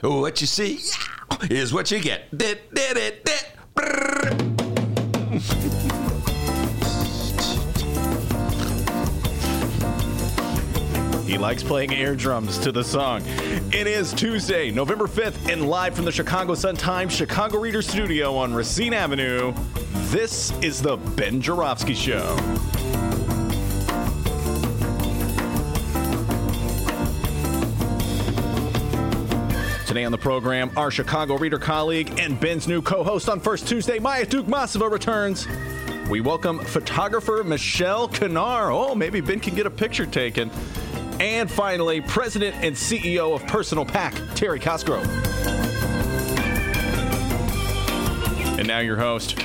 What you see is what you get. Did, did it, did. He likes playing air drums to the song. It is Tuesday, November 5th, and live from the Chicago Sun-Times Chicago Reader Studio on Racine Avenue, this is the Ben Joravsky Show. Today on the program, our Chicago Reader colleague and Ben's new co-host on First Tuesday, Maya Dukmasova, returns. We welcome photographer Michelle Kanaar. Oh, maybe Ben can get a picture taken. And finally, President and CEO of Personal PAC, Terry Cosgrove. And now your host,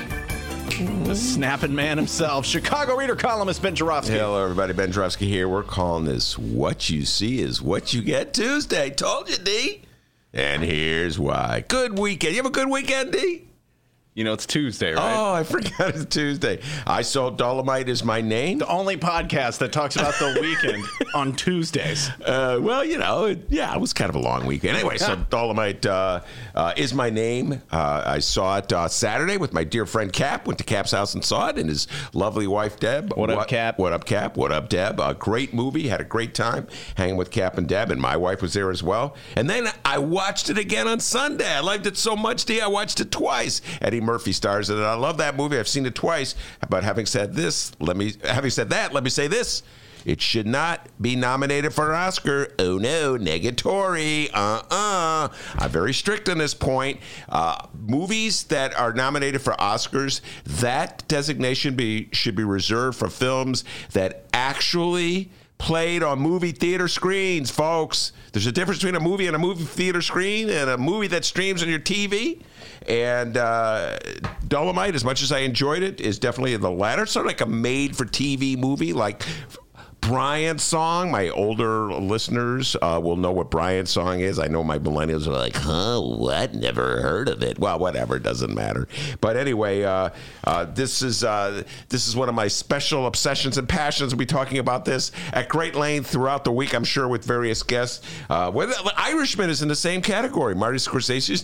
the snapping man himself, Chicago Reader columnist Ben Joravsky. Hello, everybody. Ben Joravsky here. We're calling this What You See is What You Get Tuesday. Told you, D. And here's why. Good weekend. You have a good weekend, D? You know, it's Tuesday, right? Oh, I forgot it's Tuesday. I saw Dolemite is my name. The only podcast that talks about the weekend on Tuesdays. Uh, well, you know, it, yeah, it was kind of a long weekend. Anyway, so Dolemite uh, uh, is my name. Uh, I saw it uh, Saturday with my dear friend Cap. Went to Cap's house and saw it, and his lovely wife Deb. What up, Cap? What up, Cap? What up, Deb? A great movie. Had a great time hanging with Cap and Deb, and my wife was there as well. And then I watched it again on Sunday. I liked it so much, D. I watched it twice. Eddie Murphy stars in it. I love that movie. I've seen it twice. But having said this, let me having said that, let me say this. It should not be nominated for an Oscar. Oh no, negatory. Uh uh. I'm very strict on this point. Uh, movies that are nominated for Oscars, that designation be should be reserved for films that actually played on movie theater screens, folks. There's a difference between a movie and a movie theater screen and a movie that streams on your TV. And uh, Dolemite, as much as I enjoyed it, is definitely the latter. Sort of like a made for TV movie, like. Brian's song. My older listeners uh, will know what Brian's song is. I know my millennials are like, huh, what? Never heard of it. Well, whatever, doesn't matter. But anyway, uh, uh, this is uh, this is one of my special obsessions and passions. We'll be talking about this at great length throughout the week, I'm sure, with various guests. Uh, whether Irishman is in the same category. Marty Scorsese's.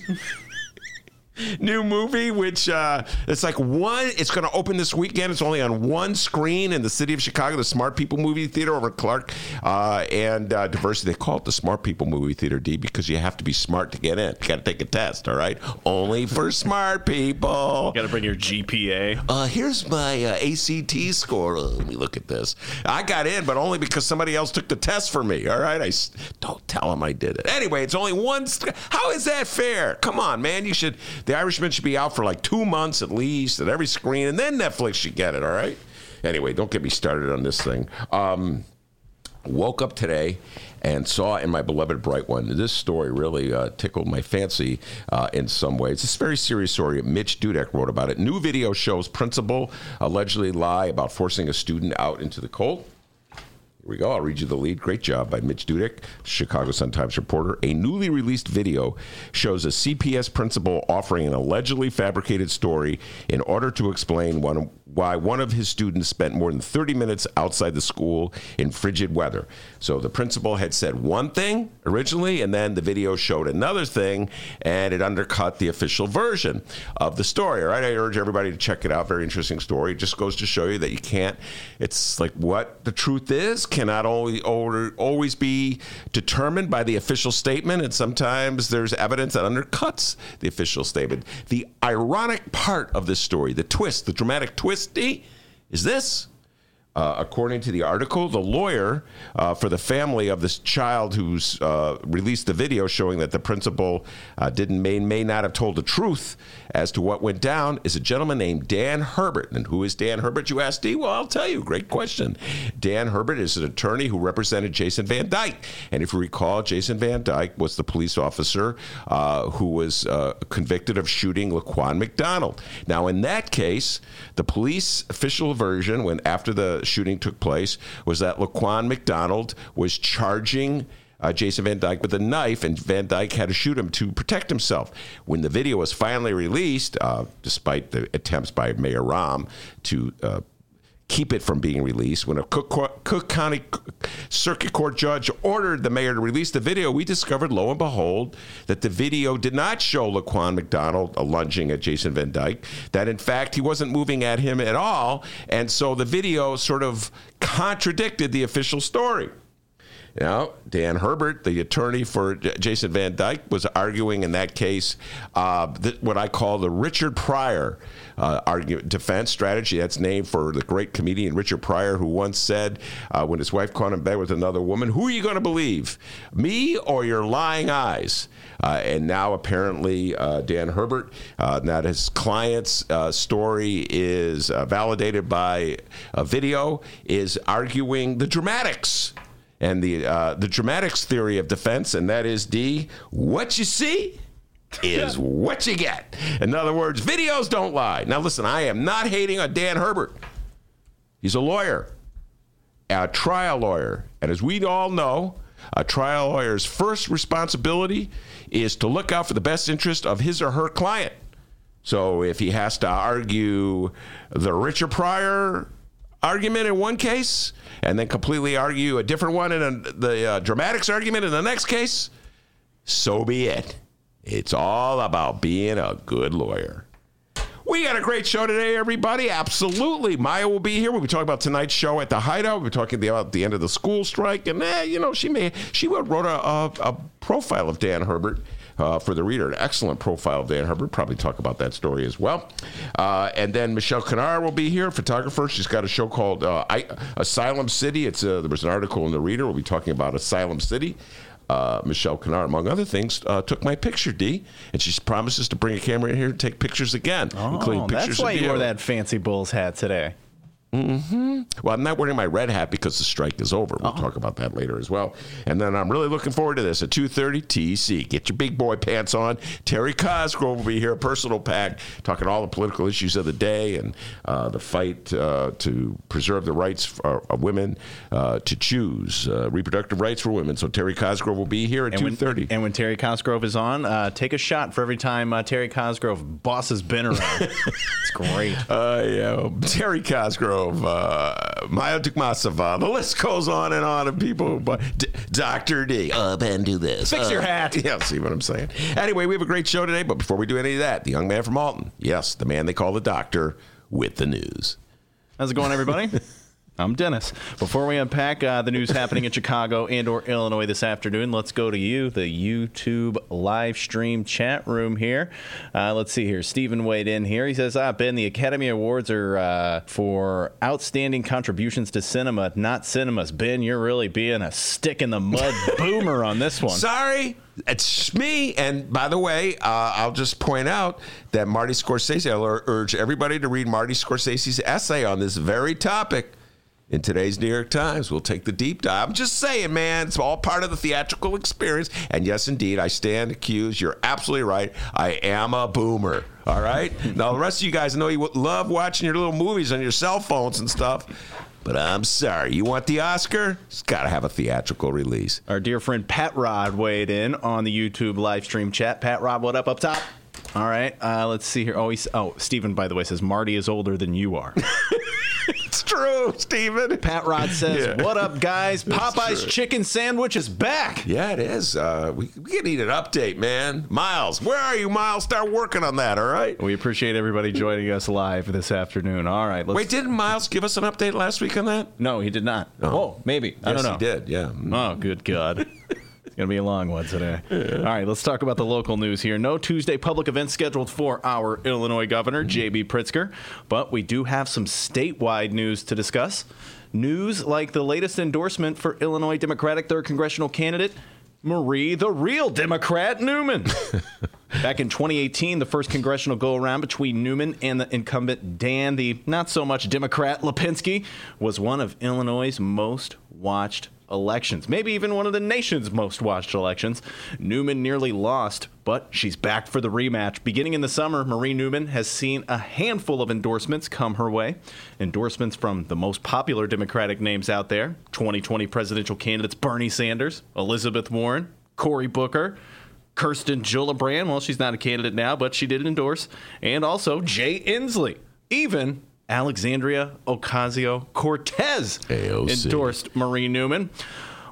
New movie, which uh, it's like one. It's going to open this weekend. It's only on one screen in the city of Chicago, the Smart People Movie Theater over Clark uh, and uh, Diversey. They call it the Smart People Movie Theater, D, because you have to be smart to get in. You got to take a test. All right, only for smart people. Got to bring your GPA. Uh, here's my uh, ACT score. Let me look at this. I got in, but only because somebody else took the test for me. All right, I don't tell them I did it. Anyway, it's only one. St- How is that fair? Come on, man. You should. The Irishman should be out for like two months at least at every screen, and then Netflix should get it. All right. Anyway, don't get me started on this thing. Um, woke up today and saw in my beloved bright one this story really uh, tickled my fancy uh, in some ways it's a very serious story mitch dudek wrote about it new video shows principal allegedly lie about forcing a student out into the cold here we go. I'll read you the lead. Great job by Mitch Dudek, Chicago Sun-Times reporter. A newly released video shows a CPS principal offering an allegedly fabricated story in order to explain one, why one of his students spent more than 30 minutes outside the school in frigid weather. So the principal had said one thing originally, and then the video showed another thing, and it undercut the official version of the story. All right, I urge everybody to check it out. Very interesting story. It just goes to show you that you can't. It's like what the truth is cannot always always be determined by the official statement, and sometimes there's evidence that undercuts the official statement. The ironic part of this story, the twist, the dramatic twist, D, is this. Uh, according to the article, the lawyer uh, for the family of this child who's uh, released the video showing that the principal uh, didn't may, may not have told the truth as to what went down is a gentleman named Dan Herbert. And who is Dan Herbert, you ask, D? Well, I'll tell you. Great question. Dan Herbert is an attorney who represented Jason Van Dyke. And if you recall, Jason Van Dyke was the police officer uh, who was convicted of shooting Laquan McDonald. Now, in that case, the police official version, when after the shooting took place was that Laquan McDonald was charging uh, Jason Van Dyke with a knife, and Van Dyke had to shoot him to protect himself. When the video was finally released, uh, despite the attempts by Mayor Rahm to uh, keep it from being released. When a Cook, Cook, County Circuit Court judge ordered the mayor to release the video, we discovered, lo and behold, that the video did not show Laquan McDonald lunging at Jason Van Dyke, that in fact he wasn't moving at him at all. And so the video sort of contradicted the official story. Now, Dan Herbert, the attorney for J- Jason Van Dyke, was arguing in that case uh, th- what I call the Richard Pryor uh, argument, defense strategy. That's named for the great comedian Richard Pryor, who once said uh, when his wife caught him in bed with another woman, Who are you going to believe, me or your lying eyes? Uh, and now apparently uh, Dan Herbert, uh, his client's uh, story is uh, validated by a video, is arguing the dramatics and the uh, the dramatics theory of defense, and that is D. What you see is what you get. In other words, videos don't lie. Now, listen, I am not hating on Dan Herbert. He's a lawyer, a trial lawyer, and as we all know, a trial lawyer's first responsibility is to look out for the best interest of his or her client. So if he has to argue the Richard Pryor argument in one case and then completely argue a different one in a, the uh, dramatics argument in the next case, so be it. It's all about being a good lawyer. We got a great show today, everybody. Absolutely. Maya will be here. We'll be talking about tonight's show at the Hideout. We'll be talking about the end of the school strike. And, eh, you know, she may, she wrote a, a, a profile of Dan Herbert. Uh, for the reader. An excellent profile of Dan Herbert. Probably talk about that story as well. Uh, and then Michelle Kanaar will be here, photographer. She's got a show called uh, I, Asylum City. It's a, there was an article in the Reader. We'll be talking about Asylum City. Uh, Michelle Kanaar, among other things, uh, took my picture, D, and she promises to bring a camera in here and take pictures again, including Oh, pictures that's why you you. wore that fancy Bulls hat today. Well, I'm not wearing my red hat because the strike is over. We'll talk about that later as well. And then I'm really looking forward to this at 2:30 TC. Get your big boy pants on. Terry Cosgrove will be here, personal PAC, talking all the political issues of the day and uh, the fight uh, to preserve the rights for, of women uh, to choose uh, reproductive rights for women. So Terry Cosgrove will be here at 2:30. and when Terry Cosgrove is on, uh, take a shot for every time uh, Terry Cosgrove bosses Ben around. it's great. Uh, yeah, Terry Cosgrove, uh, Maya Dukmasova. The list goes on and on of people. But D- Dr. D. Uh, Ben, do this. Fix Uh, your hat. Yeah, see what I'm saying. Anyway, we have a great show today. But before we do any of that, the young man from Alton. Yes, the man they call the doctor with the news. How's it going, everybody? I'm Dennis. Before we unpack uh, the news happening in Chicago and or Illinois this afternoon, let's go to you, the YouTube live stream chat room here. Uh, let's see here. Stephen weighed in here. He says, ah, Ben, the Academy Awards are uh, for outstanding contributions to cinema, not cinemas. Ben, you're really being a stick in the mud boomer on this one. Sorry, it's me. And by the way, uh, I'll just point out that Marty Scorsese, I'll urge everybody to read Marty Scorsese's essay on this very topic in today's New York Times. We'll take the deep dive. I'm just saying, man, it's all part of the theatrical experience. And yes, indeed, I stand accused. You're absolutely right. I am a boomer. All right. now, the rest of you guys know you love watching your little movies on your cell phones and stuff. But I'm sorry. You want the Oscar? It's got to have a theatrical release. Our dear friend Pat Rod weighed in on the YouTube live stream chat. Pat Rod, what up up top? All right, uh, let's see here. Oh, he's, oh, Stephen, by the way, says Marty is older than you are. It's true, Steven. Pat Rod says, Yeah. "What up, guys? Popeye's true. chicken sandwich is back." Yeah, it is. Uh, we, we need an update, man. Miles, where are you, Miles? Start working on that, all right? We appreciate everybody joining us live this afternoon. All right, let's. Wait, didn't Miles give us an update last week on that? no, he did not. Oh, maybe. I don't know. he did, yeah. Oh, good God. It's going to be a long one today. All right, let's talk about the local news here. No Tuesday public events scheduled for our Illinois governor, J.B. Pritzker, but we do have some statewide news to discuss. News like the latest endorsement for Illinois Democratic 3rd Congressional candidate Marie, the real Democrat Newman. Back in 2018, the first congressional go around between Newman and the incumbent Dan, the not so much Democrat Lipinski, was one of Illinois' most watched elections, maybe even one of the nation's most watched elections. Newman nearly lost, but she's back for the rematch. Beginning in the summer, Marie Newman has seen a handful of endorsements come her way. Endorsements from the most popular Democratic names out there 2020 presidential candidates Bernie Sanders, Elizabeth Warren, Cory Booker. Kirsten Gillibrand, well, she's not a candidate now, but she did endorse, and also Jay Inslee. Even Alexandria Ocasio Cortez endorsed Marie Newman.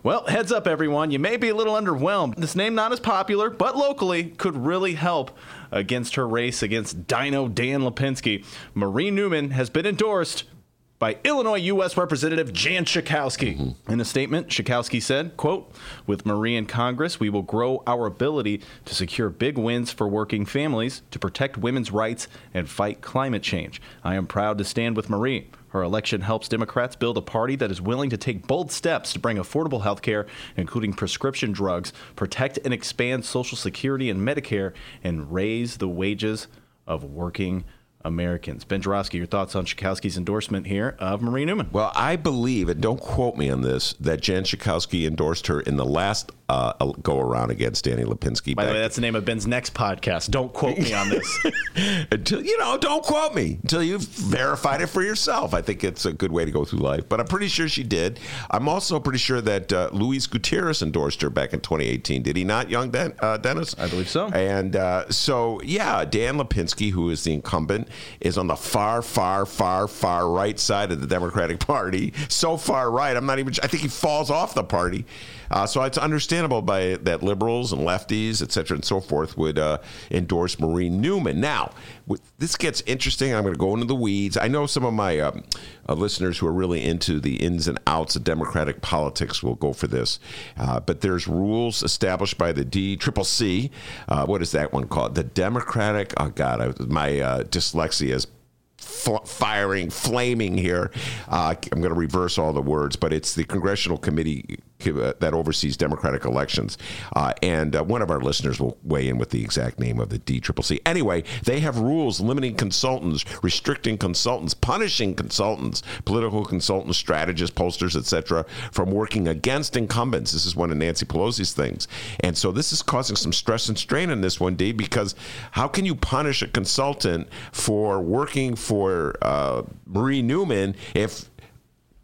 Well, heads up, everyone. You may be a little underwhelmed. This name not as popular, but locally could really help against her race against Dino Dan Lipinski. Marie Newman has been endorsed by Illinois U.S. Representative Jan Schakowsky. Mm-hmm. In a statement, Schakowsky said, quote, With Marie in Congress, we will grow our ability to secure big wins for working families, to protect women's rights, and fight climate change. I am proud to stand with Marie. Her election helps Democrats build a party that is willing to take bold steps to bring affordable health care, including prescription drugs, protect and expand Social Security and Medicare, and raise the wages of working Americans. Ben Joravsky, your thoughts on Schakowsky's endorsement here of Marie Newman? Well, I believe, and don't quote me on this, that Jan Schakowsky endorsed her in the last uh, go around against Danny Lipinski. By the way, that's the name of Ben's next podcast. Don't quote me on this. until you know, don't quote me until you've verified it for yourself. I think it's a good way to go through life. But I'm pretty sure she did. I'm also pretty sure that uh, Luis Gutierrez endorsed her back in 2018. Did he not, young Den- uh, Dennis? I believe so. And uh, so, yeah, Dan Lipinski, who is the incumbent, is on the far, far, far, far right side of the Democratic Party. So far right, I'm not even. I think he falls off the party. Uh, so it's understandable by that liberals and lefties, et cetera, and so forth, would uh, endorse Marie Newman. Now, this gets interesting. I'm going to go into the weeds. I know some of my um, uh, listeners who are really into the ins and outs of Democratic politics will go for this, uh, but there's rules established by the DCCC. Uh, what is that one called? The Democratic. Oh God, I, my uh, dyslexia is firing, flaming here. Uh, I'm going to reverse all the words, but it's the Congressional Committee that oversees Democratic elections. Uh, and uh, one of our listeners will weigh in with the exact name of the DCCC. Anyway, they have rules limiting consultants, restricting consultants, punishing consultants, political consultants, strategists, pollsters, etc., from working against incumbents. This is one of Nancy Pelosi's things. And so this is causing some stress and strain in this one, D, because how can you punish a consultant for working for uh, Marie Newman if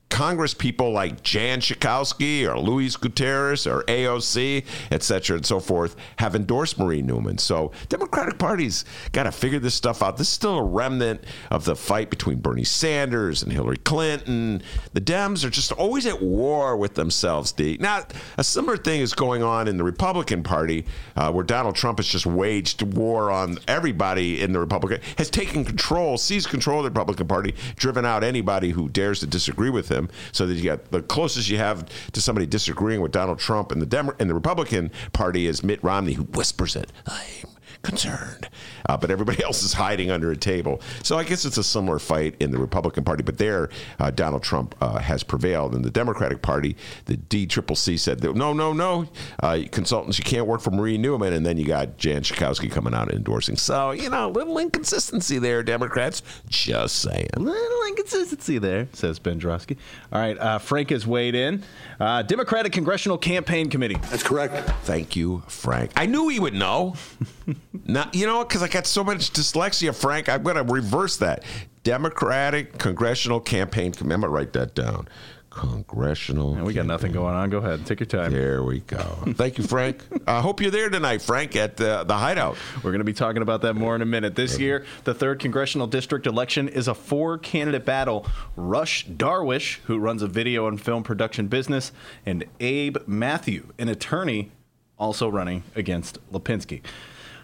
Congress people like Jan Schakowsky or Luis Gutierrez or AOC, et cetera, and so forth, have endorsed Marie Newman. So Democratic Party's got to figure this stuff out. This is still a remnant of the fight between Bernie Sanders and Hillary Clinton. The Dems are just always at war with themselves, D. Now, a similar thing is going on in the Republican Party, uh, where Donald Trump has just waged war on everybody in the Republican, has taken control, seized control of the Republican Party, driven out anybody who dares to disagree with him him. So that you got the closest you have to somebody disagreeing with Donald Trump and the Dem- in the Republican Party is Mitt Romney, who whispers it. I'm concerned. Uh, but everybody else is hiding under a table. So I guess it's a similar fight in the Republican Party. But there, uh, Donald Trump uh, has prevailed. In the Democratic Party, the DCCC said, no, no, no, uh, consultants, you can't work for Marie Newman. And then you got Jan Schakowsky coming out endorsing. So, you know, a little inconsistency there, Democrats. Just saying. A little inconsistency there, says Ben Joravsky. All right, uh, Frank has weighed in. Uh, Democratic Congressional Campaign Committee. That's correct. Thank you, Frank. I knew he would know. Not, you know, because I got so much dyslexia, Frank. I'm going to reverse that. Democratic Congressional Campaign Committee. I'm going to write that down. Congressional. And we got nothing going on. Go ahead. Take your time. There we go. Thank you, Frank. I hope you're there tonight, Frank, at the, the Hideout. We're going to be talking about that more in a minute. This year, the third congressional district election is a four candidate battle. Rush Darwish, who runs a video and film production business, and Abe Matthew, an attorney, also running against Lipinski.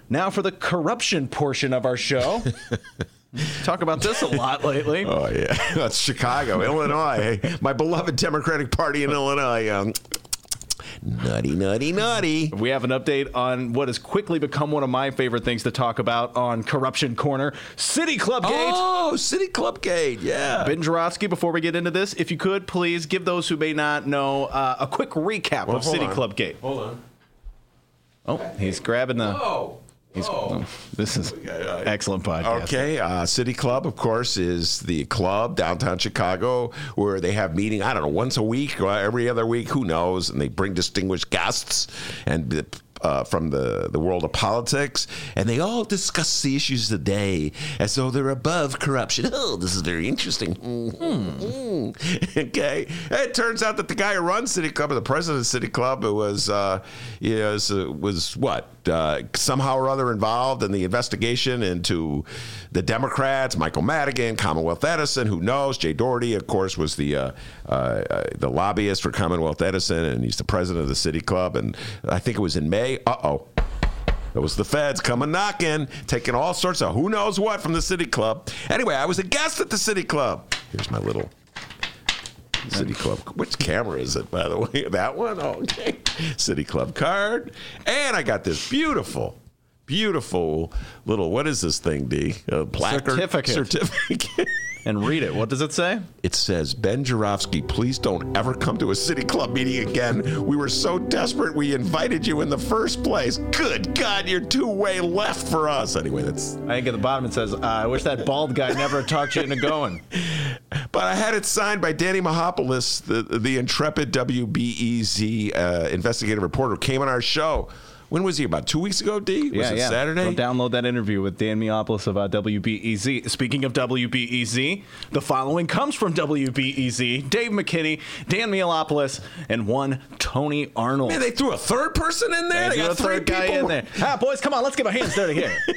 Now for the corruption portion of our show. Talk about this a lot lately. Oh yeah, that's Chicago, Illinois. My beloved Democratic Party in Illinois. Um, Nutty, nutty, nutty. We have an update on what has quickly become one of my favorite things to talk about on Corruption Corner City Club Gate. Oh, City Club Gate, yeah. Ben Joravsky, before we get into this, if you could please give those who may not know uh, a quick recap Well, of City on. Club Gate. Hold on. Oh, he's grabbing the. Oh. He's, oh, this is excellent podcast. Okay, uh, City Club, of course, is the club downtown Chicago where they have meeting. I don't know once a week or every other week, who knows? And they bring distinguished guests and uh, from the the world of politics, and they all discuss the issues of the day as though they're above corruption. Oh, this is very interesting. Mhm. okay, it turns out that the guy who runs City Club, or the president of City Club, it was uh, you know, was, uh, was what uh, somehow or other involved in the investigation into the Democrats, Michael Madigan, Commonwealth Edison, who knows? Jay Doherty, of course, was the uh, uh, uh, the lobbyist for Commonwealth Edison, and he's the president of the City Club. And I think it was in May. Uh oh. It was the feds coming knocking, taking all sorts of who knows what from the City Club. Anyway, I was a guest at the City Club. Here's my little City Club. Which camera is it, by the way? That one? Oh, okay. City Club card. And I got this beautiful, beautiful little, what is this thing, D? A placard? Certificate. Certificate. And read it. What does it say? It says, Ben Joravsky, please don't ever come to a City Club meeting again. We were so desperate we invited you in the first place. Good God, you're two way left for us. Anyway, that's. I think at the bottom it says, uh, I wish that bald guy never talked you into going. But I had it signed by Danny Mihalopoulos, the, the intrepid WBEZ uh, investigative reporter, came on our show. When was he? About two weeks ago, D? Was it Saturday? Go download that interview with Dan Mihalopoulos of uh, WBEZ. Speaking of WBEZ, the following comes from WBEZ. Dave McKinney, Dan Mihalopoulos, and one Tony Arnold. Man, they threw a third person in there. They They got a three third guy people. in there. Ah, boys, come on, let's get our hands dirty here.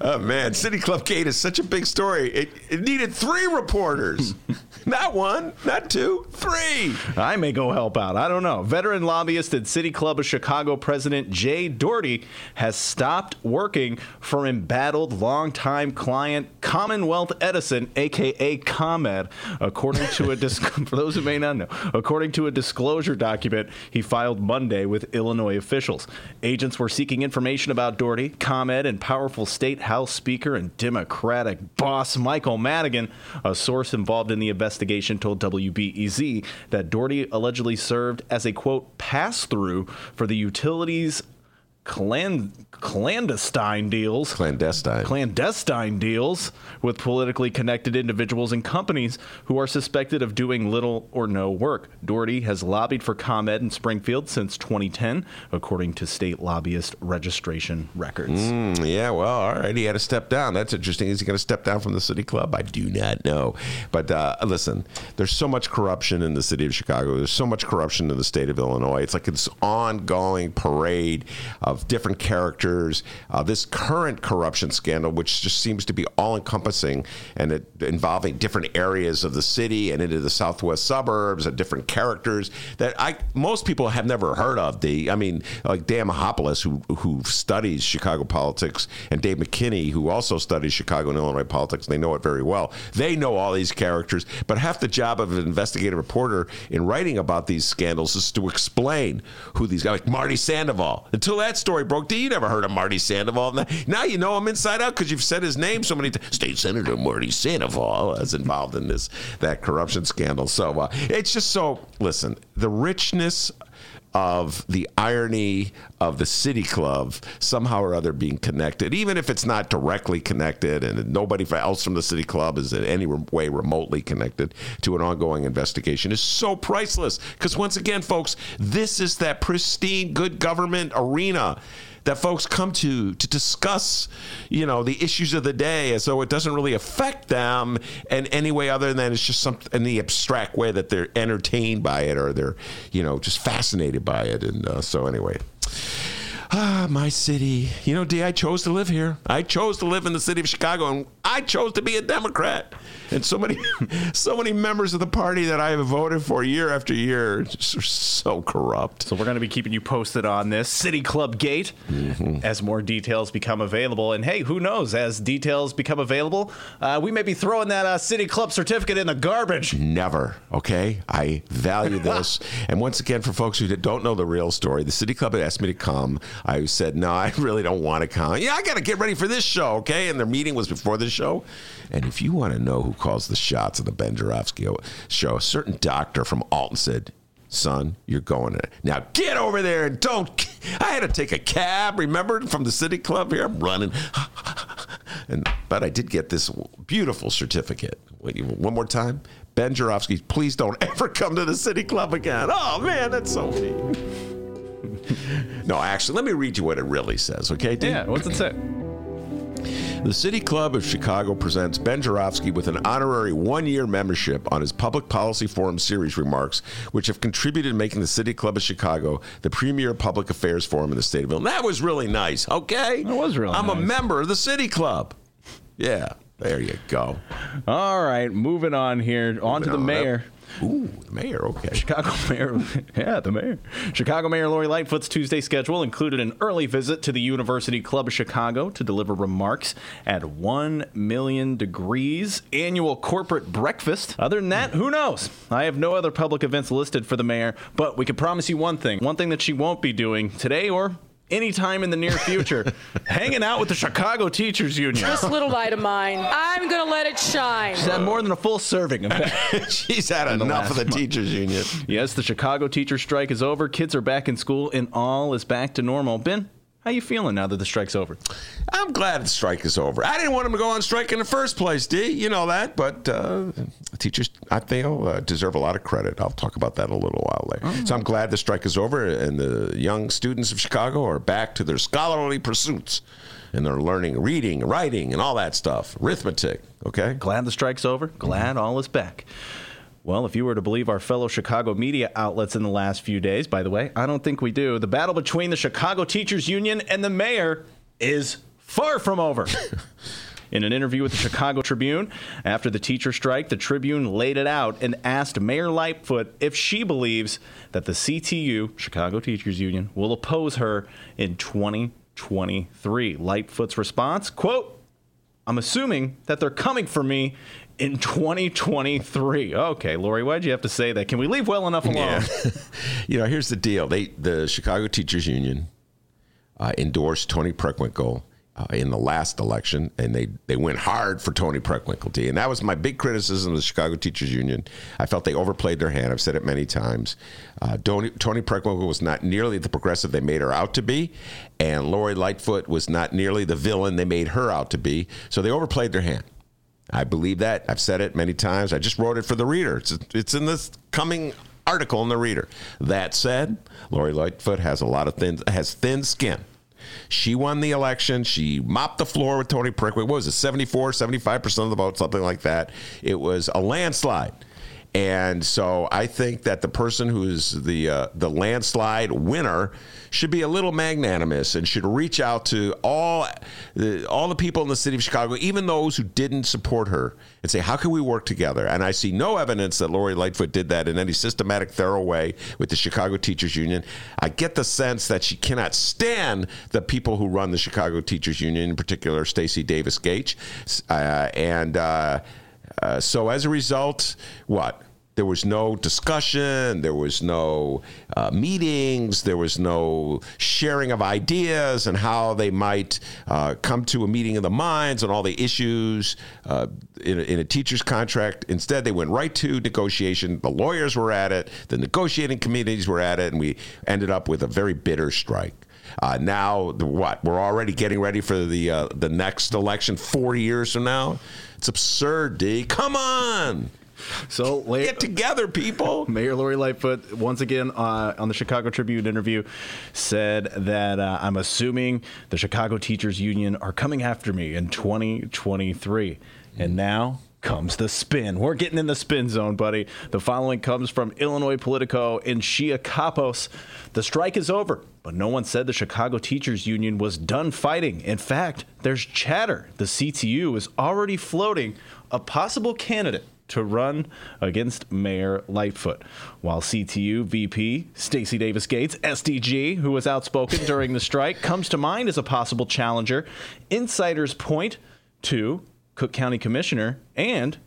Oh man, City Club Gate is such a big story. It, it needed three reporters, not one, not two, three. I may go help out. I don't know. Veteran lobbyist and City Club of Chicago president Jay Doherty has stopped working for embattled longtime client Commonwealth Edison, aka ComEd, according to a dis- for those who may not know, according to a disclosure document he filed Monday with Illinois officials. Agents were seeking information about Doherty, ComEd, and powerful state House Speaker and Democratic boss Michael Madigan. A source involved in the investigation told WBEZ that Doherty allegedly served as a quote pass through for the utilities clan- clandestine deals Clandestine. clandestine deals with politically connected individuals and companies who are suspected of doing little or no work. Doherty has lobbied for ComEd in Springfield since 2010, according to state lobbyist registration records. Mm, yeah, well, all right. He had to step down. That's interesting. Is he going to step down from the city club? I do not know. But uh, listen, there's so much corruption in the city of Chicago. There's so much corruption in the state of Illinois. It's like this ongoing parade of different characters. Uh, this current corruption scandal, which just seems to be all encompassing and it, involving different areas of the city and into the southwest suburbs and different characters that I most people have never heard of. The I mean, like Dan Mihalopoulos, who who studies Chicago politics, and Dave McKinney, who also studies Chicago and Illinois politics. They know it very well. They know all these characters, but half the job of an investigative reporter in writing about these scandals is to explain who these guys, like Marty Sandoval. Until that story broke, D, you never heard of Marty Sandoval. Now- Now you know him inside out because you've said his name so many times. State Senator Marty Sandoval is involved in this that corruption scandal. So uh, it's just so. Listen, the richness of the irony of the city club somehow or other being connected, even if it's not directly connected and nobody else from the city club is in any way remotely connected to an ongoing investigation, is so priceless. Because once again, folks, this is that pristine good government arena that folks come to to discuss, you know, the issues of the day as though it doesn't really affect them in any way other than it's just some in the abstract way that they're entertained by it or they're, you know, just fascinated by it. And uh, so anyway. Ah, my city. You know, D, I chose to live here. I chose to live in the city of Chicago, and I chose to be a Democrat. And so many, so many members of the party that I have voted for year after year are so corrupt. So we're going to be keeping you posted on this City Club Gate mm-hmm. as more details become available. And hey, who knows? As details become available, uh, we may be throwing that uh, City Club certificate in the garbage. Never. Okay, I value this. and once again, for folks who don't know the real story, the City Club had asked me to come. I said, no, I really don't want to come. Yeah, I got to get ready for this show. Okay, and their meeting was before the show. And if you want to know who calls the shots of the Ben Joravsky show, a certain doctor from Alton said, son, you're going to now get over there and don't. I had to take a cab, remember, from the city club here. I'm running, and but I did get this beautiful certificate. Wait, one more time, Ben Joravsky, please don't ever come to the city club again. Oh man, that's so mean. no, actually, let me read you what it really says. Okay? Yeah, what's it say? The City Club of Chicago presents Ben Joravsky with an honorary one year membership on his Public Policy Forum series remarks, which have contributed to making the City Club of Chicago the premier public affairs forum in the state of Illinois. That was really nice, okay? It was really I'm nice. a member of the City Club. Yeah, there you go. All right, moving on here. Moving on to the on mayor. Up. Ooh, the mayor. Okay. Chicago mayor. yeah, the mayor. Chicago Mayor Lori Lightfoot's Tuesday schedule included an early visit to the University Club of Chicago to deliver remarks at 1 million degrees annual corporate breakfast. Other than that, who knows? I have no other public events listed for the mayor, but we can promise you one thing. One thing that she won't be doing today or anytime in the near future, hanging out with the Chicago Teachers Union. This little light of mine, I'm going to let it shine. She's had more than a full serving of She's had enough of the month. Teachers Union. Yes, the Chicago teacher strike is over. Kids are back in school, and all is back to normal. Ben, how you feeling now that the strike's over? I'm glad the strike is over. I didn't want them to go on strike in the first place, D. You know that, but uh, teachers, I feel, uh, deserve a lot of credit. I'll talk about that a little while later. Oh. So I'm glad the strike is over, and the young students of Chicago are back to their scholarly pursuits, and they're learning reading, writing, and all that stuff, arithmetic. Okay. Glad the strike's over. Glad mm-hmm. all is back. Well, if you were to believe our fellow Chicago media outlets in the last few days, by the way, I don't think we do, the battle between the Chicago Teachers Union and the mayor is far from over. In an interview with the Chicago Tribune, after the teacher strike, the Tribune laid it out and asked Mayor Lightfoot if she believes that the CTU, Chicago Teachers Union, will oppose her in 2023. Lightfoot's response, quote, I'm assuming that they're coming for me in 2023. Okay, Lori, why'd you have to say that? Can we leave well enough alone? Yeah. you know, here's the deal. They the Chicago Teachers Union uh, endorsed Toni Preckwinkle uh, in the last election, and they they went hard for Toni Preckwinkle. And that was my big criticism of the Chicago Teachers Union. I felt they overplayed their hand. I've said it many times. Uh, Toni, Toni Preckwinkle was not nearly the progressive they made her out to be, and Lori Lightfoot was not nearly the villain they made her out to be. So they overplayed their hand. I believe that. I've said it many times. I just wrote it for the reader. It's, it's in this coming article in the reader. That said, Lori Lightfoot has a lot of thin has thin skin. She won the election. She mopped the floor with Toni Preckwinkle. What was it, 74, 75% of the vote, something like that. It was a landslide. And so I think that the person who's the uh, the landslide winner should be a little magnanimous and should reach out to all the, all the people in the city of Chicago, even those who didn't support her, and say, how can we work together? And I see no evidence that Lori Lightfoot did that in any systematic, thorough way with the Chicago Teachers Union. I get the sense that she cannot stand the people who run the Chicago Teachers Union, in particular Stacy Davis Gates, uh, and. Uh, uh, so as a result, what? There was no discussion. There was no uh, meetings. There was no sharing of ideas and how they might uh, come to a meeting of the minds on all the issues uh, in, a, in, a, teacher's contract. Instead, they went right to negotiation. The lawyers were at it. The negotiating committees were at it, and we ended up with a very bitter strike. Uh, now, the, what? We're already getting ready for the uh, the next election four years from now. It's absurd, D. Come on. So la- get together, people. Mayor Lori Lightfoot, once again uh, on the Chicago Tribune interview, said that uh, I'm assuming the Chicago Teachers Union are coming after me in 2023. And now comes the spin. We're getting in the spin zone, buddy. The following comes from Illinois Politico and Shia Kapos. The strike is over, but no one said the Chicago Teachers Union was done fighting. In fact, there's chatter. The CTU is already floating a possible candidate to run against Mayor Lightfoot. While CTU VP Stacy Davis Gates, SDG, who was outspoken during the strike, comes to mind as a possible challenger, insiders point to Cook County Commissioner and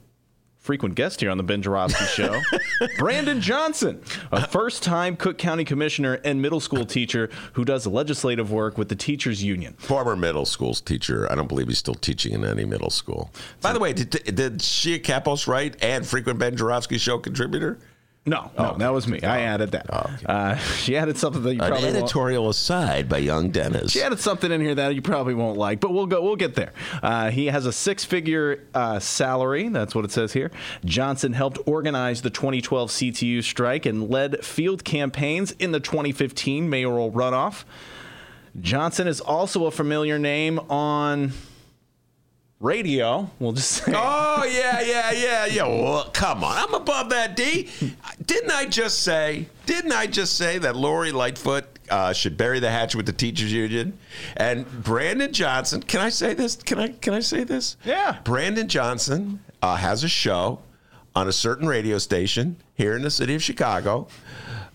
frequent guest here on the Ben Joravsky Show, Brandon Johnson, a first time Cook County Commissioner and middle school teacher who does legislative work with the Teachers Union. Former middle school teacher. I don't believe he's still teaching in any middle school. By the way, did, did Shia Kapos write and frequent Ben Joravsky Show contributor? No, no, that was me. I added that. uh, she added something that you An probably won't. editorial aside by young Dennis. She added something in here that you probably won't like, but we'll go. We'll get there. Uh, he has a six-figure uh, salary. That's what it says here. Johnson helped organize the 2012 CTU strike and led field campaigns in the 2015 mayoral runoff. Johnson is also a familiar name on radio. We'll just say. Oh yeah, yeah, yeah, yeah. Well, come on, I'm above that. D. Didn't I just say? Didn't I just say that Lori Lightfoot uh, should bury the hatchet with the teachers union? And Brandon Johnson. Can I say this? Can I? Can I say this? Yeah. Brandon Johnson uh, has a show on a certain radio station here in the city of Chicago.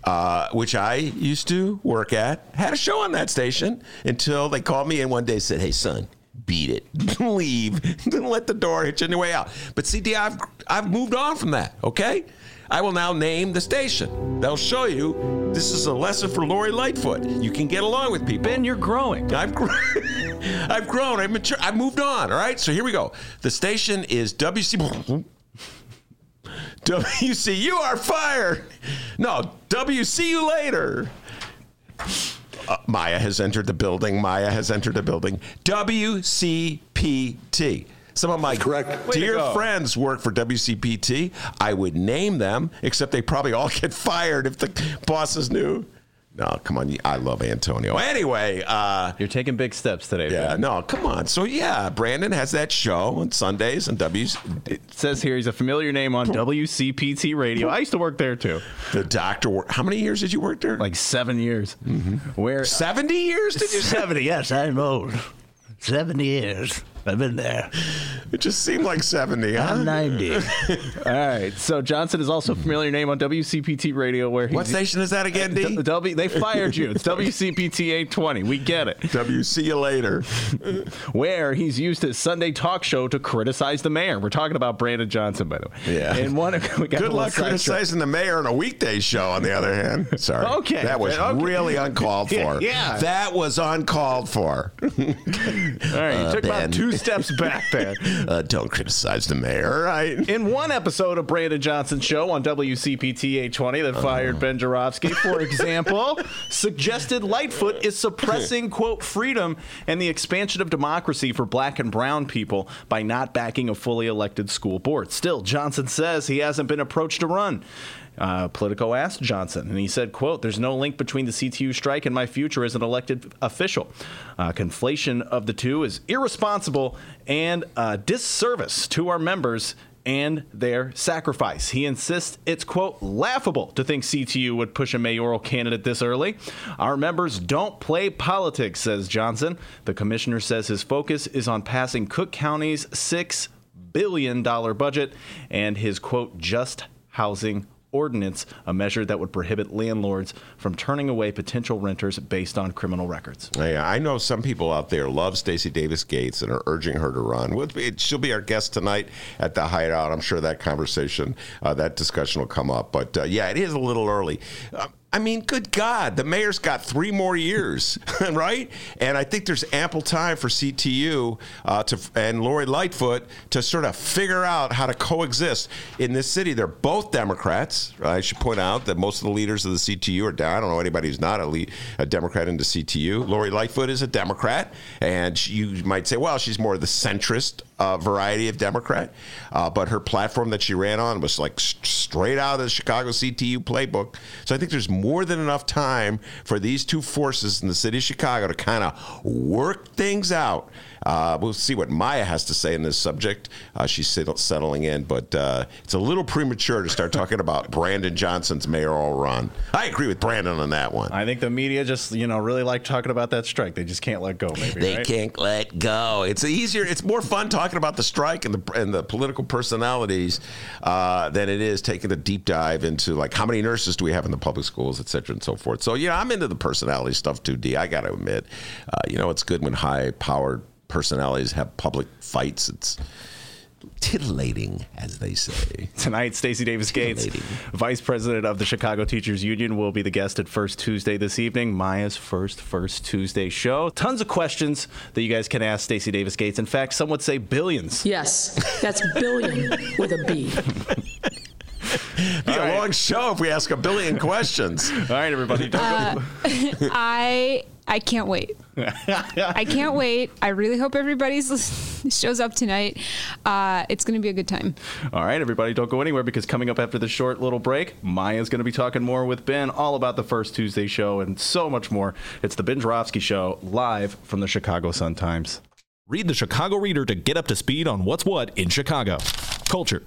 Uh, which I used to work at, had a show on that station until they called me in one day and said, Hey, son, beat it. Leave. Don't let the door hit you on your way out. But CD, I've, I've moved on from that, okay? I will now name the station. They'll show you this is a lesson for Lori Lightfoot. You can get along with people. Ben, you're growing. I've grown. I've grown. I've matured. I've moved on. All right. So here we go. The station is WC. WC. You are fired. No. WC you later. Uh, Maya has entered the building. Maya has entered the building. WCPT. Some of my Correct. dear friends work for WCPT. I would name them, except they probably all get fired if the bosses knew. No, come on. I love Antonio. Anyway, uh, You're taking big steps today. yeah, Ben. no, come on. So yeah, Brandon has that show on Sundays and W. It says here he's a familiar name on WCPT radio. I used to work there too, The doctor. How many years did you work there? like seven years. Where seventy years? Did you? 70, yes, I'm old. 70 years. I've been there. It just seemed like seventy. Huh? I'm 90. All right. So Johnson is also a familiar name on WCPT radio where he's What station is that again, D? Uh, D- W, they fired you. It's WCPT 820. We get it. W. See you later. Where he's used his Sunday talk show to criticize the mayor. We're talking about Brandon Johnson, by the way. Yeah. And one, we got Good luck sidetracked. criticizing the mayor on a weekday show. On the other hand, sorry. Okay, that was okay. really uncalled for. Yeah. that was uncalled for. All right. You took uh, Ben. about two steps back there. Uh, don't criticize the mayor, all right? In one episode of Brandon Johnson's show on WCPT 820 that fired Ben Joravsky, for example, suggested Lightfoot is suppressing, quote, freedom and the expansion of democracy for black and brown people by not backing a fully elected school board. Still, Johnson says he hasn't been approached to run. Uh, Politico asked Johnson, and he said, quote, there's no link between the CTU strike and my future as an elected official. Uh, conflation of the two is irresponsible and a disservice to our members and their sacrifice. He insists it's, quote, laughable to think CTU would push a mayoral candidate this early. Our members don't play politics, says Johnson. The commissioner says his focus is on passing Cook County's $6 billion budget and his, quote, just housing ordinance, a measure that would prohibit landlords from turning away potential renters based on criminal records. Yeah, I know some people out there love Stacy Davis Gates and are urging her to run. She'll be our guest tonight at the Hideout. I'm sure that conversation, uh, that discussion will come up. But uh, yeah, it is a little early. Uh, I mean, good God, the mayor's got three more years, right? And I think there's ample time for CTU uh, to and Lori Lightfoot to sort of figure out how to coexist in this city. They're both Democrats. I should point out that most of the leaders of the CTU are down. I don't know anybody who's not a, lead, a Democrat into CTU. Lori Lightfoot is a Democrat, and she, you might say, well, she's more of the centrist uh, variety of Democrat, uh, but her platform that she ran on was like st- straight out of the Chicago CTU playbook. So I think there's more than enough time for these two forces in the city of Chicago to kind of work things out. Uh, we'll see what Maya has to say in this subject. Uh, she's settling in, but uh, it's a little premature to start talking about Brandon Johnson's mayoral run. I agree with Brandon on that one. I think the media just, you know, really like talking about that strike. They just can't let go. Maybe they right? can't let go. It's easier. It's more fun talking about the strike and the and the political personalities uh, than it is taking a deep dive into like how many nurses do we have in the public schools, et cetera, and so forth. So yeah, I'm into the personality stuff too. D. I got to admit, uh, you know, it's good when high powered personalities have public fights. It's titillating, as they say. Tonight, Stacy Davis Gates, Vice President of the Chicago Teachers Union, will be the guest at First Tuesday this evening, Maya's first First Tuesday show. Tons of questions that you guys can ask Stacy Davis Gates. In fact, some would say billions. Yes, that's billion with a B. Be a right. long show if we ask a billion questions. All right, everybody. Uh, I I can't wait. I can't wait. I really hope everybody shows up tonight. Uh, it's going to be a good time. All right, everybody, don't go anywhere because coming up after this short little break, Maya's going to be talking more with Ben all about the first Tuesday show and so much more. It's the Ben Joravsky Show live from the Chicago Sun Times. Read the Chicago Reader to get up to speed on what's what in Chicago. Culture,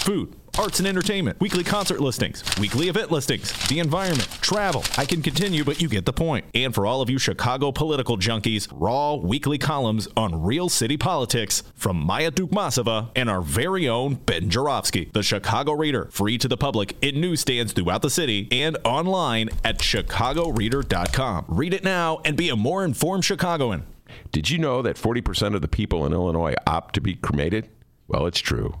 food arts and entertainment, weekly concert listings, weekly event listings, the environment, travel. I can continue, but you get the point. And for all of you Chicago political junkies, raw weekly columns on real city politics from Maya Dukmasova and our very own Ben Joravsky, The Chicago Reader, free to the public in newsstands throughout the city and online at chicagoreader.com. Read it now and be a more informed Chicagoan. Did you know that 40% of the people in Illinois opt to be cremated? Well, it's true.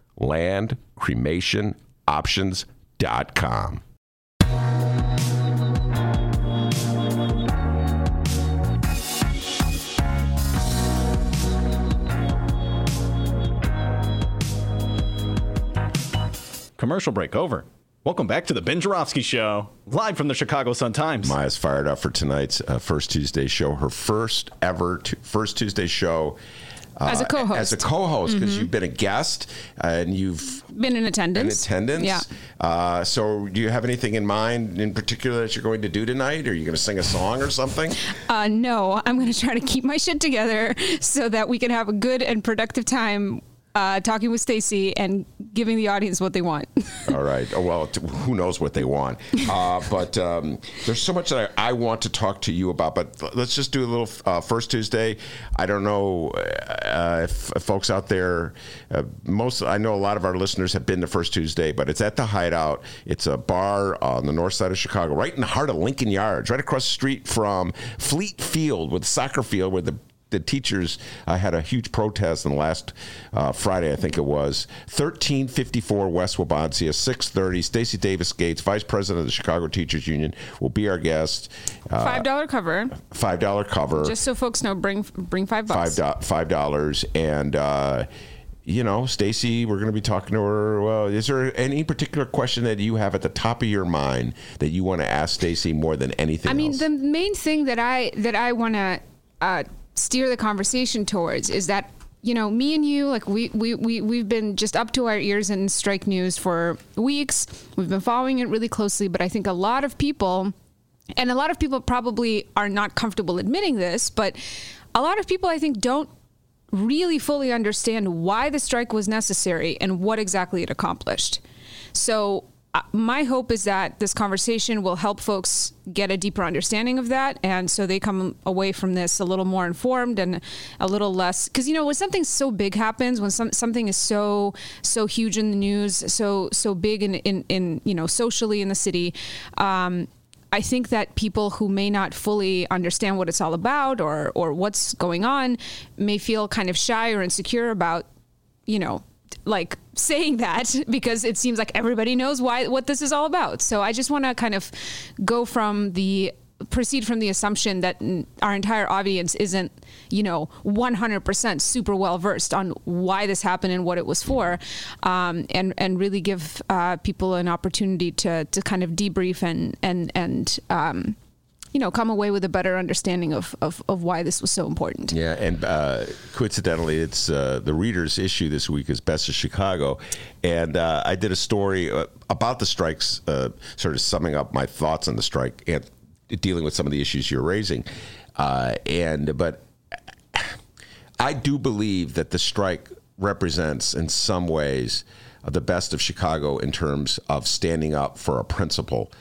landcremationoptions.com. Commercial break over. Welcome back to the Ben Joravsky Show, live from the Chicago Sun Times. Maya's fired up for tonight's uh, first Tuesday show, her first ever t- first Tuesday show as a uh, co-host. As a co-host, because mm-hmm. you've been a guest and you've been in attendance. In attendance. Yeah. Uh, so, do you have anything in mind in particular that you're going to do tonight? Are you going to sing a song or something? Uh, no, I'm going to try to keep my shit together so that we can have a good and productive time uh, talking with Stacy and giving the audience what they want. All right. Oh, well, who knows what they want? Uh, but um, there's so much that I, I, want to talk to you about. But let's just do a little uh, first Tuesday. I don't know uh, if, if, folks out there, uh, most I know a lot of our listeners have been to First Tuesday, but it's at the Hideout. It's a bar on the north side of Chicago, right in the heart of Lincoln Yards, right across the street from Fleet Field, with soccer field where the the teachers I had a huge protest in the last uh, Friday, I think it was. 1354 West Wabansia, 630. Stacy Davis Gates, Vice President of the Chicago Teachers Union, will be our guest. Uh, five dollar cover. Five dollar cover. Just so folks know, bring bring five bucks. Five five dollars and uh, you know, Stacy, we're going to be talking to her. Well, is there any particular question that you have at the top of your mind that you want to ask Stacy more than anything? I mean, else? the main thing that I that I want to uh, steer the conversation towards is that you know me and you like we, we we we've been just up to our ears in strike news for weeks. We've been following it really closely but i think a lot of people and a lot of people probably are not comfortable admitting this but a lot of people i think don't really fully understand why the strike was necessary and what exactly it accomplished. So my hope is that this conversation will help folks get a deeper understanding of that and so they come away from this a little more informed and a little less because you know when something so big happens when some, something is so so huge in the news so so big in in, in you know socially in the city um, I think that people who may not fully understand what it's all about or or what's going on may feel kind of shy or insecure about you know, like saying that because it seems like everybody knows why what this is all about. So I just want to kind of go from the proceed from the assumption that our entire audience isn't, you know, 100% super well versed on why this happened and what it was for, um, and and really give uh, people an opportunity to to kind of debrief and and and um, you know come away with a better understanding of of, of why this was so important. Yeah, and uh, coincidentally, it's uh, the readers' issue this week is Best of Chicago, and uh, I did a story uh, about the strikes, uh, sort of summing up my thoughts on the strike and dealing with some of the issues you're raising, uh, and but I do believe that the strike represents, in some ways, the best of Chicago in terms of standing up for a principle.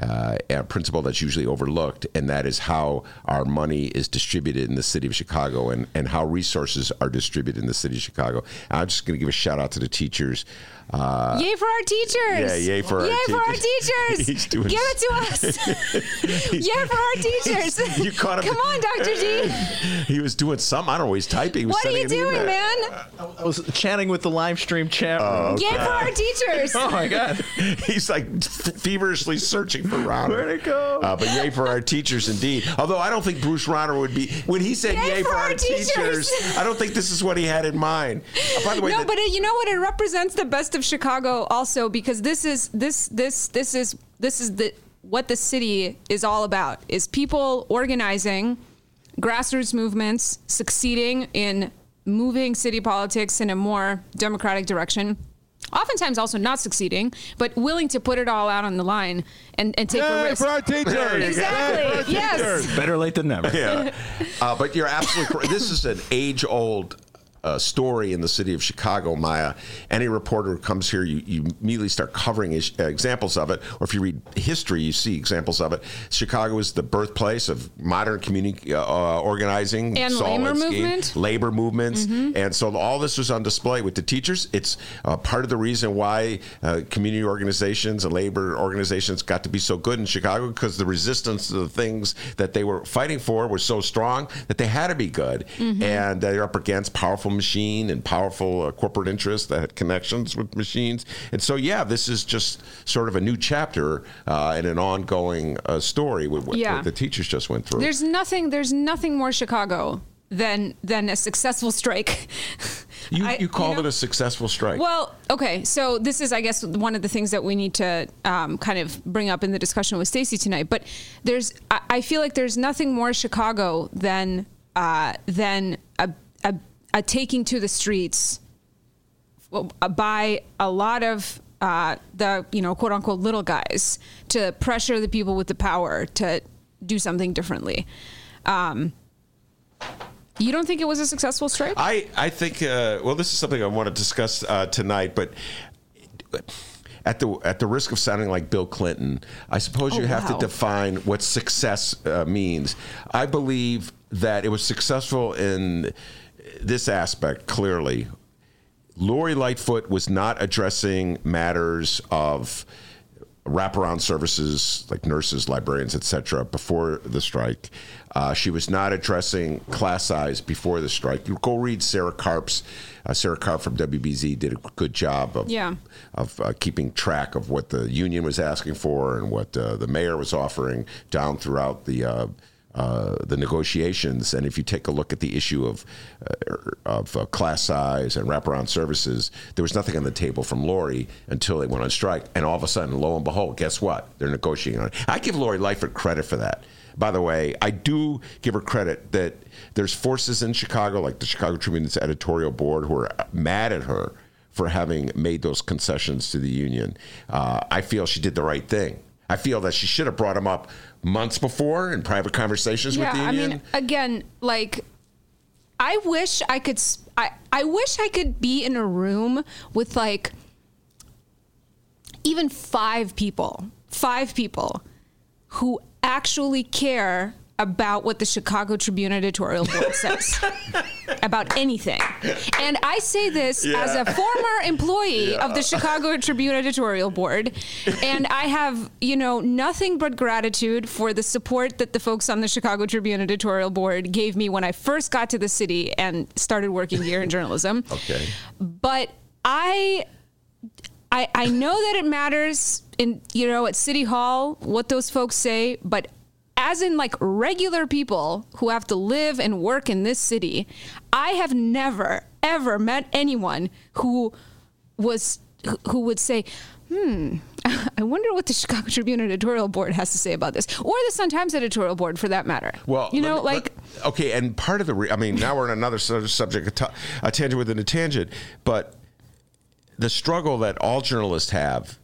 Uh, a principle that's usually overlooked, and that is how our money is distributed in the city of Chicago and, and how resources are distributed in the city of Chicago. And I'm just going to give a shout out to the teachers. Uh, Yay for our teachers! Yeah, yay for our yay for our teachers. teachers! He's doing Give it to us! yay for our teachers! You caught him. Come on, Dr. G. he was doing something. I don't know. He's typing. He was What are you doing, email. man? I was chatting with the live stream chat room. Yay for our teachers! Oh my god. He's like feverishly searching for Rauner. Where'd it go? Uh, but yay for our teachers, indeed. Although I don't think Bruce Rauner would be when he said Yay yay, for for, our our teachers. teachers. I don't think this is what he had in mind. Uh, by the way, no, the- but it, you know what? It represents the best of Chicago also because this is this this this is this is the what the city is all about is people organizing grassroots movements succeeding in moving city politics in a more democratic direction oftentimes also not succeeding but willing to put it all out on the line and, and take a risk For our teachers. exactly yes Better late than never. yeah. Uh, but you're absolutely correct. This is an age old uh, story in the city of Chicago, Maya. Any reporter who comes here, you, you immediately start covering is, uh, examples of it. Or if you read history, you see examples of it. Chicago is the birthplace of modern community uh, uh, organizing And labor movement. labor movements. And so all this was on display with the teachers. It's uh, part of the reason why uh, community organizations and labor organizations got to be so good in Chicago because the resistance to the things that they were fighting for was so strong that they had to be good. And they're up against powerful machine and powerful uh, corporate interests that had connections with machines. And so, yeah, this is just sort of a new chapter uh, in an ongoing uh, story with what, Yeah. the teachers just went through. There's nothing. There's nothing more Chicago than than a successful strike. you, I- you called know- it a successful strike. Well, okay. So this is, I guess, one of the things that we need to um, kind of bring up in the discussion with Stacy tonight. But there's, I, I feel like there's nothing more Chicago than uh, than a, a taking to the streets uh, by a lot of uh, the you know quote unquote little guys to pressure the people with the power to do something differently. Um, you don't think it was a successful strike? I, I think uh, well this is something I want to discuss uh, tonight, but at the at the risk of sounding like Bill Clinton, I suppose Oh, you have wow. to define what success uh, means. I believe that it was successful in this aspect clearly. Lori Lightfoot was not addressing matters of wraparound services like nurses, librarians, etc. before the strike. Uh, she was not addressing class size before the strike. You go read Sarah Karp's. Uh, Sarah Karp from WBEZ did a good job of Yeah. of uh, keeping track of what the union was asking for and what uh, the mayor was offering down throughout the. Uh, the negotiations, and if you take a look at the issue of uh, of uh, class size and wraparound services, there was nothing on the table from Lori until they went on strike, and all of a sudden, lo and behold, guess what? They're negotiating on it. I give Lori Lightfoot credit for that. By the way, I do give her credit that there's forces in Chicago, like the Chicago Tribune's editorial board, who are mad at her for having made those concessions to the union. Uh, I feel she did the right thing. I feel that she should have brought him up months before in private conversations yeah, with the I mean, again, like, I wish I could. I I wish I could be in a room with like even five people, five people who actually care about what the Chicago Tribune editorial board says about anything. And I say this as a former employee of the Chicago Tribune editorial board, and I have, you know, nothing but gratitude for the support that the folks on the Chicago Tribune editorial board gave me when I first got to the city and started working here in journalism. Okay. But I I, I know that it matters in you know at city hall what those folks say but as in like regular people who have to live and work in this city i have never ever met anyone who was who would say hmm i wonder what the chicago tribune editorial board has to say about this or the sun times editorial board for that matter Well, you know me- like let- okay, and part of the, re- I mean, now we're on another subject, a, t- a tangent within a tangent, but the struggle that all journalists have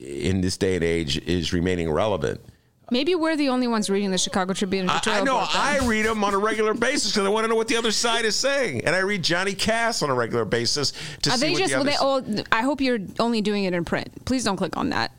in this day and age is remaining relevant. Maybe we're the only ones reading the chicago tribune I, editorial I know. I read them on a regular basis because I want to know what the other side is saying, and I read Johnny Kass on a regular basis to Are see they what just? the Well, they, oh, I hope you're only doing it in print. Please don't click on that.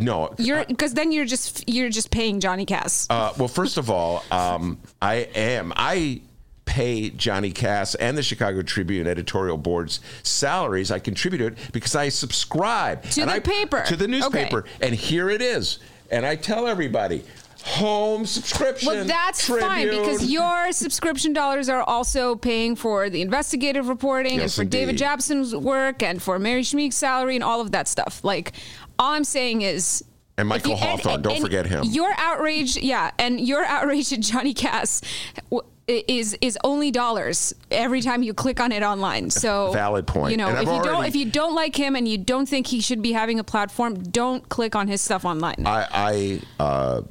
no. You're because then you're just you're just paying Johnny Kass. Uh, well, first of all, um, I am. I pay Johnny Kass and the Chicago Tribune editorial board's salaries. I contribute it because I subscribe To the I- paper. to the newspaper, Okay. and here it is. And I tell everybody, home subscription. well, that's fine because your subscription dollars are also paying for the investigative reporting and Yes, for David indeed. Jackson's work and for Mary Schmich's salary and all of that stuff. Like, all I'm saying is. And Michael you- Hawthorne, don't forget him. Your outrage, yeah, and your outrage at Johnny Kass w- is is only dollars every time you click on it online. So Valid point. You know, if you don't if you don't like him and you don't think he should be having a platform, don't click on his stuff online. I, I uh,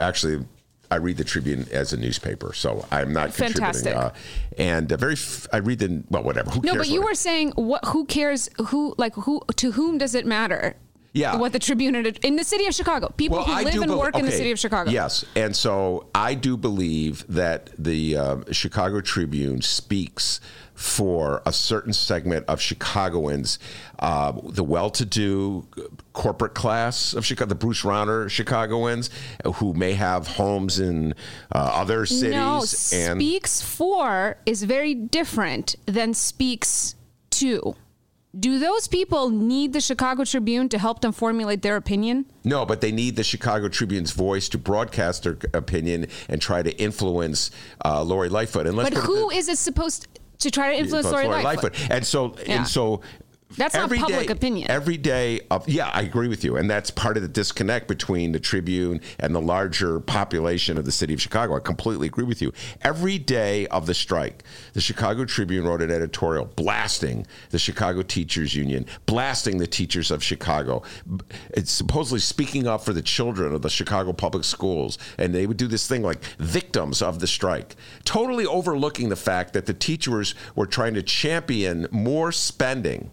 actually I read the Tribune as a newspaper, so I'm not contributing. Fantastic. Uh, and uh, very, f- I read the well, whatever. Who no, but you I- were saying what? Who cares? Who like who? To whom does it matter? Yeah. What the Tribune in the city of Chicago? People who live and bel- work in the city of Chicago. Yes, and so I do believe that the uh, Chicago Tribune speaks for a certain segment of Chicagoans, uh, the well-to-do corporate class of Chicago, the Bruce Rauner Chicagoans, who may have homes in uh, other cities. No, and speaks for is very different than speaks to. Do those people need the Chicago Tribune to help them formulate their opinion? No, but they need the Chicago Tribune's voice to broadcast their opinion and try to influence uh, Lori Lightfoot. And let's But who th- is it supposed to try to influence Lori Lightfoot? And so, Yeah. and so. That's not public day- opinion. Every day of yeah, I agree with you, and that's part of the disconnect between the Tribune and the larger population of the city of Chicago. I completely agree with you. Every day of the strike, the Chicago Tribune wrote an editorial blasting the Chicago Teachers Union, blasting the teachers of Chicago. It's supposedly speaking up for the children of the Chicago public schools, and they would do this thing like victims of the strike, totally overlooking the fact that the teachers were trying to champion more spending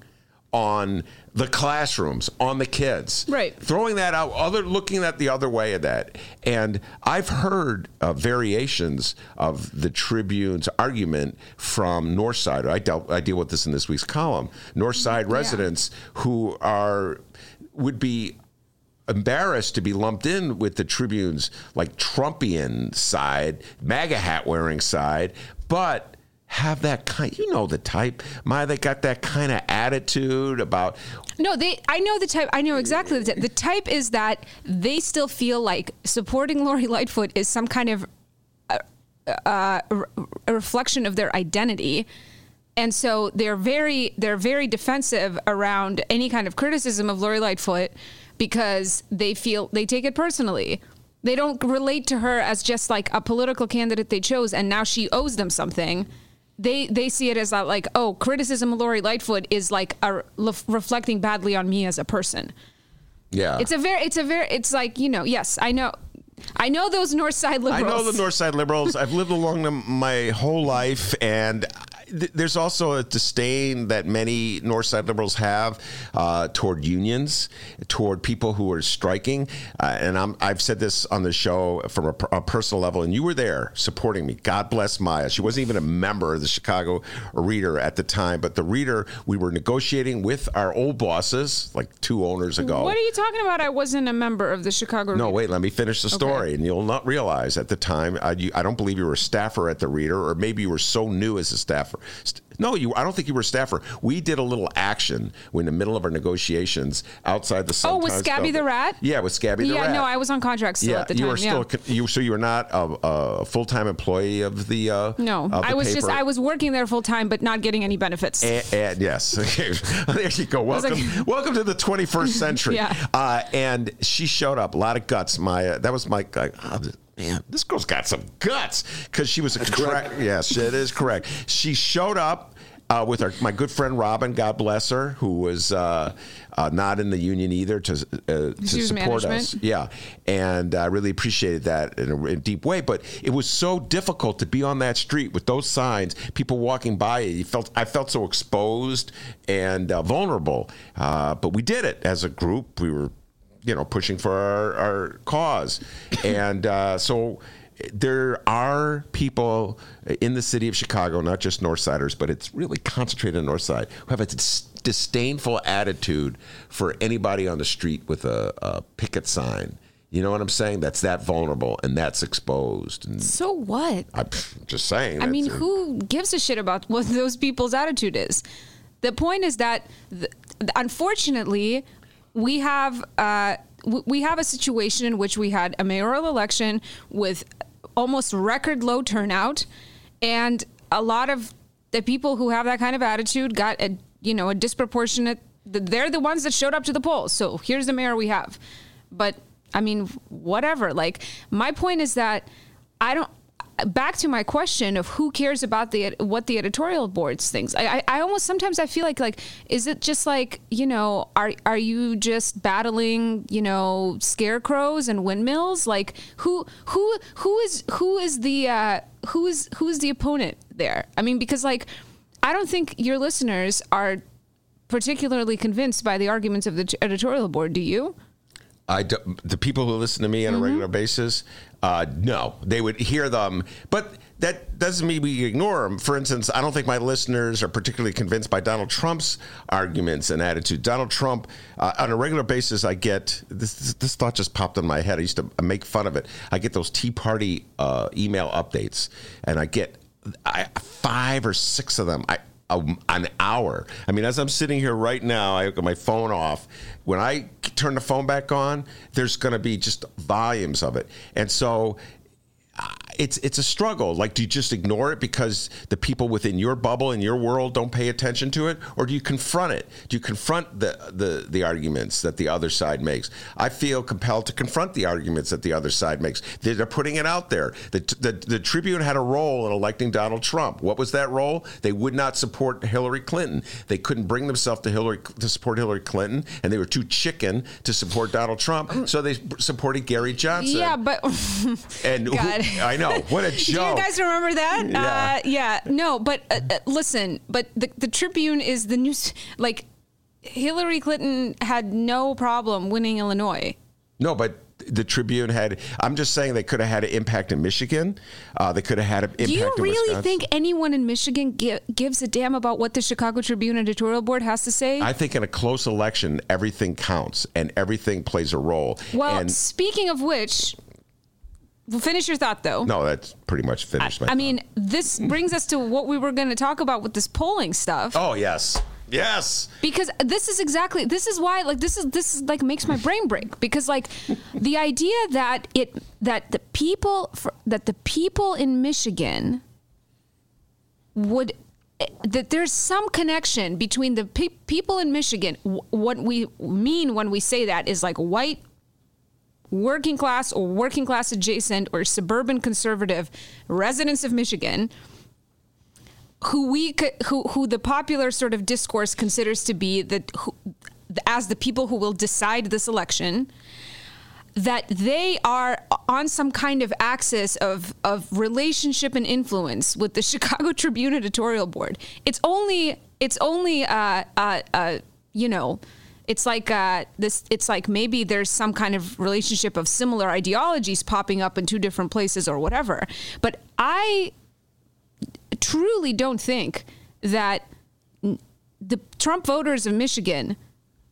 on the classrooms, on the kids. Right. Throwing that out, other looking at the other way of that. And I've heard uh, variations of the Tribune's argument from Northside. I dealt I deal with this in this week's column. Northside residents who are would be embarrassed to be lumped in with the Tribune's like Trumpian side, MAGA hat wearing side, but have that kind you know the type my they got that kind of attitude about No, they. I know the type. I know exactly the type. The type is that they still feel like supporting Lori Lightfoot is some kind of uh, uh, a reflection of their identity, and so they're very they're very defensive around any kind of criticism of Lori Lightfoot because they feel they take it personally. They don't relate to her as just like a political candidate they chose, and now she owes them something they they see it as that like oh criticism of Lori Lightfoot is like a lef- reflecting badly on me as a person. yeah It's a very it's a very it's like you know yes I know I know those North Side liberals. I know the North Side liberals. I've lived along them my whole life, and there's also a disdain that many North Side liberals have uh, toward unions, toward people who are striking. Uh, and I'm, I've said this on the show from a, a personal level, and you were there supporting me. God bless Maya. She wasn't even a member of the Chicago Reader at the time, but the Reader, we were negotiating with our old bosses like two owners ago. What are you talking about? I wasn't a member of the Chicago. No, Reader. wait, let me finish the story, and you'll not realize at the time, I, you, I don't believe you were a staffer at the Reader, or maybe you were so new as a staffer. St- No, you. I don't think you were a staffer. We did a little action in the middle of our negotiations outside the. Oh, with Scabby the. Rat? Yeah, with Scabby the yeah, Rat. Yeah, no, I was on contract still yeah, at the you time. were yeah. still you. So you were not a, a full time employee of the. Uh, No, of the I was just. I was working there full time, but not getting any benefits. And, and yes, okay. there you go. Welcome, like- welcome to the 21st century. Yeah. Uh, and she showed up, a lot of guts. Maya, that was my. Oh, man, this girl's got some guts because she was a contract. Yes, it is correct. She showed up. Uh, with our, my good friend Robin, God bless her, who was uh, uh, not in the union either to uh, to She was support us. Yeah, and I really appreciated that in a, in a deep way. But it was so difficult to be on that street with those signs, people walking by you. You felt I felt so exposed and uh, vulnerable. Uh, but we did it as a group. We were, you know, pushing for our, our cause, and uh, so. There are people in the city of Chicago, not just Northsiders, but it's really concentrated on North Side, who have a dis- disdainful attitude for anybody on the street with a, a picket sign. You know what I'm saying? That's that vulnerable and that's exposed. And so what? I'm just saying. I mean, who gives a shit about what those people's attitude is? The point is that, th- unfortunately, we have uh, we have a situation in which we had a mayoral election with almost record low turnout, and a lot of the people who have that kind of attitude got a you know a disproportionate. They're the ones that showed up to the polls. So here's the mayor we have, but I mean, whatever. Like my point is that I don't back to my question of who cares about the what the editorial boards thinks. I, I, I almost sometimes I feel like like is it just like you know are are you just battling you know scarecrows and windmills? Like who who who is who is the uh, who is who is the opponent there? I mean because like I don't think your listeners are particularly convinced by the arguments of the editorial board. Do you? I do, the people who listen to me on a regular basis, uh, no, they would hear them, but that doesn't mean we ignore them. For instance, I don't think my listeners are particularly convinced by Donald Trump's arguments and attitude. Donald Trump, uh, on a regular basis, I get this. This thought just popped in my head. I used to make fun of it. I get those Tea Party uh, email updates, and I get I, five or six of them. I a, an hour. I mean, as I'm sitting here right now, I got my phone off. When I turn the phone back on, there's going to be just volumes of it, and so it's it's a struggle. Like, do you just ignore it because the people within your bubble in your world don't pay attention to it, or do you confront it? Do you confront the the the arguments that the other side makes? I feel compelled to confront the arguments that the other side makes. They're, putting it out there. The, the the Tribune had a role in electing Donald Trump. What was that role? They would not support Hillary Clinton. They couldn't bring themselves to Hillary to support Hillary Clinton, and they were too chicken to support Donald Trump. Mm. So they supported Gary Johnson. Yeah, but And who- I know what a Do you guys remember that? Yeah. Uh, yeah. No, but uh, uh, listen, but the, the Tribune is the news. Like, Hillary Clinton had no problem winning Illinois. No, but the Tribune had. I'm just saying they could have had an impact in Michigan. Uh, they could have had an impact. Do you really think anyone in Michigan gi- gives a damn about what the Chicago Tribune editorial board has to say? I think in a close election, everything counts and everything plays a role. well, and speaking of which, well, finish your thought though. no, that's pretty much finished. my I mean, this brings us to what we were going to talk about with this polling stuff. oh yes, yes. because this is exactly this is why like this is this is like makes my brain break because like the idea that it that the people for, that the people in Michigan would that there's some connection between the pe- people in Michigan wh- what we mean when we say that is like white working class or working class adjacent or suburban conservative residents of Michigan who we who who the popular sort of discourse considers to be that who, as the people who will decide this election that they are on some kind of axis of of relationship and influence with the Chicago Tribune editorial board. It's only it's only uh, uh, uh, you know it's like uh, this it's like maybe there's some kind of relationship of similar ideologies popping up in two different places or whatever but i truly don't think that the trump voters of michigan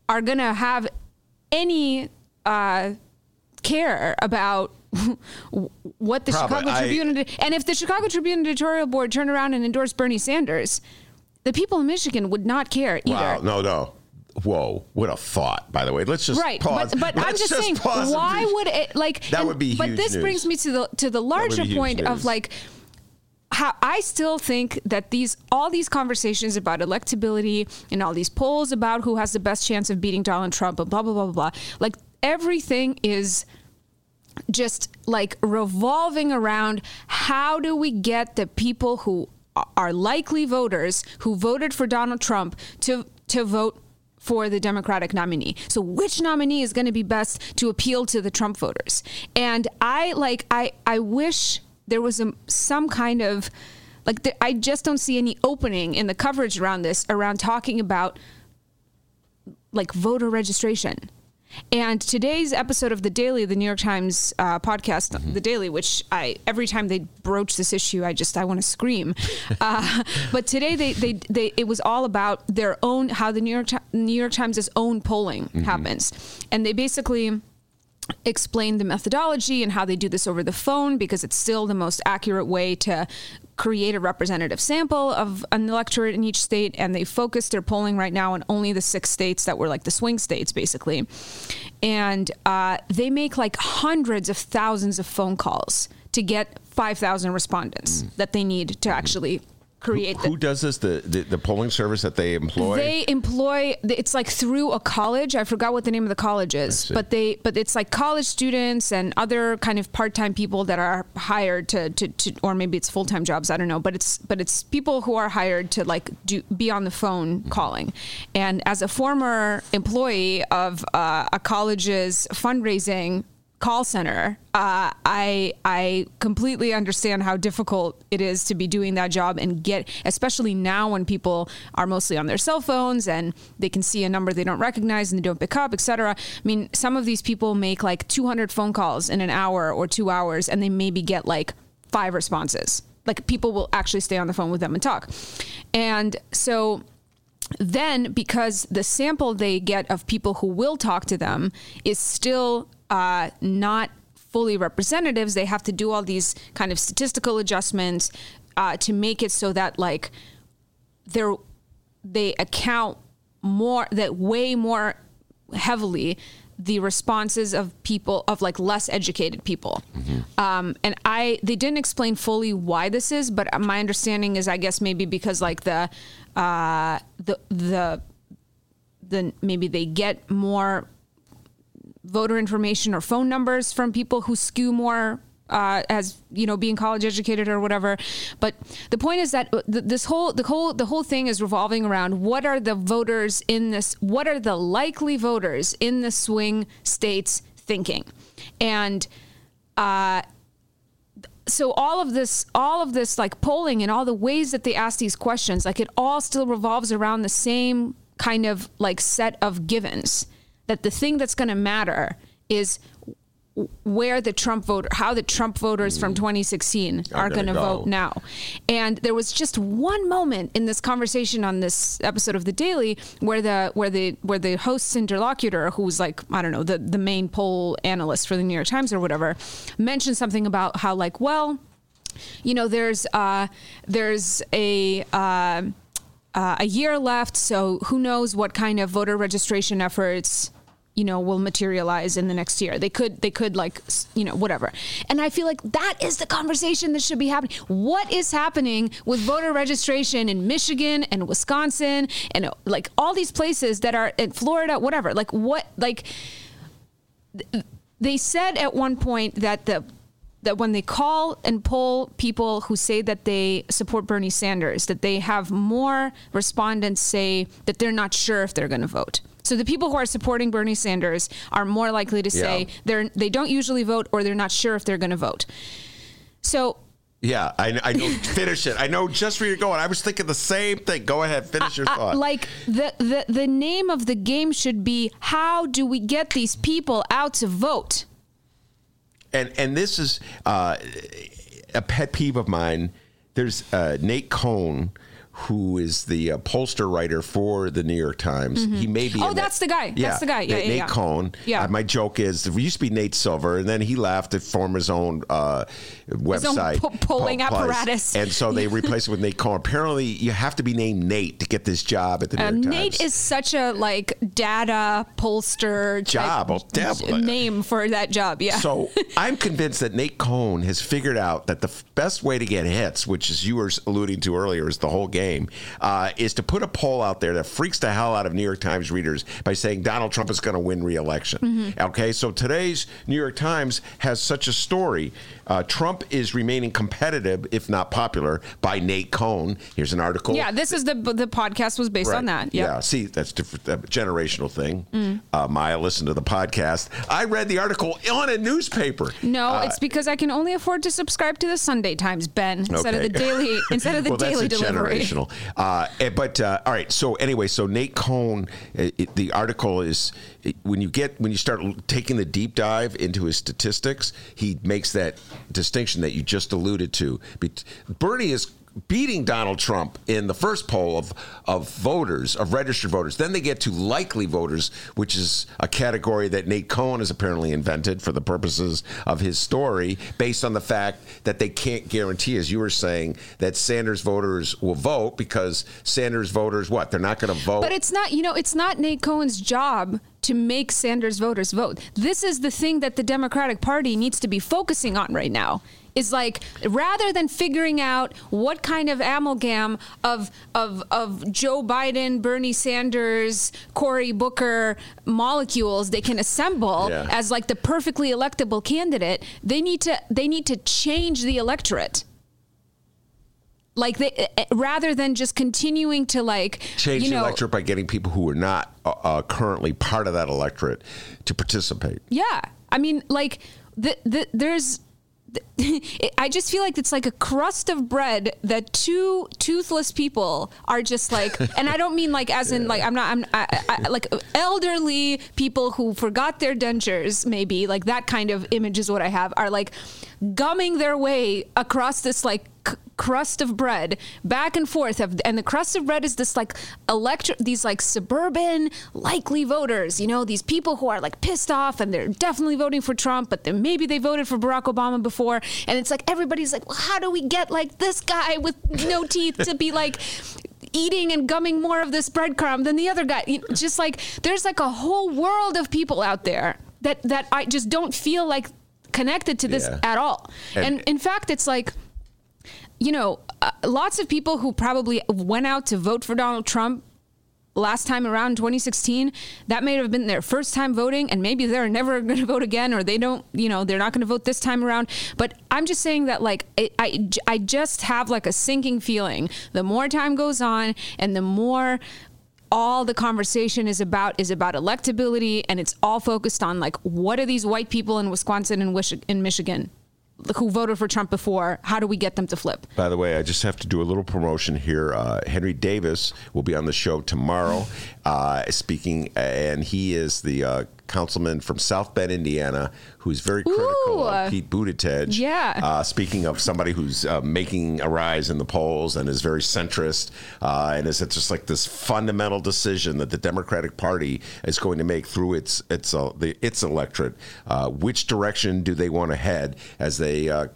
are going to have any uh, care about what the Probably. chicago I- tribune and if the chicago tribune editorial board turned around and endorsed bernie sanders the people in michigan would not care either Wow, no, no. Whoa, what a thought, by the way. Let's just right pause. but, but i'm Let's just, saying why would it like That and- would be but this news. brings me to the to the larger point of like how I still think that these all these conversations about electability and all these polls about who has the best chance of beating Donald Trump and blah blah blah blah blah like everything is just like revolving around how do we get the people who are likely voters who voted for Donald Trump to to vote for the Democratic nominee. So which nominee is going to be best to appeal to the Trump voters? And I like I I wish there was a, some kind of like the, I just don't see any opening in the coverage around this around talking about like voter registration. And today's episode of the Daily, the New York Times uh, podcast, the Daily, which I every time they broach this issue, I just I want to scream. Uh, but today they, they they it was all about their own how the New York New York Times' own polling happens, and they basically explain the methodology and how they do this over the phone because it's still the most accurate way to create a representative sample of an electorate in each state. And they focus their polling right now on only the six states that were like the swing states basically. And uh, they make like hundreds of thousands of phone calls to get 5000 respondents that they need to actually create the, Who does this? The, the the polling service that they employ? they employ it's like through a college. I forgot what the name of the college is, but they but it's like college students and other kind of part-time people that are hired to, to, to or maybe it's full-time jobs, I don't know, but it's but it's people who are hired to like do be on the phone calling. And as a former employee of uh, a college's fundraising call center, uh, I I completely understand how difficult it is to be doing that job and get, especially now when people are mostly on their cell phones and they can see a number they don't recognize and they don't pick up, etc. I mean, some of these people make like 200 phone calls in an hour or two hours, and they maybe get like five responses. Like people will actually stay on the phone with them and talk, and so then because the sample they get of people who will talk to them is still uh, not fully representatives they have to do all these kind of statistical adjustments uh, to make it so that like they're they account more that way more heavily the responses of people of like less educated people. Um, and i they didn't explain fully why this is but my understanding is i guess maybe because like the uh, the the the maybe they get more voter information or phone numbers from people who skew more uh, as you know being college educated or whatever. But the point is that th- this whole the whole the whole thing is revolving around what are the voters in this what are the likely voters in the swing states thinking? And uh, so all of this all of this like polling and all the ways that they ask these questions like it all still revolves around the same kind of like set of givens that the thing that's going to matter is where the Trump voter, how the Trump voters from 2016 are, going to vote now. And there was just one moment in this conversation on this episode of the Daily where the where the where the host's interlocutor, who was like I don't know the the main poll analyst for the New York Times or whatever, mentioned something about how like well, you know, there's uh, there's a uh, uh, a year left, so who knows what kind of voter registration efforts you know will materialize in the next year. They could they could like you know whatever. And I feel like that is the conversation that should be happening. What is happening with voter registration in Michigan and Wisconsin and uh, like all these places that are in Florida, whatever. Like what like they said at one point that the that when they call and poll people who say that they support Bernie Sanders, that they have more respondents say that they're not sure if they're going to vote. So the people who are supporting Bernie Sanders are more likely to say Yeah. they're they don't usually vote or they're not sure if they're going to vote. So Yeah, I, I know. finish it. I know just where you're going. I was thinking the same thing. Go ahead, finish your thought. like the, the the name of the game should be how do we get these people out to vote? And and this is uh, a pet peeve of mine. There's uh, Nate Cohn, who is the uh, pollster writer for the New York Times. He may be. Oh, that's the guy. That's the guy. Yeah, Nate, yeah, Nate yeah. Cohn. Yeah. Uh, my joke is it used to be Nate Silver, and then he left to form his own uh, website, po- polling Poll apparatus. and so they replaced it with Nate Cohn. Apparently, you have to be named Nate to get this job at the New Uh, York Nate Times. Nate is such a like data pollster Job, oh, name for that job. Yeah. So I'm convinced that Nate Cohn has figured out that the f- best way to get hits, which is you were alluding to earlier, is the whole game, uh, is to put a poll out there that freaks the hell out of New York Times readers by saying Donald Trump is going to win re-election. Mm-hmm. Okay, so today's New York Times has such a story. Uh, Trump is remaining competitive, if not popular, by Nate Cohn. Here's an article. yeah, this is the the podcast was based on that. Yep. Yeah, see, that's different, a generational thing. Mm. Uh, Maya listened to the podcast. I read the article on a newspaper. No, Uh, it's because I can only afford to subscribe to the Sunday Times, Ben, instead of the daily instead of the well, daily delivery. Uh, eh, but uh, all right. So anyway, so Nate Cohn, uh, it, the article is when you get when you start taking the deep dive into his statistics, he makes that distinction that you just alluded to. Bernie is beating Donald Trump in the first poll of of voters of registered voters. Then they get to likely voters, which is a category that Nate Cohn has apparently invented for the purposes of his story, based on the fact that they can't guarantee, as you were saying, that Sanders voters will vote because Sanders voters what they're not going to vote. But it's not, you know, it's not Nate Cohn's job to make Sanders voters vote. This is the thing that the Democratic Party needs to be focusing on right now. Is like rather than figuring out what kind of amalgam of of of Joe Biden, Bernie Sanders, Cory Booker molecules they can assemble Yeah. as like the perfectly electable candidate, they need to they need to change the electorate. Like they eh, rather than just continuing to like Change you the electorate by getting people who are not uh, uh, currently part of that electorate to participate. Yeah, I mean, like the, the there's. I just feel like it's like a crust of bread that two toothless people are just like, and I don't mean like as in like I'm not I'm I, I, like elderly people who forgot their dentures maybe like that kind of image is what I have are like gumming their way across this like crust of bread back and forth of, and the crust of bread is this like electric these like suburban likely voters you know these people who are like pissed off and they're definitely voting for Trump but then maybe they voted for Barack Obama before. And it's like everybody's like well how do we get like this guy with no teeth to be like eating and gumming more of this breadcrumb than the other guy? You know, just like there's like a whole world of people out there that that I just don't feel like connected to this Yeah. at all. And- and in fact it's like you know, uh, lots of people who probably went out to vote for Donald Trump last time around 2016 that may have been their first time voting and maybe they're never going to vote again or they don't you know they're not going to vote this time around. But i'm just saying that like I, I i just have like a sinking feeling. The more time goes on and the more all the conversation is about is about electability and it's all focused on like what are these white people in wisconsin and in michigan who voted for Trump before. How do we get them to flip? By the way, I just have to do a little promotion here. Uh, Henry Davis will be on the show tomorrow, uh, speaking, and he is the uh, councilman from South Bend, Indiana, who's very critical Ooh. of Pete Buttigieg. Yeah. Uh, speaking of somebody who's uh, making a rise in the polls and is very centrist, uh, and is just like this fundamental decision that the Democratic Party is going to make through its its uh, the its electorate. Uh, which direction do they want to head as they uh,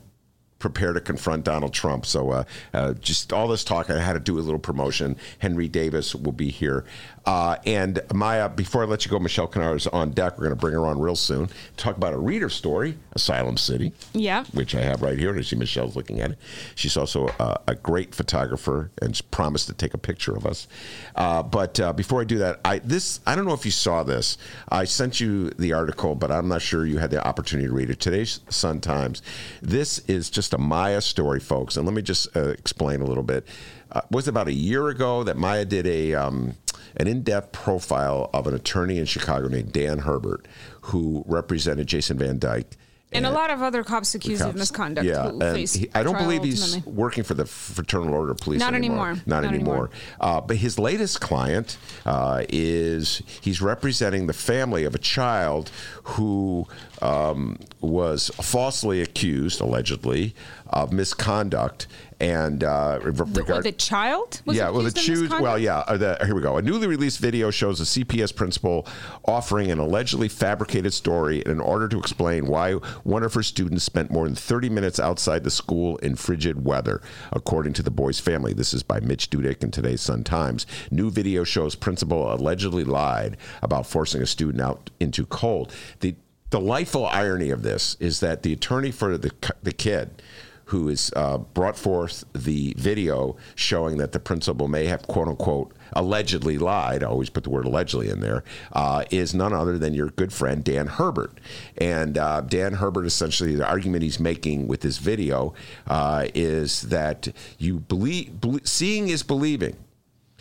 prepare to confront Donald Trump. So, uh, uh, just all this talk, I had to do a little promotion. Henry Davis will be here. Uh, and Maya, before I let you go, Michelle Kanaar is on deck. We're going to bring her on real soon. Talk about a reader story, Asylum City. Yeah. Which I have right here. And I see Michelle's looking at it. She's also a, a great photographer and promised to take a picture of us. Uh, but uh, before I do that, I this I don't know if you saw this. I sent you the article, but I'm not sure you had the opportunity to read it. Today's Sun Times. This is just a Maya story, folks. And let me just uh, explain a little bit. Uh, was about a year ago that Maya did a um, an in-depth profile of an attorney in Chicago named Dan Herbert, who represented Jason Van Dyke. And a lot of other cops accused of misconduct. Yeah, and he- I don't believe he's working for the Fraternal Order of Police Not anymore. anymore. Not, Not anymore. anymore. Uh, but his latest client uh, is he's representing the family of a child who um, was falsely accused, allegedly, of misconduct. And uh, re- The, regard- the child was yeah, well, the choose. Well, yeah. uh, the, here we go. A newly released video shows a CPS principal offering an allegedly fabricated story in order to explain why one of her students spent more than 30 minutes outside the school in frigid weather, according to the boy's family. This is by Mitch Dudek in today's Sun Times. New video shows principal allegedly lied about forcing a student out into cold. The delightful irony of this is that the attorney for the the kid who has uh, brought forth the video showing that the principal may have quote unquote allegedly lied. I always put the word allegedly in there. Uh, is none other than your good friend Dan Herbert. And uh, Dan Herbert, essentially, the argument he's making with this video uh, is that you believe, belie- seeing is believing.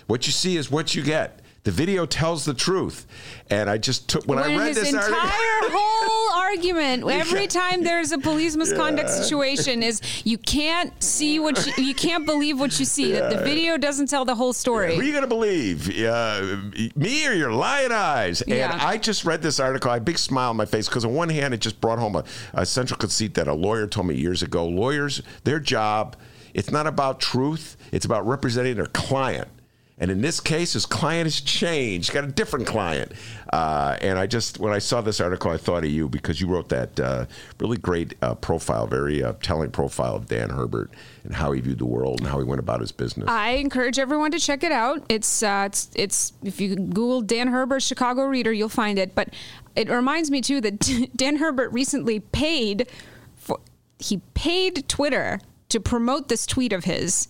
What you see is what you get. The video tells the truth, and I just took when, I read his this entire article. whole argument every time there's a police misconduct situation is you can't see what you, you can't believe what you see that the video doesn't tell the whole story Who are you going to believe? Uh, me or your lying eyes? And Yeah. I just read this article. I had a big smile on my face because, on one hand, it just brought home a, a central conceit that a lawyer told me years ago. Lawyers, their job, it's not about truth, it's about representing their client. And in this case, his client has changed, got a different client. Uh, and I just, when I saw this article, I thought of you because you wrote that uh, really great uh, profile, very uh, telling profile of Dan Herbert and how he viewed the world and how he went about his business. I encourage everyone to check it out. It's uh, it's it's if you Google Dan Herbert Chicago Reader, you'll find it. But it reminds me too that Dan Herbert recently paid for he paid Twitter to promote this tweet of his,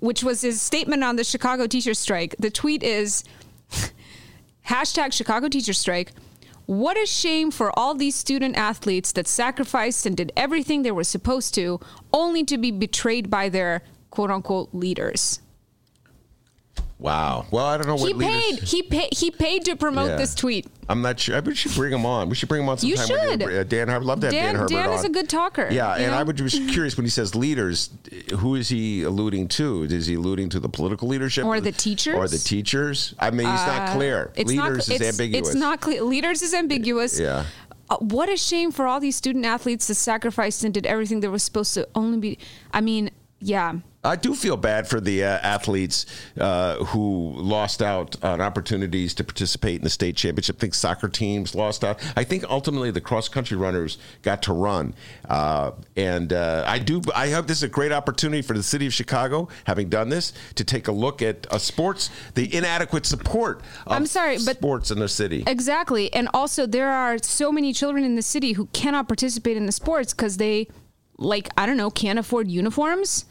which was his statement on the Chicago teacher strike. The tweet is hashtag Chicago teacher strike. What a shame for all these student athletes that sacrificed and did everything they were supposed to, only to be betrayed by their quote unquote leaders. Wow. Well, I don't know what He leaders- paid. He paid. He paid to promote Yeah. this tweet. I'm not sure. I we should bring him on. We should bring him on sometime. when should. uh, Dan, I'd love to have Dan, Dan- Herbert Dan on. is a good talker, Yeah, and know? I would be curious when he says leaders, who is he alluding to? Is he alluding to the political leadership, Or the teachers? or the teachers? I mean, he's not clear. It's leaders not. is it's, ambiguous. It's not clear. Leaders is ambiguous. Yeah. Uh, what a shame for all these student athletes that sacrificed and did everything they were supposed to only be. I mean, yeah. I do feel bad for the uh, athletes uh, who lost out on opportunities to participate in the state championship. I think soccer teams lost out. I think ultimately the cross country runners got to run, uh, and uh, I do. I hope this is a great opportunity for the city of Chicago, having done this, to take a look at uh, sports, the inadequate support. Of I'm sorry, but- sports in the city. Exactly. And also, there are so many children in the city who cannot participate in the sports because they, like, I don't know, can't afford uniforms.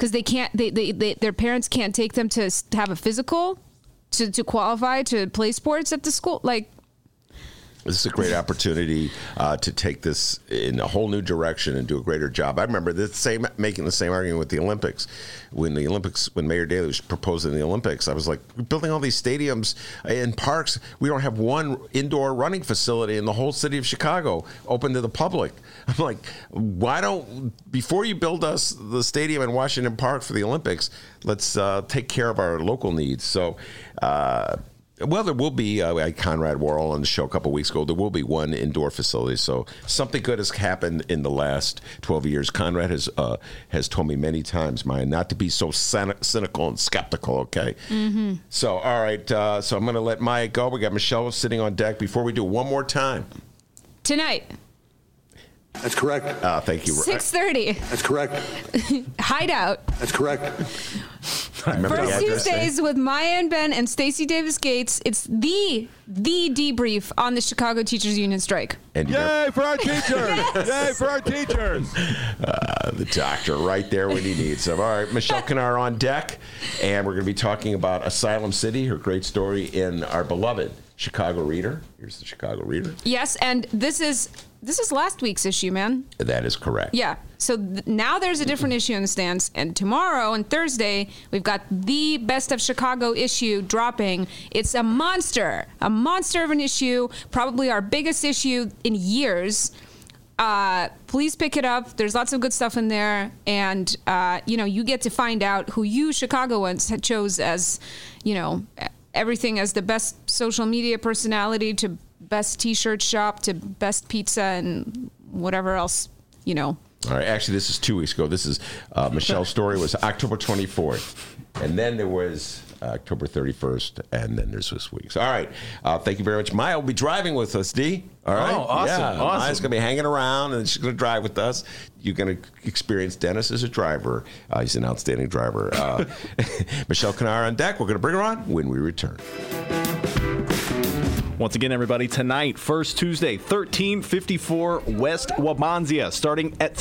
Because they can't, they, they, they, their parents can't take them to have a physical to, to qualify to play sports at the school. Like, This is a great opportunity uh, to take this in a whole new direction and do a greater job. I remember the same making the same argument with the Olympics. When the Olympics, when Mayor Daley was proposing the Olympics, I was like, building all these stadiums and parks. We don't have one indoor running facility in the whole city of Chicago open to the public. I'm like, why don't before you build us the stadium in Washington Park for the Olympics, let's uh, take care of our local needs. So. Uh, well, there will be. Uh, Conrad Worrill on the show a couple weeks ago. There will be one indoor facility. So something good has happened in the last twelve years. Conrad has uh, has told me many times, Maya, not to be so cyni- cynical and skeptical. Okay. Mm-hmm. So all right. Uh, so I'm going to let Maya go. We got Michelle sitting on deck. Before we do one more time. tonight, That's correct. Uh, thank you. 6.30, That's correct. Hideout. That's correct. Remember the First address, eh? Tuesdays with Maya and Ben and Stacy Davis Gates. It's the, the debrief on the Chicago Teachers Union strike. And you know, Yay for our teachers! Yay for our teachers! uh, the doctor right there when he needs him. All right, Michelle Kanaar on deck, and we're going to be talking about Asylum City, her great story in our beloved Chicago Reader. Here's the Chicago Reader. Yes, and this is this is last week's issue, man. That is correct. Yeah. So th- now there's a different issue in the stands, and tomorrow and Thursday we've got the best of Chicago issue dropping. It's a monster, a monster of an issue, probably our biggest issue in years. Uh, please pick it up. There's lots of good stuff in there, and uh, you know you get to find out who you Chicagoans had chose as, you know, everything as the best social media personality to best T-shirt shop to best pizza and whatever else, you know. All right. Actually, this is two weeks ago. This is uh, Michelle's story was October 24th, and then there was October 31st, and then there's this week's. All right. Uh, thank you very much. Maya will be driving with us, D. All right. Oh, awesome, Yeah. awesome. Maya's going to be hanging around, and she's going to drive with us. You're going to experience Dennis as a driver. Uh, he's an outstanding driver. Uh, Michelle Kanaar on deck. We're going to bring her on when we return. Once again, everybody, tonight, first Tuesday, 1354 West Wabansia, starting at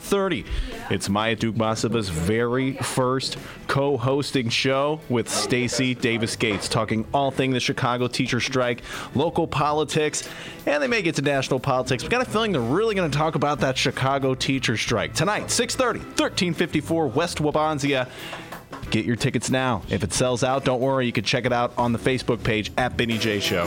6.30. It's Maya Duke Dukmasova's very first co-hosting show with Stacy Davis Gates, talking all thing the Chicago teacher strike, local politics, and they may get to national politics. We got a feeling they're really going to talk about that Chicago teacher strike. Tonight, 6.30, 1354 West Wabansia. Get your tickets now. If it sells out, don't worry. You can check it out on the Facebook page at Benny J Show.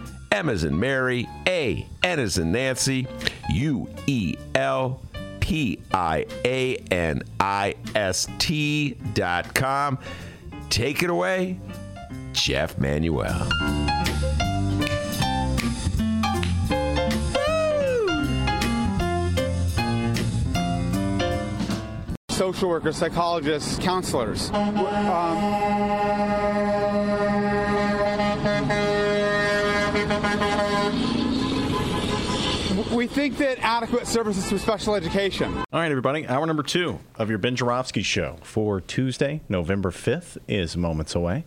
M as in Mary, A N as in Nancy, U E L P I A N I S T dot com. Take it away, Jeff Manuel. social workers, psychologists, counselors. Um, we think that adequate services for special education. All right, everybody. Hour number two of your Ben Joravsky show for Tuesday, November 5th is moments away.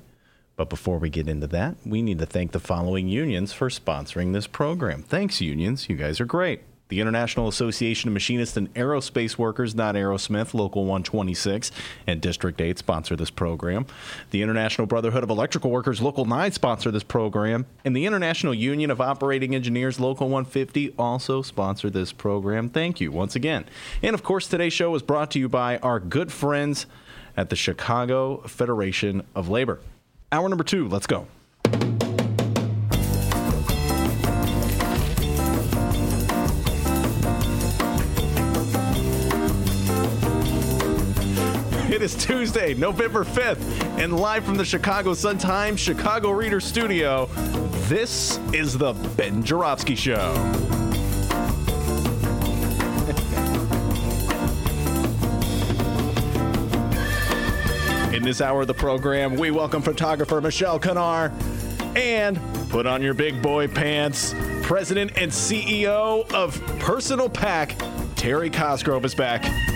But before we get into that, we need to thank the following unions for sponsoring this program. Thanks, unions. You guys are great. The International Association of Machinists and Aerospace Workers, not Aerosmith, Local 126, and District 8 sponsor this program. The International Brotherhood of Electrical Workers, Local 9 sponsor this program. And the International Union of Operating Engineers, Local 150, also sponsor this program. Thank you once again. And of course, today's show is brought to you by our good friends at the Chicago Federation of Labor. Hour number two, let's go. Is Tuesday, November 5th, and live from the Chicago Sun-Times Chicago Reader Studio, this is the Ben Joravsky Show. In this hour of the program, we welcome photographer Michelle Kanaar and put on your big boy pants. President and CEO of Personal PAC, Terry Cosgrove is back.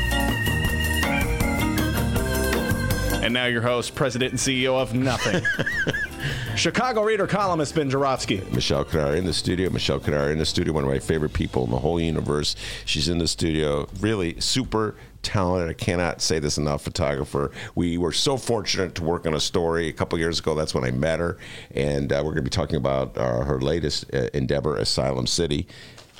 And now your host, President and CEO of Nothing. Chicago Reader columnist Ben Joravsky. Michelle Kanaar in the studio. Michelle Kanaar in the studio, one of my favorite people in the whole universe. She's in the studio. Really super talented. I cannot say this enough. Photographer. We were so fortunate to work on a story a couple years ago. That's when I met her, and uh, we're going to be talking about uh, her latest uh, endeavor, Asylum City.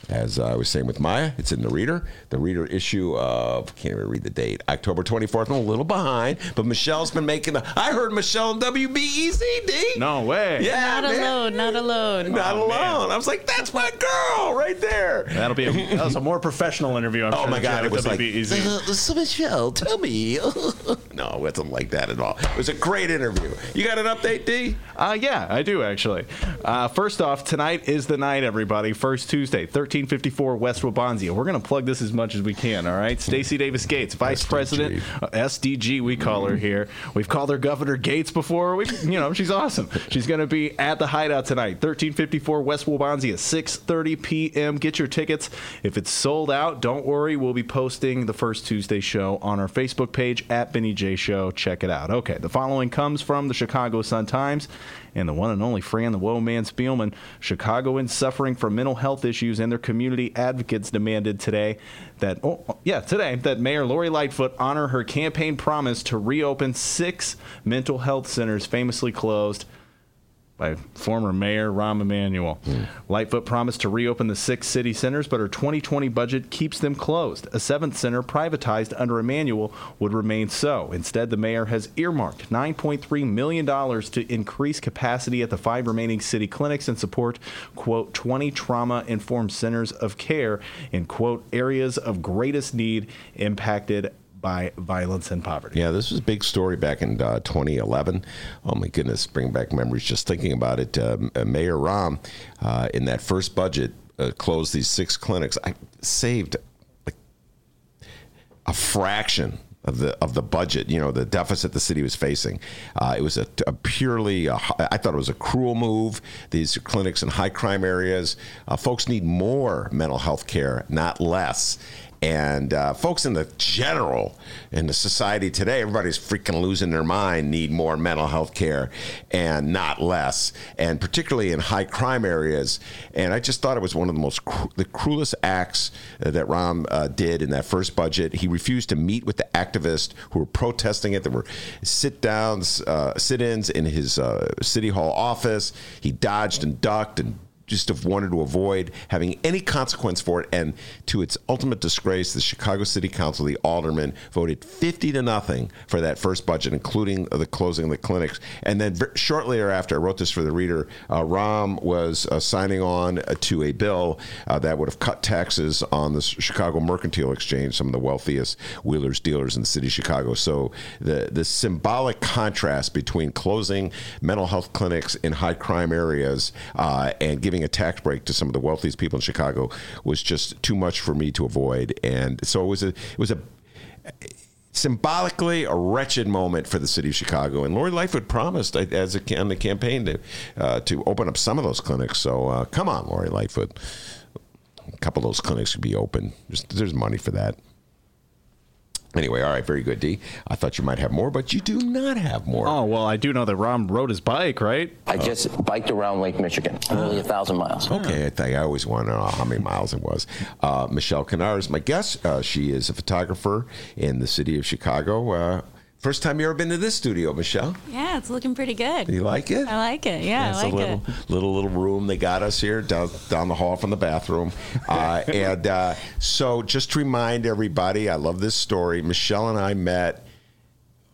As I was saying with Maya, it's in the Reader. The Reader issue of can't even read the date, October 24th. I'm a little behind, but Michelle's been making. The, I heard Michelle and WBEZ. D. No way. Yeah, Not man. alone, not alone. Not alone. I was like, that's my girl right there. That'll be a, that was a more professional interview. I'm Oh sure, my God! It with was like, uh, so Michelle, tell me. no, it wasn't like that at all. It was a great interview. You got an update, D? Uh, yeah, I do actually. Uh, first off, tonight is the night, everybody. First Tuesday, 1354 West Wabansia. We're going to plug this as much as we can, all right? Stacy Davis Gates, Vice SDG. President, uh, SDG, we call her here. We've called her Governor Gates before. We, you know, she's awesome. She's going to be at the Hideout tonight, 1354 West Wabansia, 6:30 p.m. Get your tickets. If it's sold out, don't worry. We'll be posting the first Tuesday show on our Facebook page at Benny J Show. Check it out. Okay, the following comes from the Chicago Sun Times and the one and only Fran the Woe Man Spielman. Chicagoans suffering from mental health issues and their community advocates demanded today that, oh, yeah, today, that Mayor Lori Lightfoot honor her campaign promise to reopen six mental health centers famously closed by former Mayor Rahm Emanuel. Hmm. Lightfoot promised to reopen the six city centers, but her 2020 budget keeps them closed. A seventh center privatized under Emanuel would remain so. Instead, the mayor has earmarked $9.3 million to increase capacity at the five remaining city clinics and support, quote, 20 trauma informed centers of care in, quote, areas of greatest need impacted by violence and poverty. Yeah, this was a big story back in uh, 2011. Oh my goodness, bring back memories just thinking about it. Um, uh, Mayor Rahm, uh, in that first budget, uh, closed these six clinics. I saved like a fraction of the of the budget. You know, the deficit the city was facing. Uh, it was a, a purely. uh, I thought it was a cruel move. These clinics in high crime areas. Uh, folks need more mental health care, not less. And uh, folks in the general in the society today, everybody's freaking losing their mind. Need more mental health care and not less. And particularly in high crime areas. And I just thought it was one of the most the cruelest acts uh, that Rahm uh, did in that first budget. He refused to meet with the activists who were protesting it. There were sit downs, uh, sit ins in his uh, city hall office. He dodged and ducked and just have wanted to avoid having any consequence for it. And to its ultimate disgrace, the Chicago City Council, the aldermen, voted 50 to nothing for that first budget, including the closing of the clinics. And then ver- shortly thereafter, I wrote this for the reader, uh, Rahm was uh, signing on uh, to a bill uh, that would have cut taxes on the Chicago Mercantile Exchange, some of the wealthiest wheelers dealers in the city of Chicago. So the, the symbolic contrast between closing mental health clinics in high crime areas uh, and giving a tax break to some of the wealthiest people in Chicago was just too much for me to avoid. And so it was a it was a symbolically a wretched moment for the city of Chicago. And Lori Lightfoot promised uh, as a, on the campaign to uh, to open up some of those clinics. So uh, come on, Lori Lightfoot. A couple of those clinics could be open. There's money for that. Anyway, all right, very good, D. I thought you might have more, but you do not have more. Oh, well, I do know that Rahm rode his bike, right? I just biked around Lake Michigan, nearly a thousand miles. Okay, I think I always want to know how many miles it was. Uh, Michelle Kanaar is my guest. Uh, she is a photographer in the city of Chicago. Uh, first time you ever been to this studio, Michelle? Yeah, it's looking pretty good. You like it? I like it. Yeah, it's I like a little, it. little little room they got us here down down the hall from the bathroom. Uh, and uh, so, just to remind everybody, I love this story. Michelle and I met.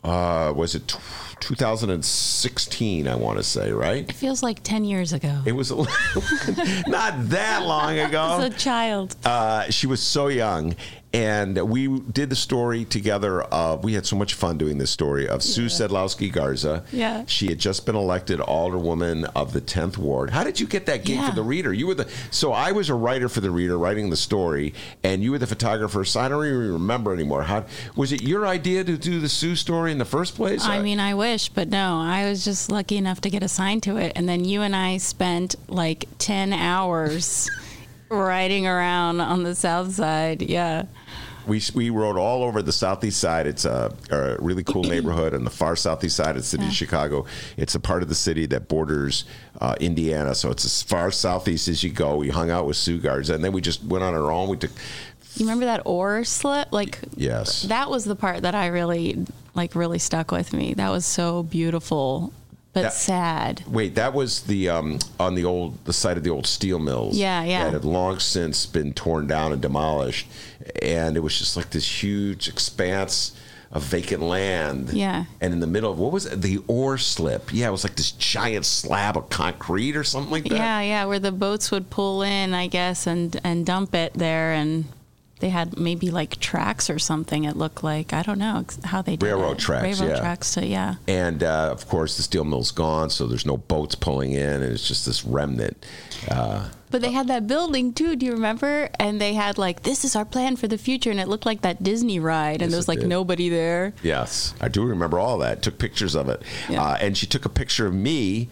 Uh, was it t- 2016? I want to say, right? It feels like 10 years ago. It was a, not that long ago. As a child. Uh, she was so young. And we did the story together. Of, we had so much fun doing this story of Sue Sadlowski Garza. Yeah. She had just been elected alderwoman of the 10th ward. How did you get that gig Yeah. for the reader? You were the so I was a writer for the reader, writing the story, and you were the photographer. So I don't even remember anymore. How was it your idea to do the Sue story in the first place? I mean, I wish, but no, I was just lucky enough to get assigned to it. And then you and I spent like 10 hours riding around on the south side. Yeah. We, we rode all over the southeast side. It's a, a really cool neighborhood on the far southeast side of the city of Chicago. It's a part of the city that borders uh, Indiana, so it's as far southeast as you go. We hung out with Sue Garza, and then we just went on our own. We took You remember that oar slip? Like Yes. that was the part that I really like really stuck with me. That was so beautiful, but That- sad. Wait, that was the um, on the old the site of the old steel mills. Yeah, yeah. That had long since been torn down and demolished, and it was just like this huge expanse of vacant land. Yeah. And in the middle of what was it? The ore slip? Yeah, it was like this giant slab of concrete or something like that. Yeah, yeah, where the boats would pull in, I guess, and and dump it there, and they had maybe like tracks or something. It looked like I don't know how they did Railroad it. tracks, Railroad yeah. tracks to yeah. And uh, of course, the steel mill's gone, so there's no boats pulling in, and it's just this remnant. Uh, But they had that building too. Do you remember? And they had like this is our plan for the future, and it looked like that Disney ride, and Yes, there was like did. nobody there. Yes, I do remember all that. Took pictures of it, Yeah. uh, and she took a picture of me.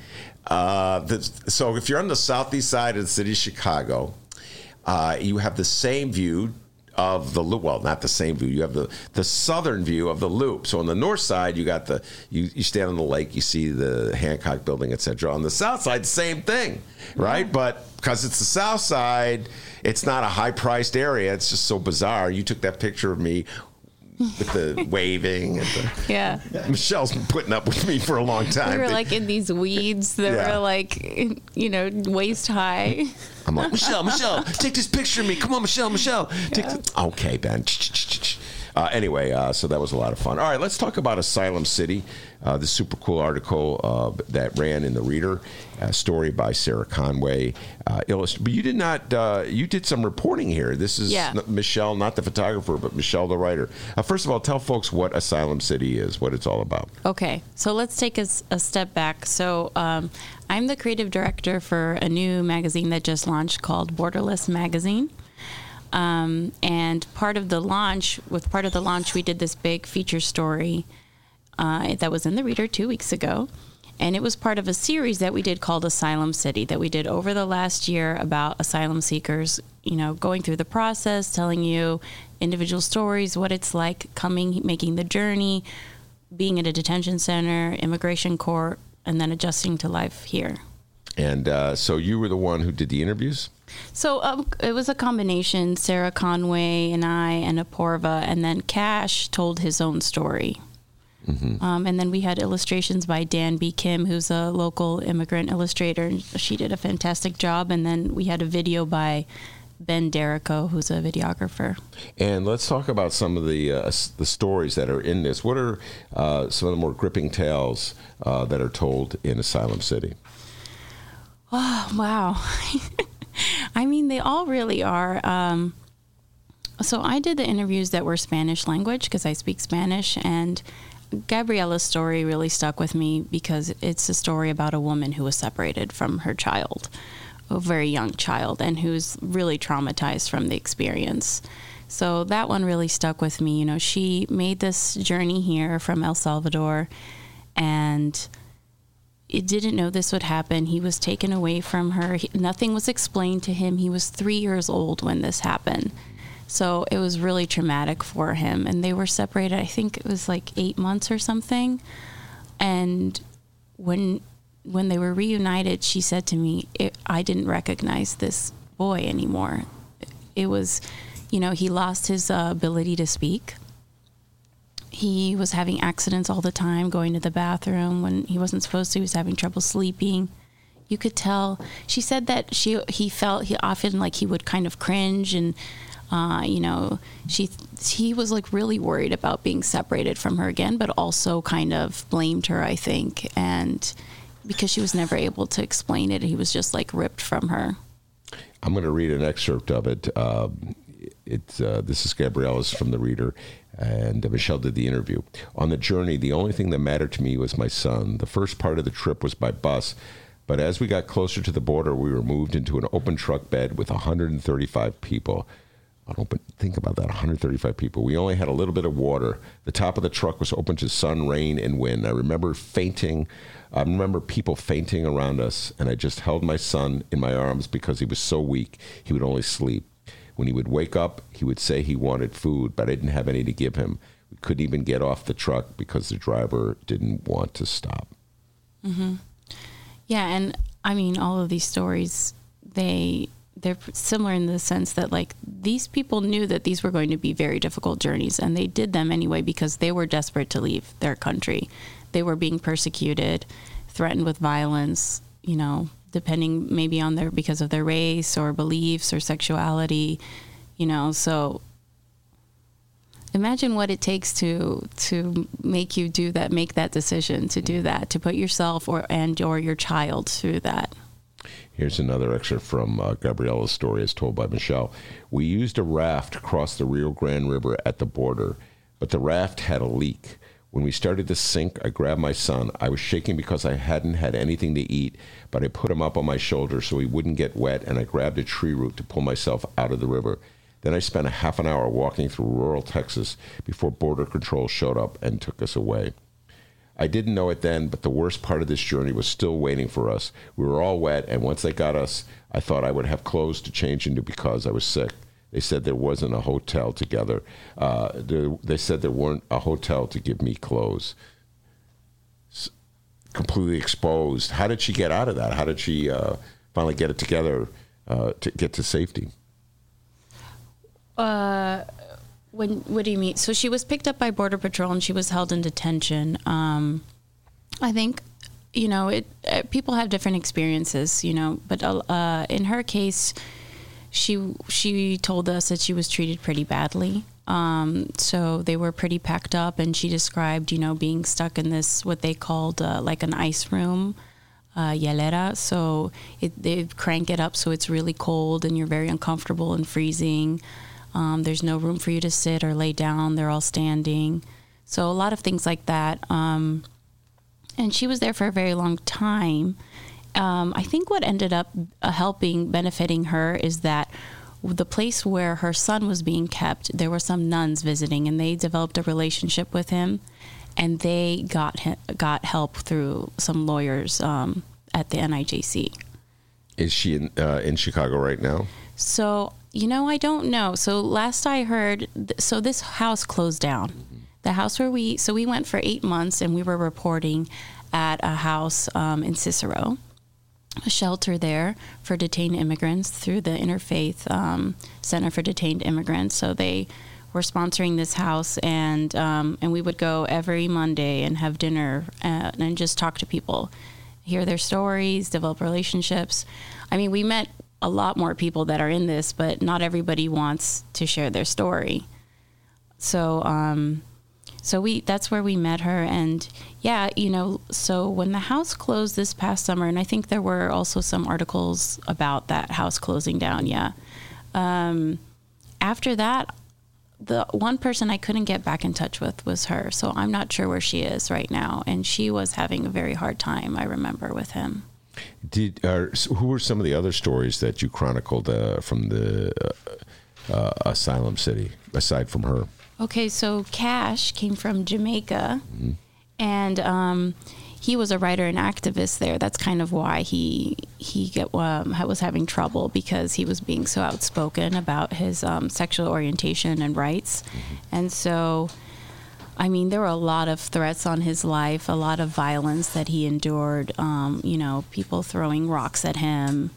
Uh, that, so if you're on the southeast side of the city of Chicago, uh, you have the same view of the loop. Well, not the same view. You have the the southern view of the loop. So on the north side, you got the you, you stand on the lake, you see the Hancock Building, etc. On the south side, same thing, right? But because it's the south side, it's not a high priced area. It's just so bizarre. You took that picture of me with the waving and the, Yeah. Michelle's been putting up with me for a long time. We were like in these weeds that Yeah. were like, you know, waist high. I'm like, Michelle, Michelle, take this picture of me. Come on, Michelle, Michelle. Take this. Okay, Ben. Uh, anyway, uh, so that was a lot of fun. All right, let's talk about Asylum City. Uh, the super cool article uh, that ran in the Reader, a story by Sarah Conway. Uh, illust- but you did not. Uh, you did some reporting here. This is Yeah. n- Michelle, not the photographer, but Michelle, the writer. Uh, first of all, tell folks what Asylum City is, what it's all about. Okay, so let's take a step back. So, um, I'm the creative director for a new magazine that just launched called Borderless Magazine. Um, and part of the launch, with part of the launch, we did this big feature story uh, that was in the Reader two weeks ago. And it was part of a series that we did called Asylum City that we did over the last year about asylum seekers, you know, going through the process, telling you individual stories, what it's like coming, making the journey, being at a detention center, immigration court, and then adjusting to life here. And uh, so you were the one who did the interviews? So um, it was a combination Sarah Conway and I and Aporva, and then Cash told his own story. Um, and then we had illustrations by Dan B. Kim, who's a local immigrant illustrator. and She did a fantastic job. And then we had a video by Ben Derrico, who's a videographer. And let's talk about some of the uh, the stories that are in this. What are uh, some of the more gripping tales uh, that are told in Asylum City? Oh, wow. I mean, they all really are. Um, so I did the interviews that were Spanish language because I speak Spanish, and Gabriella's story really stuck with me because it's a story about a woman who was separated from her child, a very young child, and who's really traumatized from the experience. So that one really stuck with me. You know, she made this journey here from El Salvador, and it didn't know this would happen. He was taken away from her. He, nothing was explained to him. He was three years old when this happened. So it was really traumatic for him. And they were separated, I think it was like eight months or something. And when when they were reunited, she said to me, I didn't recognize this boy anymore. It was, you know, he lost his uh, ability to speak he was having accidents all the time going to the bathroom when he wasn't supposed to he was having trouble sleeping you could tell she said that she he felt he often like he would kind of cringe and uh, you know she he was like really worried about being separated from her again but also kind of blamed her i think and because she was never able to explain it he was just like ripped from her I'm going to read an excerpt of it. Um, it's uh, this is Gabriella's from the Reader, and uh, Michelle did the interview. On the journey, the only thing that mattered to me was my son. The first part of the trip was by bus, but as we got closer to the border, we were moved into an open truck bed with 135 people. An open, think about that 135 people. We only had a little bit of water. The top of the truck was open to sun, rain, and wind. I remember fainting. I remember people fainting around us, and I just held my son in my arms because he was so weak. He would only sleep. When he would wake up, he would say he wanted food, but I didn't have any to give him. We couldn't even get off the truck because the driver didn't want to stop. Mm-hmm. Yeah, and I mean, all of these stories, they they're similar in the sense that like these people knew that these were going to be very difficult journeys and they did them anyway because they were desperate to leave their country. They were being persecuted threatened with violence you know depending maybe on their because of their race or beliefs or sexuality you know. So imagine what it takes to to make you do that make that decision to do that to put yourself or and or your child through that Here's another excerpt from uh, Gabriella's story as told by Michelle. We used a raft to cross the Rio Grande River at the border, but the raft had a leak. When we started to sink, I grabbed my son. I was shaking because I hadn't had anything to eat, but I put him up on my shoulder so he wouldn't get wet, and I grabbed a tree root to pull myself out of the river. Then I spent a half an hour walking through rural Texas before Border Control showed up and took us away. I didn't know it then, but the worst part of this journey was still waiting for us. We were all wet, and once they got us, I thought I would have clothes to change into because I was sick. They said there wasn't a hotel together. Uh, there, they said there weren't a hotel to give me clothes. S- completely exposed. How did she get out of that? How did she uh, finally get it together uh, to get to safety? Uh, when what do you mean? So she was picked up by border patrol and she was held in detention. Um, I think you know it. Uh, people have different experiences, you know, but uh, in her case, she she told us that she was treated pretty badly. Um, so they were pretty packed up, and she described, you know, being stuck in this what they called uh, like an ice room, uh. So it, they crank it up so it's really cold, and you're very uncomfortable and freezing. Um, there's no room for you to sit or lay down. They're all standing. So a lot of things like that. Um, and she was there for a very long time. Um, I think what ended up uh, helping, benefiting her, is that the place where her son was being kept, there were some nuns visiting, and they developed a relationship with him, and they got him, got help through some lawyers um, at the NIJC. Is she in, uh, in Chicago right now? So you know, I don't know. So last I heard, th- so this house closed down. The house where we, so we went for eight months and we were reporting at a house um, in Cicero, a shelter there for detained immigrants through the Interfaith um, Center for Detained Immigrants. So they were sponsoring this house, and um, and we would go every Monday and have dinner uh, and just talk to people, hear their stories, develop relationships. I mean, we met a lot more people that are in this, but not everybody wants to share their story. So, um, so we that's where we met her, and yeah, you know, so when the house closed this past summer, and I think there were also some articles about that house closing down. Yeah. Um, after that, the one person I couldn't get back in touch with was her. So I'm not sure where she is right now, and she was having a very hard time. I remember with him. Did uh, who were some of the other stories that you chronicled uh, from the uh, uh, asylum city aside from her? Okay, so Cash came from Jamaica, mm-hmm. and um, he was a writer and activist there. That's kind of why he he get, um, was having trouble because he was being so outspoken about his um, sexual orientation and rights, mm-hmm. and so I mean, there were a lot of threats on his life, a lot of violence that he endured. Um, you know, people throwing rocks at him,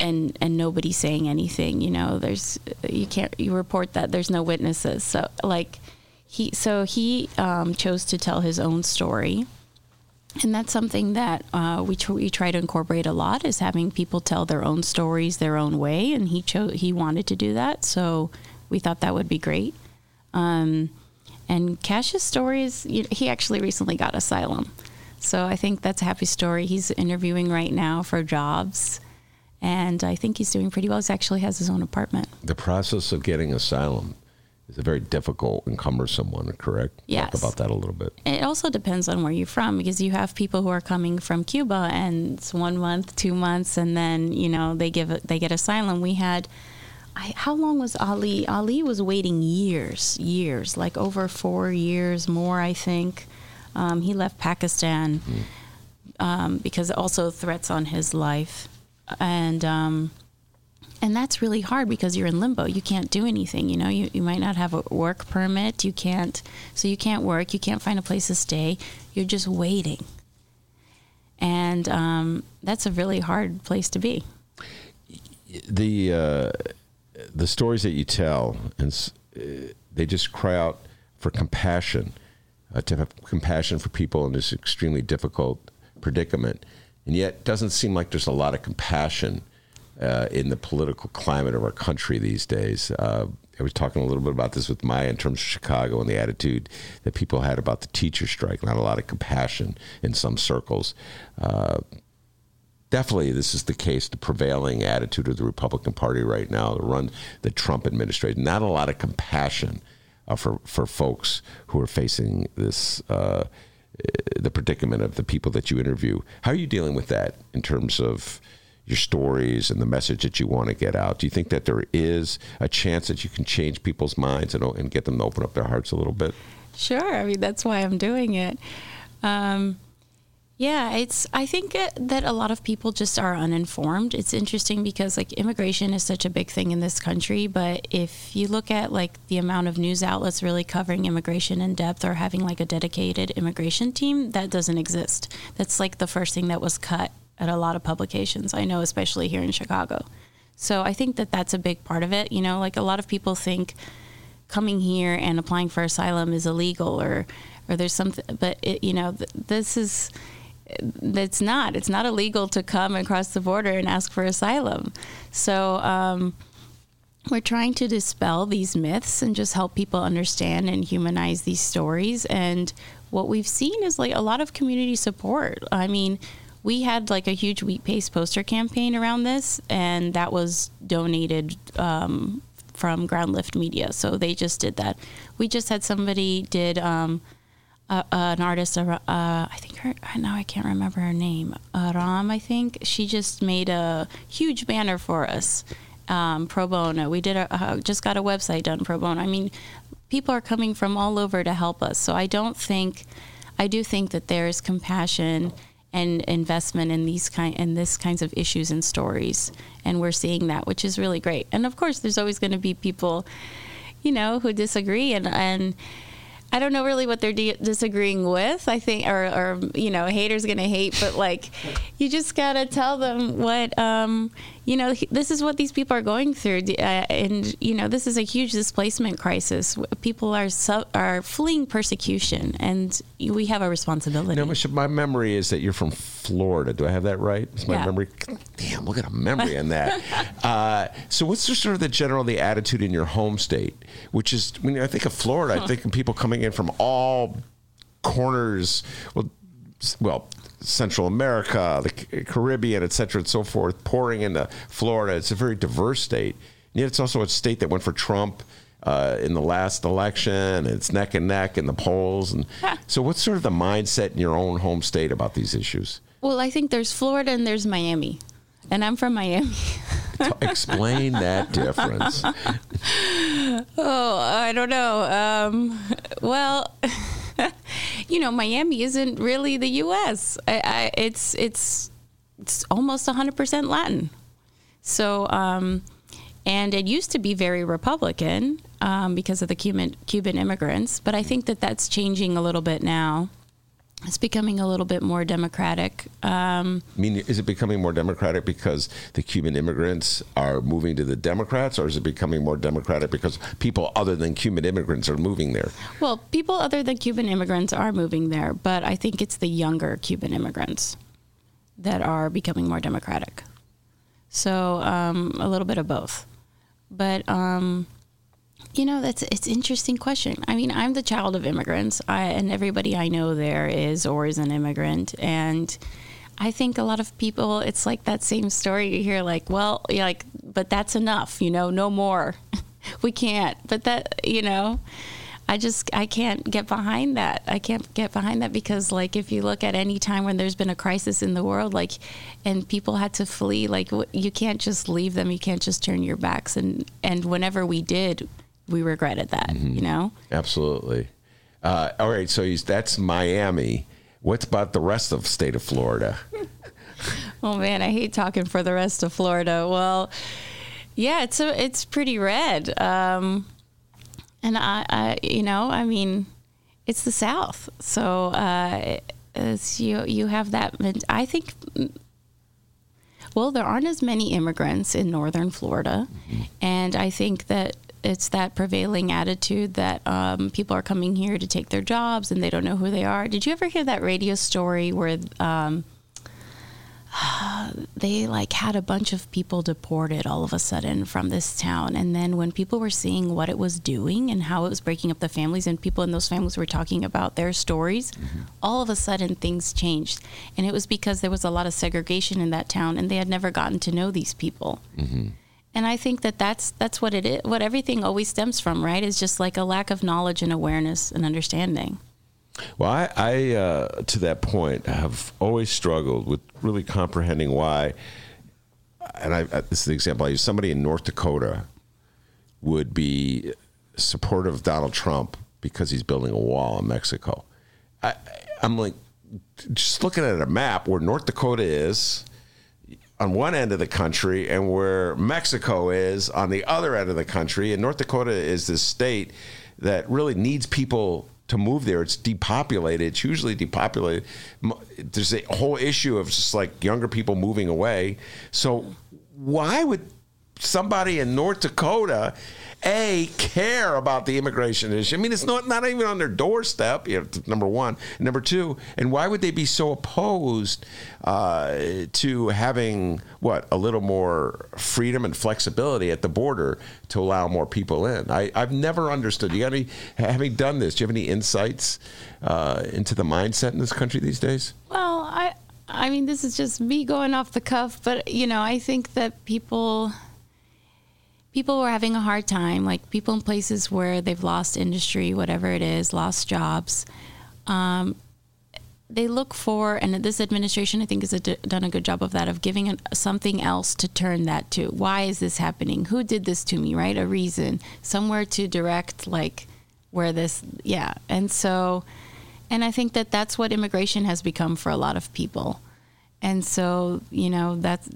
and and nobody saying anything. You know, there's you can't you report that there's no witnesses. So like he so he um, chose to tell his own story. And that's something that uh, we, tr- we try to incorporate a lot is having people tell their own stories their own way, and he chose he wanted to do that, so we thought that would be great. Um, and Cash's story is he actually recently got asylum. So I think that's a happy story. He's interviewing right now for jobs. And I think he's doing pretty well. He actually has his own apartment. The process of getting asylum is a very difficult and cumbersome one, correct? Yes. Talk about that a little bit. It also depends on where you're from because you have people who are coming from Cuba and it's one month, two months, and then, you know, they give they get asylum. We had I, how long was Ali? Ali was waiting years, years, like over four years more, I think. Um, he left Pakistan mm. um, because also threats on his life, and um, and that's really hard because you're in limbo. You can't do anything. You know, you, you might not have a work permit. You can't, so you can't work. You can't find a place to stay. You're just waiting, and um, that's a really hard place to be the uh, the stories that you tell, and uh, they just cry out for compassion, uh, to have compassion for people in this extremely difficult predicament, and yet it doesn't seem like there's a lot of compassion uh, in the political climate of our country these days. Uh, I was talking a little bit about this with Maya in terms of Chicago and the attitude that people had about the teacher strike. Not a lot of compassion in some circles. Uh, definitely this is the case the prevailing attitude of the republican party right now to run the trump administration not a lot of compassion uh, for for folks who are facing this uh, the predicament of the people that you interview how are you dealing with that in terms of your stories and the message that you want to get out do you think that there is a chance that you can change people's minds and, and get them to open up their hearts a little bit Sure. I mean, that's why I'm doing it. Um, yeah, it's. I think that a lot of people just are uninformed. It's interesting because like immigration is such a big thing in this country, but if you look at like the amount of news outlets really covering immigration in depth or having like a dedicated immigration team, that doesn't exist. That's like the first thing that was cut at a lot of publications. I know, especially here in Chicago. So I think that that's a big part of it. You know, like a lot of people think coming here and applying for asylum is illegal or or there's something but it, you know th- this is it's not it's not illegal to come across the border and ask for asylum. So um, we're trying to dispel these myths and just help people understand and humanize these stories. And what we've seen is like a lot of community support. I mean we had like a huge wheat paste poster campaign around this and that was donated um, from ground lift media. So they just did that. We just had somebody did um, uh, an artist, uh, I think her, now I can't remember her name, Aram, I think. She just made a huge banner for us, um, pro bono. We did a, uh, just got a website done pro bono. I mean, people are coming from all over to help us. So I don't think, I do think that there's compassion and investment in these kind in this kinds of issues and stories, and we're seeing that, which is really great. And of course, there's always going to be people, you know, who disagree and and I don't know really what they're di- disagreeing with. I think, or, or you know, haters gonna hate, but like, you just gotta tell them what, um, you know, this is what these people are going through, uh, and you know, this is a huge displacement crisis. People are su- are fleeing persecution, and we have a responsibility. No, Michelle, my memory is that you're from Florida. Do I have that right? Is my Yeah. memory? Damn, look at a memory in that. uh, so, what's the sort of the general the attitude in your home state? Which is, when I think of Florida, I think of people coming in from all corners. Well, well. Central America, the Caribbean, et cetera, and so forth, pouring into Florida. It's a very diverse state. And yet, it's also a state that went for Trump uh, in the last election. It's neck and neck in the polls. And so, what's sort of the mindset in your own home state about these issues? Well, I think there's Florida and there's Miami, and I'm from Miami. Explain that difference. Oh, I don't know. Um, well, you know, Miami isn't really the U.S. I, I, it's it's it's almost 100% Latin. So, um, and it used to be very Republican um, because of the Cuban Cuban immigrants, but I think that that's changing a little bit now. It's becoming a little bit more democratic. Um, I mean, is it becoming more democratic because the Cuban immigrants are moving to the Democrats, or is it becoming more democratic because people other than Cuban immigrants are moving there? Well, people other than Cuban immigrants are moving there, but I think it's the younger Cuban immigrants that are becoming more democratic. So um, a little bit of both. But um, you know, that's it's interesting question. I mean, I'm the child of immigrants, I, and everybody I know there is or is an immigrant, and I think a lot of people, it's like that same story you hear, like, well, like, but that's enough, you know, no more. we can't. But that, you know, I just I can't get behind that. I can't get behind that because like if you look at any time when there's been a crisis in the world like and people had to flee like you can't just leave them. You can't just turn your backs and and whenever we did, we regretted that, you know? Absolutely. Uh, all right, so he's, that's Miami. What's about the rest of the state of Florida? Oh man, I hate talking for the rest of Florida. Well, yeah, it's a, it's pretty red. Um, and I, I, you know, I mean, it's the South, so uh, you you have that. I think. well, there aren't as many immigrants in northern Florida. And I think that it's that prevailing attitude that um, people are coming here to take their jobs and they don't know who they are. Did you ever hear that radio story where um, they like had a bunch of people deported all of a sudden from this town and then when people were seeing what it was doing and how it was breaking up the families and people in those families were talking about their stories all of a sudden things changed and it was because there was a lot of segregation in that town and they had never gotten to know these people Mm-hmm. And I think that that's that's what it is. What everything always stems from, right? Is just like a lack of knowledge and awareness and understanding. Well, I, I uh, to that point, have always struggled with really comprehending why. And I, this is the example I use. Somebody in North Dakota would be supportive of Donald Trump because he's building a wall in Mexico. I, I'm like, just looking at a map where North Dakota is on one end of the country and where Mexico is on the other end of the country. And North Dakota is this state that really needs people to move there. It's depopulated. It's usually depopulated. There's a whole issue of just like younger people moving away. So why would somebody in North Dakota a care about the immigration issue? I mean, it's not not even on their doorstep. You know, number one, number two, and why would they be so opposed uh, to having what a little more freedom and flexibility at the border to allow more people in? I, I've never understood. You got any having done this? Do you have any insights uh, into the mindset in this country these days? Well, I I mean, this is just me going off the cuff, but you know, I think that people people were having a hard time, like people in places where they've lost industry, whatever it is, lost jobs. Um, they look for, and this administration, I think, has a, done a good job of that, of giving an, something else to turn that to. Why is this happening? Who did this to me? Right? A reason, somewhere to direct, like where this, yeah. And so, and I think that that's what immigration has become for a lot of people. And so, you know, that's,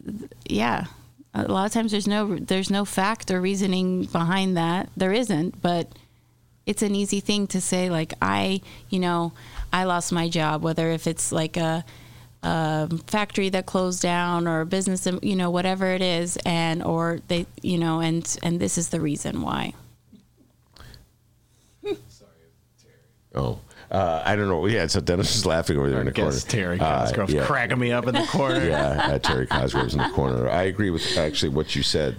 yeah. A lot of times there's no there's no fact or reasoning behind that. There isn't, but it's an easy thing to say like I, you know, I lost my job whether if it's like a a factory that closed down or a business you know whatever it is and or they you know and and this is the reason why. Sorry, Terry. oh. Uh, I don't know. Yeah, so Dennis is laughing over there in the corner. guess Terry Uh, Cosgrove's yeah. cracking me up in the corner. yeah, uh, Terry Cosgrove's in the corner. I agree with actually what you said.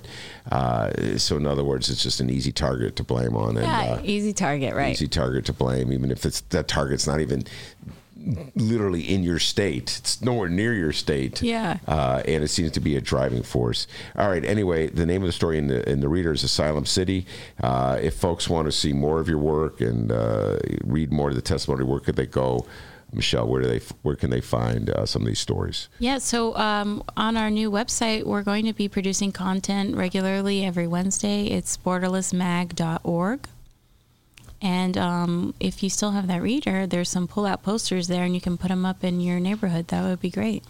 Uh, so, in other words, it's just an easy target to blame on, and Yeah, uh, easy target, right? easy target to blame, even if it's that target's not even literally in your state. It's nowhere near your state. Yeah. Uh, and it seems to be a driving force. All right. Anyway, the name of the story in the in the reader is Asylum City. Uh, if folks want to see more of your work and uh, read more of the testimony, where could they go? Michelle, where do they where can they find uh, some of these stories? Yeah, so um, on our new website, we're going to be producing content regularly every Wednesday. It's borderlessmag.org. And um, if you still have that reader, there's some pull out posters there, and you can put them up in your neighborhood. That would be great.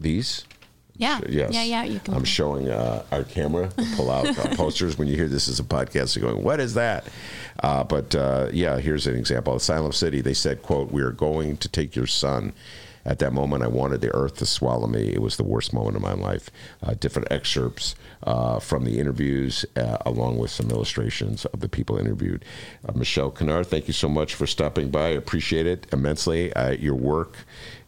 These. Yeah. Yes. Yeah, yeah. You can. I'm showing uh, our camera pull out uh, posters. When you hear this as a podcast, you're going, "What is that?" Uh, but uh, yeah, here's an example. Asylum City. They said, "quote We are going to take your son." At that moment, I wanted the earth to swallow me. It was the worst moment of my life. Uh, different excerpts uh, from the interviews, uh, along with some illustrations of the people interviewed. Uh, Michelle Kanaar, thank you so much for stopping by. I appreciate it immensely. Uh, your work.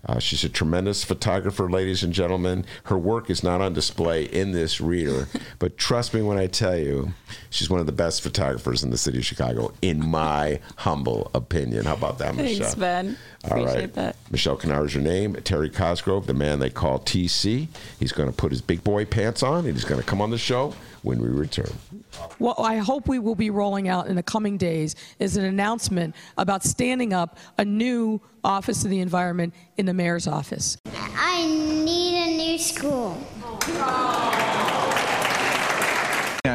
Uh, she's a tremendous photographer, ladies and gentlemen. Her work is not on display in this reader, but trust me when I tell you, she's one of the best photographers in the city of Chicago, in my humble opinion. How about that, Michelle? Thanks, Ben. All Appreciate right. that. Michelle Kanaar is her name. Terry Cosgrove, the man they call TC. He's going to put his big boy pants on and he's going to come on the show when we return. What I hope we will be rolling out in the coming days is an announcement about standing up a new Office of the Environment in the mayor's office. I need a new school. Oh,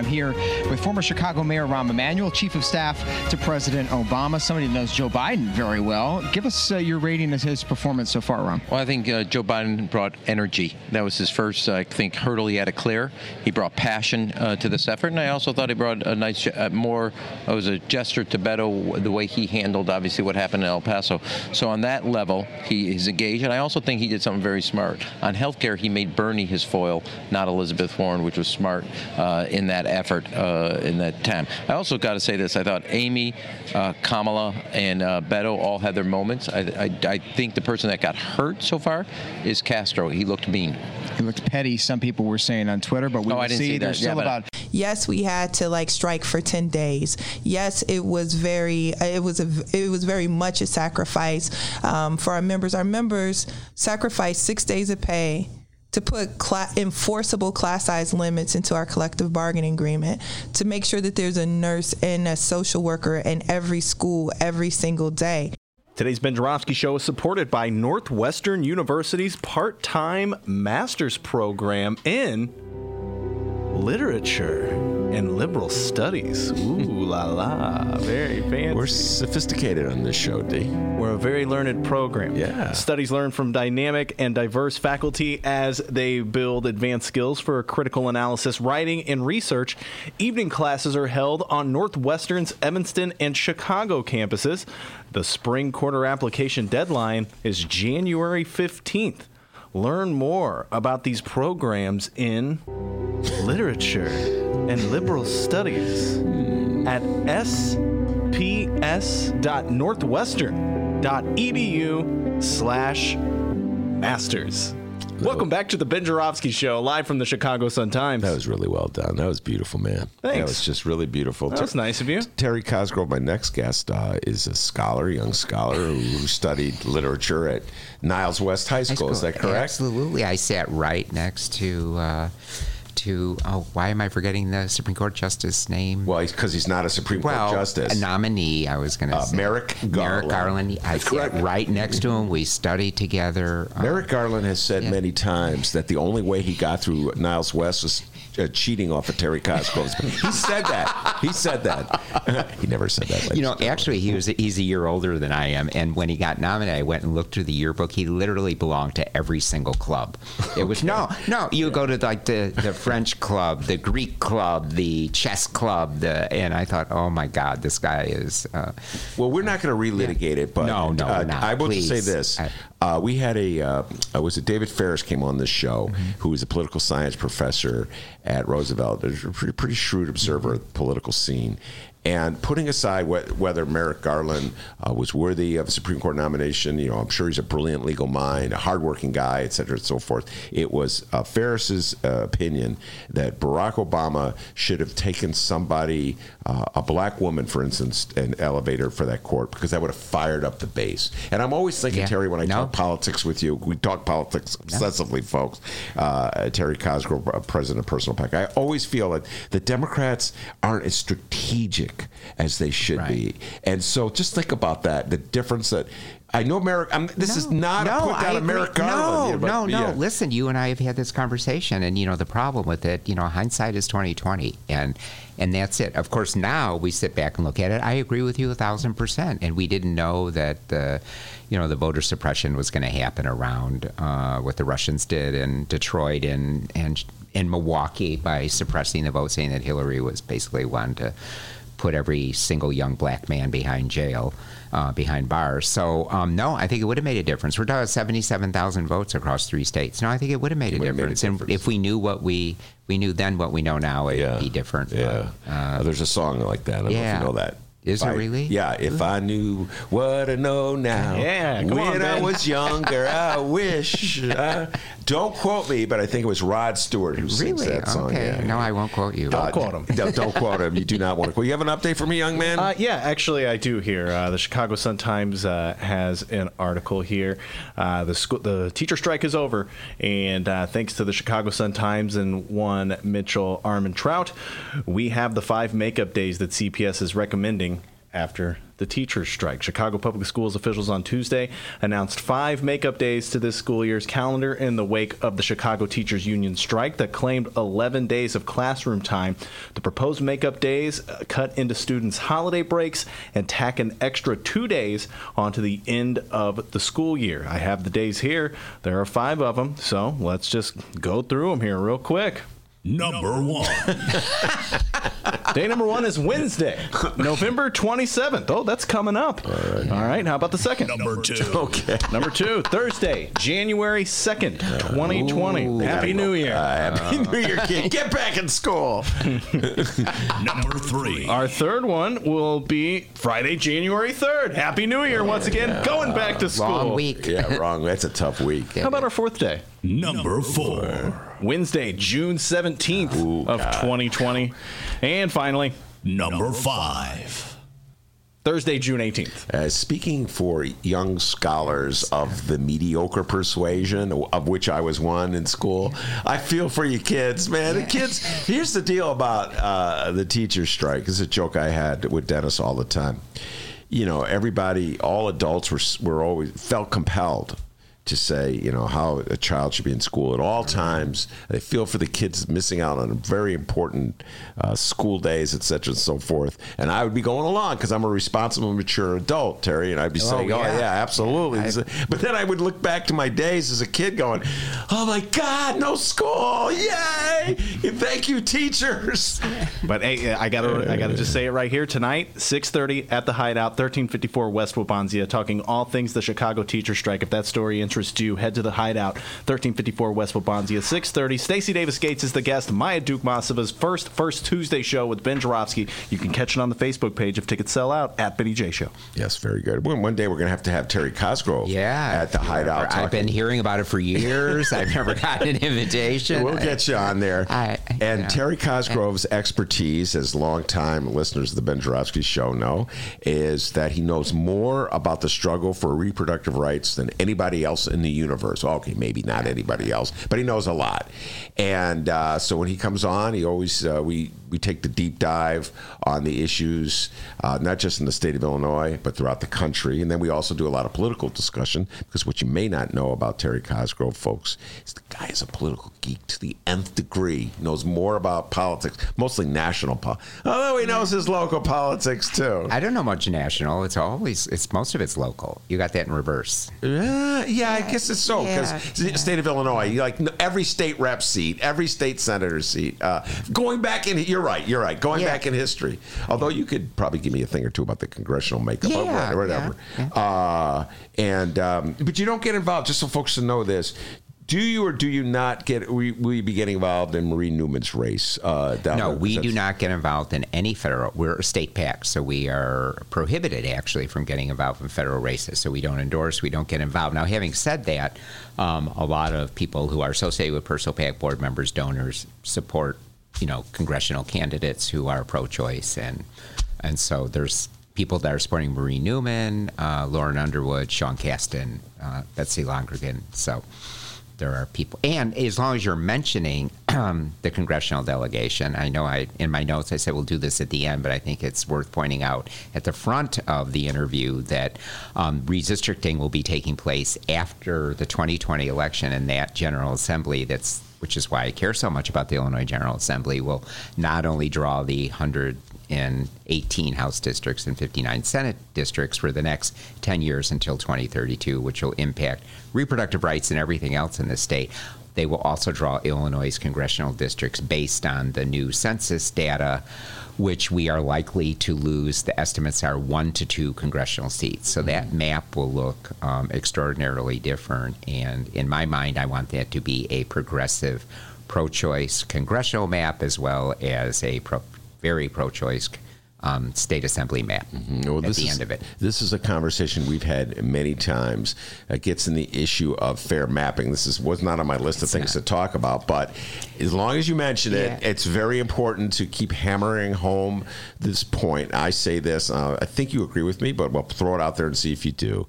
I'm here with former Chicago Mayor Rahm Emanuel, Chief of Staff to President Obama, somebody that knows Joe Biden very well. Give us uh, your rating of his performance so far, Rahm. Well, I think uh, Joe Biden brought energy. That was his first, I think, hurdle he had to clear. He brought passion uh, to this effort, and I also thought he brought a nice, uh, more, it was a gesture to Beto, the way he handled, obviously, what happened in El Paso. So on that level, he is engaged, and I also think he did something very smart. On healthcare, he made Bernie his foil, not Elizabeth Warren, which was smart uh, in that effort uh, in that time. I also got to say this: I thought Amy, uh, Kamala, and uh, Beto all had their moments. I, I, I think the person that got hurt so far is Castro. He looked mean. He looked petty. Some people were saying on Twitter, but we Oh, didn't see. see. There's still but- about yes we had to like strike for 10 days yes it was very it was a it was very much a sacrifice um, for our members our members sacrificed six days of pay to put enforceable class size limits into our collective bargaining agreement to make sure that there's a nurse and a social worker in every school every single day. Today's Ben Joravsky Show is supported by Northwestern University's part time master's program in literature and liberal studies. Ooh la la. Very fancy. We're sophisticated on this show, D. We're a very learned program. Yeah. Studies learn from dynamic and diverse faculty as they build advanced skills for critical analysis, writing, and research. Evening classes are held on Northwestern's Evanston and Chicago campuses. The spring quarter application deadline is January 15th. Learn more about these programs in literature and liberal studies at sps.northwestern.edu slash masters. Welcome back to the Ben Joravsky Show, live from the Chicago Sun-Times. That was really well done. That was beautiful, man. Thanks. That was just really beautiful. That was nice of you. Terry Cosgrove, my next guest, uh, is a scholar, young scholar who studied literature at Niles West High School. Is that correct? Absolutely. I sat right next to. Uh, to oh, why am I forgetting the Supreme Court justice name? Well, because he's not a Supreme well, Court justice. a nominee. I was going to Uh, say Merrick Merrick Garland. Garland. I sat right next to him. We studied together. Merrick Garland has said many times that the only way he got through Niles West was uh, cheating off of Terry Cosgrove. he said that. He said that. he never said that. You know, actually, he was he's a year older than I am, and when he got nominated, I went and looked through the yearbook. He literally belonged to every single club. It was no, no. You go to like the, the French club, the Greek club, the chess club, the and I thought, oh my God, this guy is. Uh, well, we're not going to relitigate it, but no, no, uh, not. I will just say this: uh, we had a uh, uh, was it David Faris came on this show, Mm-hmm. who was a political science professor at Roosevelt, There's a pretty, pretty shrewd observer of the political scene. And putting aside wh- whether Merrick Garland uh, was worthy of a Supreme Court nomination, you know, I'm sure he's a brilliant legal mind, a hardworking guy, et cetera, and so forth. It was uh, Faris's uh, opinion that Barack Obama should have taken somebody, uh, a black woman, for instance, and elevator for that court because that would have fired up the base. And I'm always thinking, Yeah. Terry, when I No. talk politics with you, we talk politics obsessively, folks. Uh, Terry Cosgrove, uh, president of Personal PAC. I always feel that the Democrats aren't as strategic as they should be. And so just think about that the difference that. I know America. I'm, this is not a put down of agree. Merrick Garland. No, here, but- no, no. yeah. Listen, you and I have had this conversation, and you know the problem with it. You know, hindsight is twenty twenty, and and that's it. Of course, now we sit back and look at it. I agree with you a thousand percent, and we didn't know that the, you know, the voter suppression was going to happen around uh, what the Russians did in Detroit and and in Milwaukee by suppressing the vote, saying that Hillary was basically one to put every single young black man behind jail, uh, behind bars. So, um, no, I think it would have made a difference. We're talking about 77,000 votes across three states. No, I think it would have made a made a difference. And if we knew what we we knew then, what we know now, it'd be different. Yeah. Uh, there's a song like that. I don't know if yeah. you know that. Is By- really? Yeah. If I knew what I know now. Yeah, When on, I was younger, I wish. uh, don't quote me, but I think it was Rod Stewart who sings Really? that song. Okay. Yeah. No, I won't quote you. Uh, Don't, quote him. don't quote him. You do not want to quote. You have an update for me, young man? Uh, yeah, actually, I do here. Uh, the Chicago Sun Times uh, has an article here. Uh, the school, the teacher strike is over, and uh, thanks to the Chicago Sun Times and one Mitchell Armentrout, we have the five makeup days that CPS is recommending after the teachers' strike. Chicago Public Schools officials on Tuesday announced five makeup days to this school year's calendar in the wake of the Chicago Teachers Union strike that claimed 11 days of classroom time. The proposed makeup days uh, cut into students' holiday breaks and tack an extra two days onto the end of the school year. I have the days here. There are five of them, so let's just go through them here real quick. Number one. Day number one is Wednesday, November 27th. Oh, that's coming up. All right. All right. How about the second? Number two. Okay. Number two, Thursday, January 2nd, 2020. Happy New Year. Uh, Happy New Year, kid. Get back in school. Number three. Our third one will be Friday, January 3rd. Happy New Year once again. Going back to school. Long week. yeah, wrong. That's a tough week. How about our fourth day? Number four. Wednesday, June 17th Ooh, of God. 2020. And finally, Number five. Thursday, June 18th. Uh, speaking for young scholars of the mediocre persuasion, of which I was one in school, I feel for you kids, man. The kids. Here's the deal about uh, the teacher strike. This is a joke I had with Dennis all the time. You know, everybody, all adults were were always felt compelled to say, you know, how a child should be in school at all times. They feel for the kids missing out on very important uh, school days, et cetera, and so forth. And I would be going along because I'm a responsible, mature adult, Terry, and I'd be Oh, saying, oh, yeah. yeah, absolutely. But then I would look back to my days as a kid going, oh my God, no school. Yay. Thank you, teachers. But hey, I gotta, I gotta just say it right here tonight, 6:30 at the Hideout, 1354 West Wabansia, talking all things the Chicago teacher strike. If that story interests you, head to the Hideout, 1354 West Wabansia, 6:30. Stacy Davis Gates is the guest. Maya Dukmasova's first first Tuesday show with Ben Joravsky. You can catch it on the Facebook page if tickets sell out at Benny J Show. Yes, very good. One, one day we're going to have to have Terry Cosgrove Yeah. at the Hideout. I've been hearing about it for years. I've never gotten an invitation. We'll get you on there. I- and yeah. Terry Cosgrove's expertise, as longtime listeners of the Ben Joravsky Show know, is that he knows more about the struggle for reproductive rights than anybody else in the universe. Okay, maybe not anybody else, but he knows a lot. And uh, so when he comes on, he always uh, we we take the deep dive on the issues, uh, not just in the state of Illinois, but throughout the country. And then we also do a lot of political discussion because what you may not know about Terry Cosgrove, folks, is the guy is a political geek to the nth degree. He knows more about politics, mostly national politics, although he knows his local politics too. I don't know much national. It's always it's most of it's local. You got that in reverse. Uh, yeah, I guess it's so because Yeah, the state of Illinois, you like every state rep seat, every state senator seat. Uh, going back in, you're right, you're right. Going Yeah. back in history, although you could probably give me a thing or two about the congressional makeup, or Yeah, whatever. Uh, and um, but you don't get involved. Just so folks to know this. Do you or do you not get? Will will you be getting involved in Marie Newman's race? Uh, No, we do not get involved in any federal. We're a state PAC, so we are prohibited actually from getting involved in federal races. So we don't endorse, we don't get involved. Now, having said that, um, a lot of people who are associated with Personal PAC board members, donors, support you know congressional candidates who are pro-choice, and and so there's people that are supporting Marie Newman, uh, Lauren Underwood, Sean Casten, uh, Betsy Londrigan. So there are people, and as long as you're mentioning um, the congressional delegation, I know I in my notes I said we'll do this at the end, but I think it's worth pointing out at the front of the interview that um, redistricting will be taking place after the 2020 election, and that General Assembly that's which is why I care so much about the Illinois General Assembly, will not only draw the 118 House districts and 59 Senate districts for the next 10 years until 2032, which will impact reproductive rights and everything else in the state. They will also draw Illinois' congressional districts based on the new census data, which we are likely to lose. The estimates are one to two congressional seats. So that map will look um, extraordinarily different. And in my mind, I want that to be a progressive pro choice congressional map as well as a pro- very pro choice um, state assembly map Well, at this the is, end of it. This is a conversation we've had many times. It gets in the issue of fair mapping. This is was not on my list of things to talk about, but as long as you mention it, it's very important to keep hammering home this point. I say this. Uh, I think you agree with me, but we'll throw it out there and see if you do.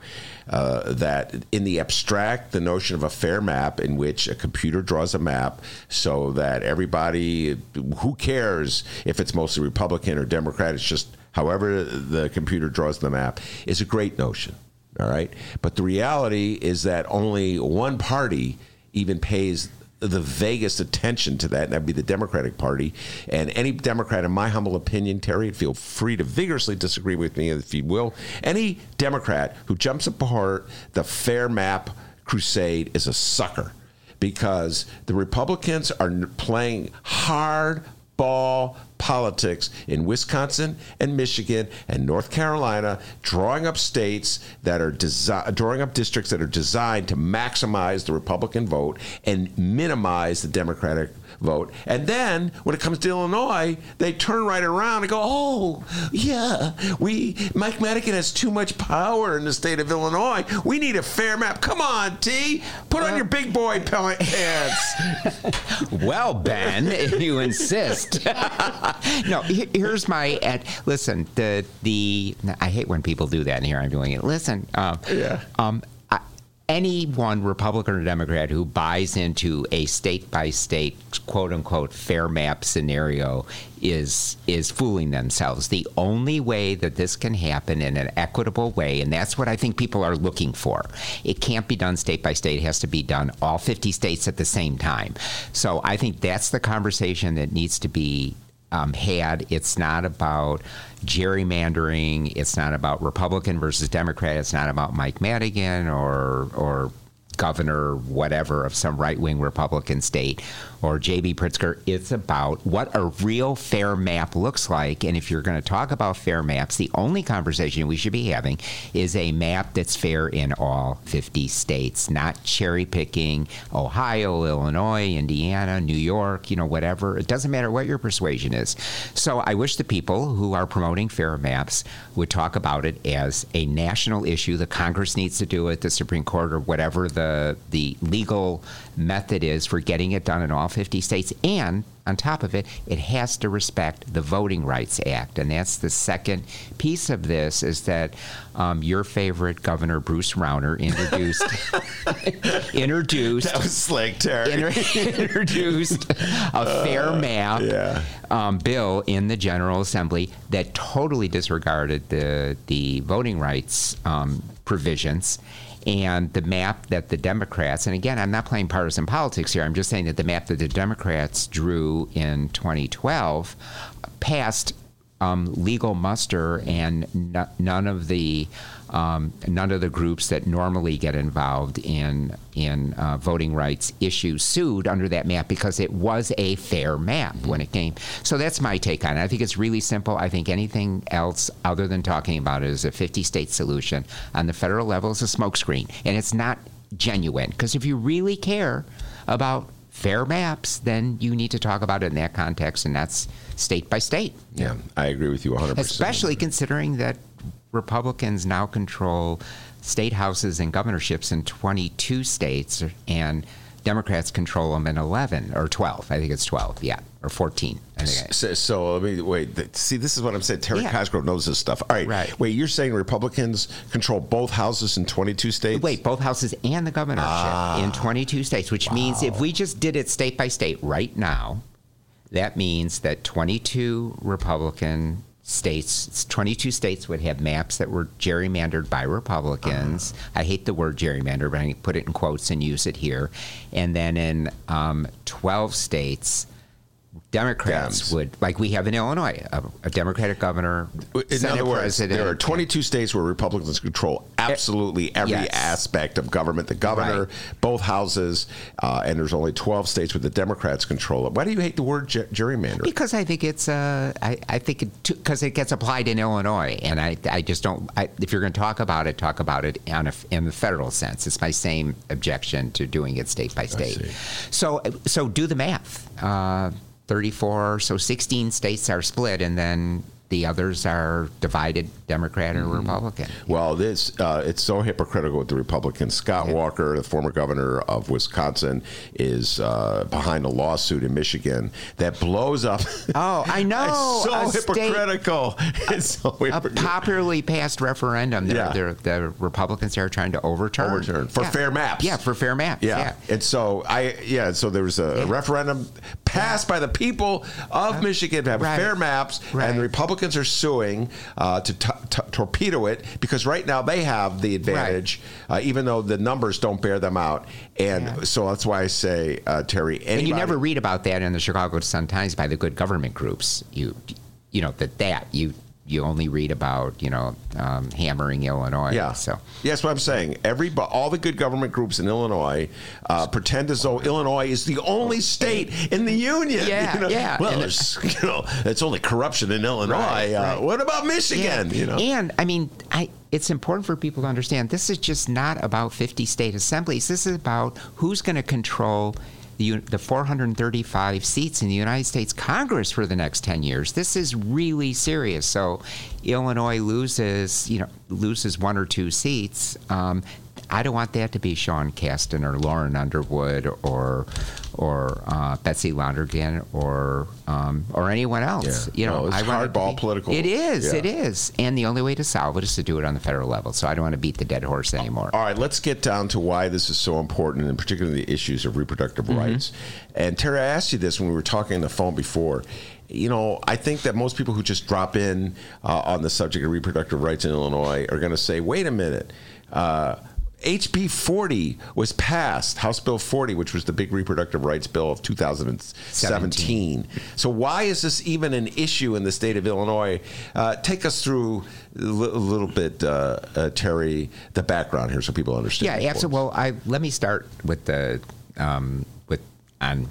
Uh, that in the abstract, the notion of a fair map in which a computer draws a map so that everybody, who cares if it's mostly Republican or Democrat, It's just however the computer draws the map is a great notion. All right. But the reality is that only one party even pays the vaguest attention to that, and that'd be the Democratic Party. And any Democrat, in my humble opinion, Terry, feel free to vigorously disagree with me if you will. Any Democrat who jumps apart the fair map crusade is a sucker because the Republicans are playing hard ball politics in Wisconsin and Michigan and North Carolina, drawing up states that are desi- drawing up districts that are designed to maximize the Republican vote and minimize the Democratic vote. And then when it comes to Illinois, they turn right around and go, "Oh, yeah, we Mike Madigan has too much power in the state of Illinois. We need a fair map. Come on, T, put on your big boy pants." well, Ben, if you insist. no, here's my ad. Listen, the the I hate when people do that, and here I'm doing it. Listen, um, yeah. Um, anyone, Republican or Democrat, who buys into a state by state, quote unquote, fair map scenario is is fooling themselves. The only way that this can happen in an equitable way, and that's what I think people are looking for. It can't be done state by state. It has to be done all 50 states at the same time. So I think that's the conversation that needs to be um, had. It's not about gerrymandering. It's not about Republican versus Democrat. It's not about Mike Madigan or or governor, whatever, of some right wing Republican state or J.B. Pritzker. It's about what a real fair map looks like. And if you're going to talk about fair maps, the only conversation we should be having is a map that's fair in all 50 states, not cherry picking Ohio, Illinois, Indiana, New York, you know, whatever. It doesn't matter what your persuasion is. So I wish the people who are promoting fair maps would talk about it as a national issue. The Congress needs to do it, the Supreme Court, or whatever the, the legal method is for getting it done in all 50 states. And on top of it, it has to respect the Voting Rights Act. And that's the second piece of this is that um, your favorite Governor Bruce Rauner introduced introduced that was slick, Terry. Inter- introduced a fair uh, map yeah. um, bill in the General Assembly that totally disregarded the the voting rights um, provisions and the map that the Democrats, and again, I'm not playing partisan politics here, I'm just saying that the map that the Democrats drew in 2012 passed um, legal muster, and none of the um, none of the groups that normally get involved in in uh, voting rights issues sued under that map because it was a fair map when it came. So that's my take on it. I think it's really simple. I think anything else other than talking about it as a 50 state solution on the federal level is a smokescreen, and it's not genuine. Because if you really care about fair maps, then you need to talk about it in that context, and that's state by state. Yeah, I agree with you 100%. Especially considering that Republicans now control state houses and governorships in 22 states, and Democrats control them in 11 or 12. I think it's 12, yeah, or 14. So, so, let me wait. See, this is what I'm saying. Terry yeah. Cosgrove knows this stuff. All right. right. Wait, you're saying Republicans control both houses in 22 states? Wait, both houses and the governorship ah, in 22 states, which wow. means if we just did it state by state right now, that means that 22 Republican states 22 states would have maps that were gerrymandered by republicans uh-huh. i hate the word gerrymander but i put it in quotes and use it here and then in um, 12 states Democrats Dems. would, like we have in Illinois, a, a Democratic governor. In Senate other words, president. there are 22 states where Republicans control absolutely every yes. aspect of government. The governor, right. both houses, uh, and there's only 12 states where the Democrats control it. Why do you hate the word ger- gerrymander? Because I think it's, uh, I, I think because it, it, gets applied in Illinois, and I, I just don't. I, if you're going to talk about it, talk about it a, in the federal sense. It's my same objection to doing it state by state. So, so do the math. Uh, 34, so 16 states are split, and then the others are divided Democrat or mm-hmm. Republican. Well, this uh, it's so hypocritical with the Republicans. Scott yeah. Walker, the former governor of Wisconsin, is uh, behind a lawsuit in Michigan that blows up. Oh, I know. it's so hypocritical. State, it's so hypocritical. A popularly passed referendum that yeah. They're, the Republicans are trying to overturn. Overturn for yeah. fair maps. Yeah, for fair maps. Yeah. yeah. And so I yeah, so there was a referendum passed by the people of Michigan to have Right. fair maps, and the Republicans are suing uh, to t- t- torpedo it because right now they have the advantage, uh, even though the numbers don't bear them out. And so that's why I say, uh, Terry, anybody, And you never read about that in the Chicago Sun Times by the good government groups. You, you know that that you you only read about you know um, hammering Illinois. Yeah. So Yes, what I'm saying. Every all the good government groups in Illinois uh, pretend as though Illinois is the only state in the union. Yeah, you know? yeah. Well, there's you know, it's only corruption in Illinois. Right, uh, right. What about Michigan? Yeah. You know. And I mean, I it's important for people to understand this is just not about 50 state assemblies. This is about who's going to control the, the 435 seats in the United States Congress for the next 10 years. This is really serious. So, Illinois loses, you know, loses one or two seats. Um, I don't want that to be Sean Casten or Lauren Underwood or or uh, Betsy Londrigan or um, or anyone else. Yeah. You know, No, it's I want it to hardball be- political. It is. Yeah. It is. And the only way to solve it is to do it on the federal level. So I don't want to beat the dead horse anymore. All right, let's get down to why this is so important, and particularly the issues of reproductive Mm-hmm. rights. And Tara, I asked you this when we were talking on the phone before. You know, I think that most people who just drop in uh, on the subject of reproductive rights in Illinois are going to say, "Wait a minute." Uh, HB 40 was passed, House Bill 40, which was the big reproductive rights bill of 2017. So, why is this even an issue in the state of Illinois? Uh, take us through a li- little bit, uh, uh, Terry, the background here so people understand. Yeah, absolutely. Well, I let me start with the um, with on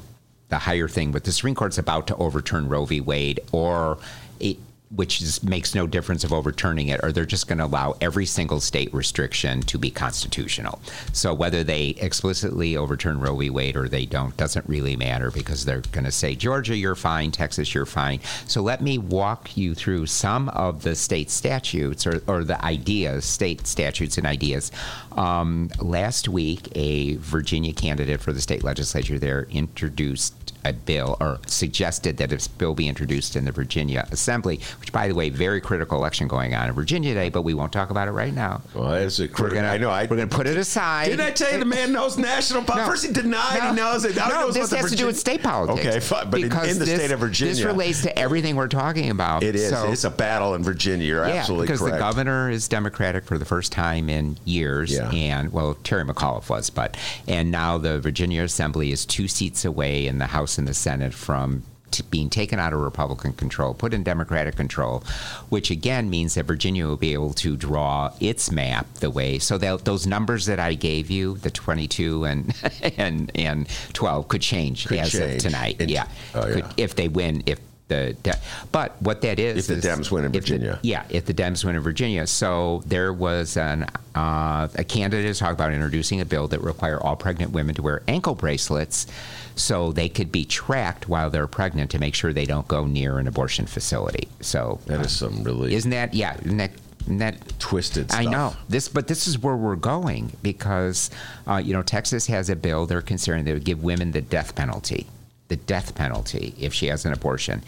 the higher thing. But the Supreme Court's about to overturn Roe v. Wade, or it, which is, makes no difference of overturning it, or they're just going to allow every single state restriction to be constitutional. So whether they explicitly overturn Roe v. Wade or they don't doesn't really matter because they're going to say Georgia, you're fine, Texas, you're fine. So let me walk you through some of the state statutes or, or the ideas, state statutes and ideas. Um, last week, a Virginia candidate for the state legislature there introduced a bill or suggested that a bill be introduced in the Virginia Assembly, which, by the way, very critical election going on in Virginia today, but we won't talk about it right now. Well, it's a We're critical. gonna, I know. I, we're going to put it aside. Didn't I tell you the man knows national politics? No. First he denied No. he knows it. No, knows this has to do with state politics. Okay, fine. But in, because in the this, state of Virginia, this relates to everything we're talking about. It is. So, it's a battle in Virginia. You're yeah, absolutely because correct. the governor is Democratic for the first time in years, Yeah. and well, Terry McAuliffe was, but and now the Virginia Assembly is two seats away in the House and the Senate from t- being taken out of Republican control, put in Democratic control, which again means that Virginia will be able to draw its map the way. So that those numbers that I gave you, the 22 and and and 12, could change Could as change. of tonight. Yeah. Oh, Could- if they win, if the De- but what that is If the is- Dems win in if the- Virginia. yeah, if the Dems win in Virginia. So there was an uh, a candidate is talking about introducing a bill that require all pregnant women to wear ankle bracelets, so they could be tracked while they're pregnant to make sure they don't go near an abortion facility. So that is some really isn't that yeah isn't that that twisted. I know this, but this is where we're going because uh, you know Texas has a bill they're considering that would give women the death penalty, the death penalty if she has an abortion.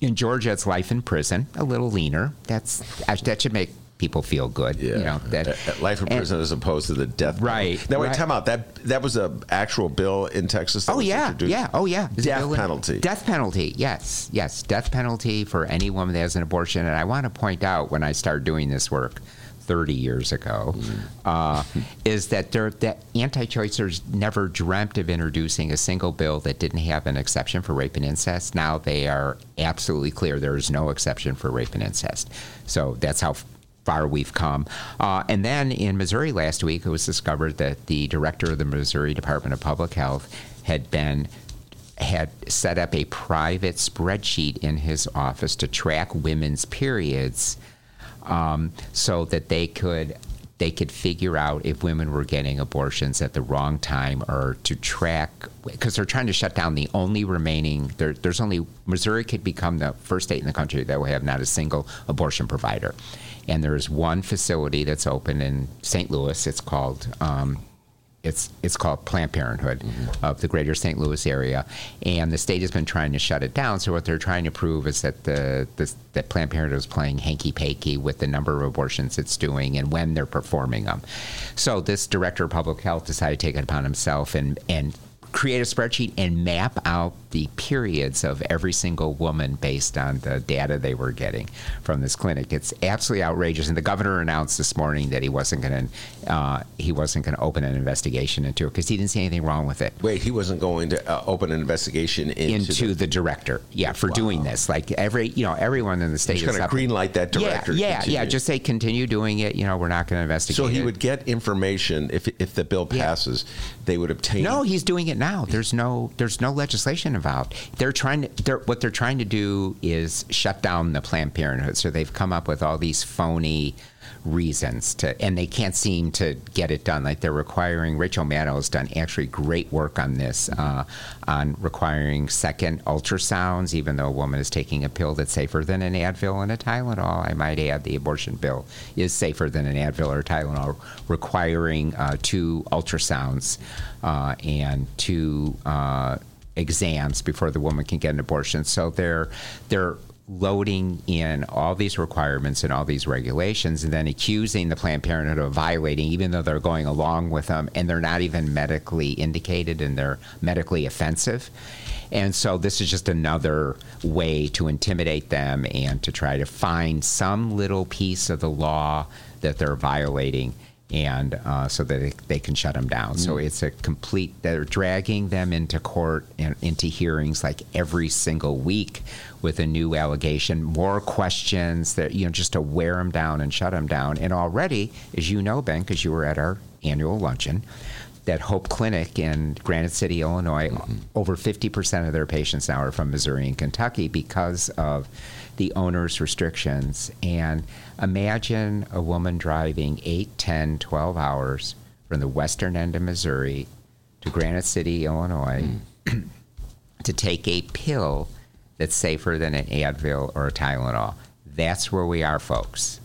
In Georgia, it's life in prison, a little leaner. That's that should make people feel good. Yeah, You know that Uh, uh, life in and- prison as opposed to the death. Right, Now wait, right. time out. That that was a actual bill in Texas. That Oh yeah, introduced? yeah, oh yeah. Death in- penalty. Death penalty. Yes, yes. Death penalty for any woman that has an abortion. And I want to point out when I started doing this work. 30 years ago, uh, is that there, that anti-choicers never dreamt of introducing a single bill that didn't have an exception for rape and incest. Now they are absolutely clear there is no exception for rape and incest. So that's how far we've come. Uh, and then in Missouri last week, it was discovered that the director of the Missouri Department of Public Health had been had set up a private spreadsheet in his office to track women's periods um, so that they could they could figure out if women were getting abortions at the wrong time or to track because they're trying to shut down the only remaining there, there's only missouri could become the first state in the country that will have not a single abortion provider and there's one facility that's open in st louis it's called um, it's it's called Planned Parenthood of the Greater St. Louis area, and the state has been trying to shut it down. So what they're trying to prove is that the, the that Planned Parenthood is playing hanky panky with the number of abortions it's doing and when they're performing them. So this director of public health decided to take it upon himself and and create a spreadsheet and map out the periods of every single woman based on the data they were getting from this clinic. It's absolutely outrageous. And the governor announced this morning that he wasn't going to uh, he wasn't going to open an investigation into it because he didn't see anything wrong with it. Wait, he wasn't going to uh, open an investigation into, into the, director. Yeah, for doing this. Like every you know everyone in the state He's is going to green light that director. Yeah, yeah, yeah. Just say continue doing it. You know, we're not going to investigate. So he it. would get information if if the bill passes, they would obtain. No, he's doing it now. There's no there's no legislation involved. They're trying to they're, what they're trying to do is shut down the Planned Parenthood. So they've come up with all these phony reasons to and they can't seem to get it done. Like they're requiring rachel maddow has done actually great work on this uh, on requiring second ultrasounds even though a woman is taking a pill that's safer than an advil and a tylenol. I might add the abortion bill is safer than an advil or tylenol requiring uh, two ultrasounds uh, and two uh, exams before the woman can get an abortion. So they're they're loading in all these requirements and all these regulations and then accusing the Planned Parenthood of violating, even though they're going along with them and they're not even medically indicated and they're medically offensive. And so this is just another way to intimidate them and to try to find some little piece of the law that they're violating and uh, so that they, they can shut them down. So Mm. it's a complete, they're dragging them into court and into hearings like every single week with a new allegation, more questions that, you know, just to wear them down and shut them down. And already, as you know, Ben, because you were at our annual luncheon, that Hope Clinic in Granite City, Illinois, mm-hmm. over 50% of their patients now are from Missouri and Kentucky because of the owner's restrictions. And imagine a woman driving 8, 10, 12 hours from the western end of Missouri to Granite City, Illinois, mm. to take a pill that's safer than an Advil or a Tylenol. That's where we are, folks.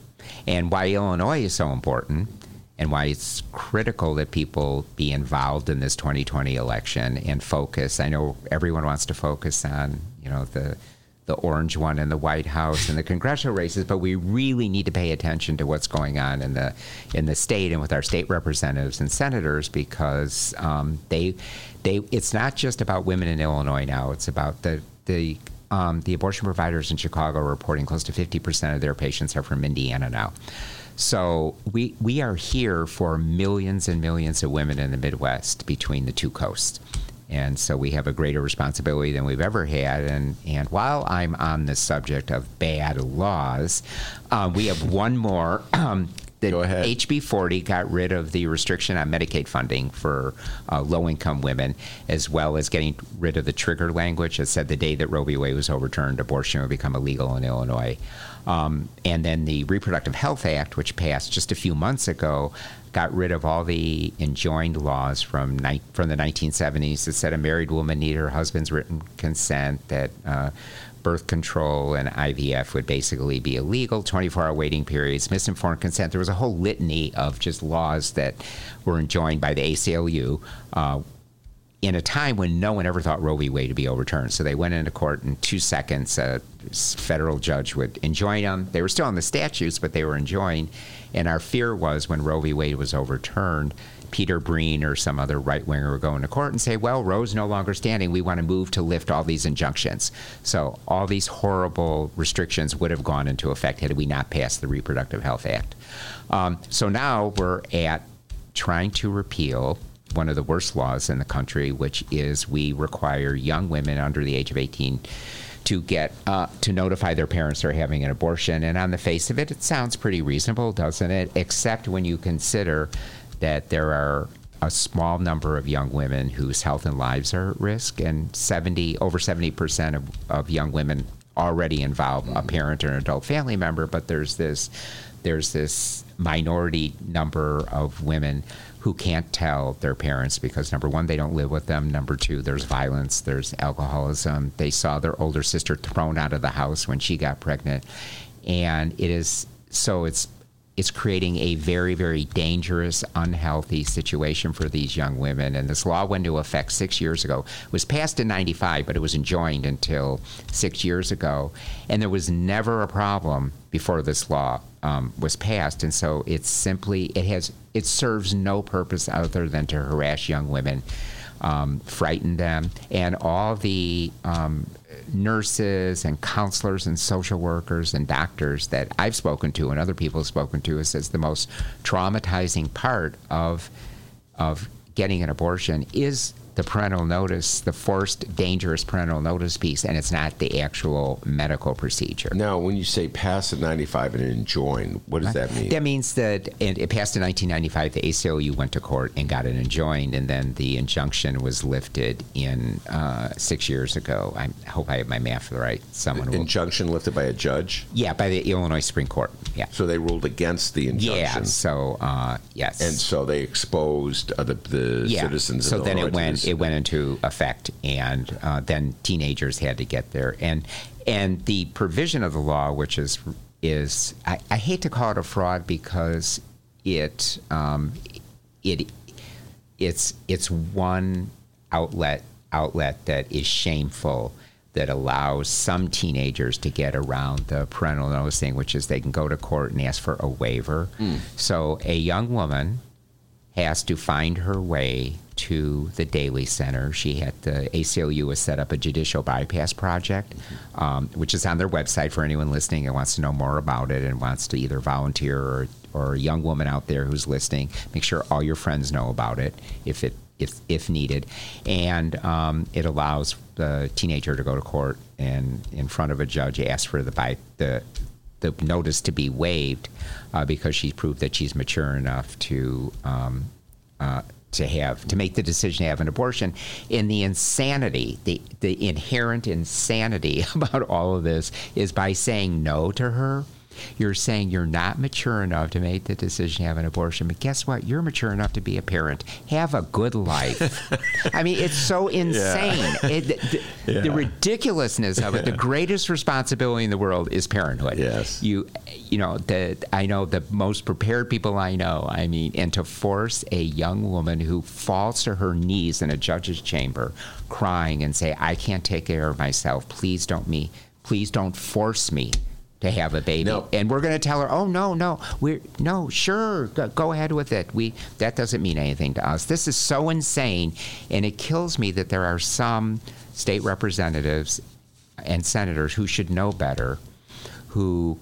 And why Illinois is so important and why it's critical that people be involved in this 2020 election and focus. I know everyone wants to focus on, you know, the the orange one in the White House and the congressional races, but we really need to pay attention to what's going on in the in the state and with our state representatives and senators because um, they they it's not just about women in Illinois now. It's about the the um, the abortion providers in Chicago are reporting close to 50% of their patients are from Indiana now. So we we are here for millions and millions of women in the Midwest between the two coasts. And so we have a greater responsibility than we've ever had. And, and while I'm on the subject of bad laws, um, we have one more. Um, the HB 40 got rid of the restriction on Medicaid funding for uh, low income women, as well as getting rid of the trigger language that said the day that Roe v. Wade was overturned, abortion would become illegal in Illinois. Um, and then the Reproductive Health Act, which passed just a few months ago, got rid of all the enjoined laws from ni- from the 1970s that said a married woman needed her husband's written consent, that uh, birth control and IVF would basically be illegal, 24 hour waiting periods, misinformed consent. There was a whole litany of just laws that were enjoined by the ACLU. Uh, in a time when no one ever thought Roe v. Wade to be overturned. So they went into court in two seconds. A federal judge would enjoin them. They were still on the statutes, but they were enjoined. And our fear was when Roe v. Wade was overturned, Peter Breen or some other right winger would go into court and say, well, Roe's no longer standing. We want to move to lift all these injunctions. So all these horrible restrictions would have gone into effect had we not passed the Reproductive Health Act. Um, so now we're at trying to repeal one of the worst laws in the country, which is we require young women under the age of 18 to get uh, to notify their parents they're having an abortion. And on the face of it, it sounds pretty reasonable, doesn't it? Except when you consider that there are a small number of young women whose health and lives are at risk, and 70 over 70 percent of, of young women already involve a parent or an adult family member. But there's this there's this minority number of women who can't tell their parents because number one they don't live with them. Number two there's violence there's alcoholism. They saw their older sister thrown out of the house when she got pregnant. And it is so it's it's creating a very very dangerous unhealthy situation for these young women. And this law went into effect six years ago. It was passed in 95 but it was enjoined until six years ago. And there was never a problem before this law um, was passed. And so it's simply it has it serves no purpose other than to harass young women um, frightened them, and all the um, nurses and counselors and social workers and doctors that I've spoken to and other people have spoken to it says the most traumatizing part of of getting an abortion is the parental notice, the forced, dangerous parental notice piece, and it's not the actual medical procedure. Now, when you say pass at 95 and enjoin, what does that mean? That means that and it passed in 1995. The ACLU went to court and got it enjoined, and then the injunction was lifted in uh, six years ago. I hope I have my math right. Someone will, injunction lifted by a judge? Yeah, by the Illinois Supreme Court. Yeah. So they ruled against the injunction. Yeah. So uh, yes. And so they exposed uh, the, the yeah. citizens. So of then Illinois it went it went into effect, and uh, then teenagers had to get there, and and the provision of the law, which is is I, I hate to call it a fraud because it um, it it's it's one outlet outlet that is shameful that allows some teenagers to get around the parental notice thing, which is they can go to court and ask for a waiver. Hmm. So a young woman has to find her way to the Daley Center. She had the ACLU has set up a judicial bypass project, um, which is on their website for anyone listening and wants to know more about it and wants to either volunteer or, or a young woman out there who's listening. Make sure all your friends know about it if it if if needed, and um, it allows the teenager to go to court and in front of a judge ask for the by the the notice to be waived uh, because she's proved that she's mature enough to um, uh, to have to make the decision to have an abortion. And the insanity, the the inherent insanity about all of this is by saying no to her. You're saying you're not mature enough to make the decision to have an abortion, but guess what? You're mature enough to be a parent. Have a good life. I mean, it's so insane. It, the, the ridiculousness of it. The greatest responsibility in the world is parenthood. Yes. You, you know, the I know the most prepared people I know. I mean, and to force a young woman who falls to her knees in a judge's chamber, crying and say, "I can't take care of myself. Please don't me. Please don't force me." To have a baby, no. and we're going to tell her, "Oh no, no, we're no, sure, go, go ahead with it. We that doesn't mean anything to us. This is so insane, and it kills me that there are some state representatives and senators who should know better, who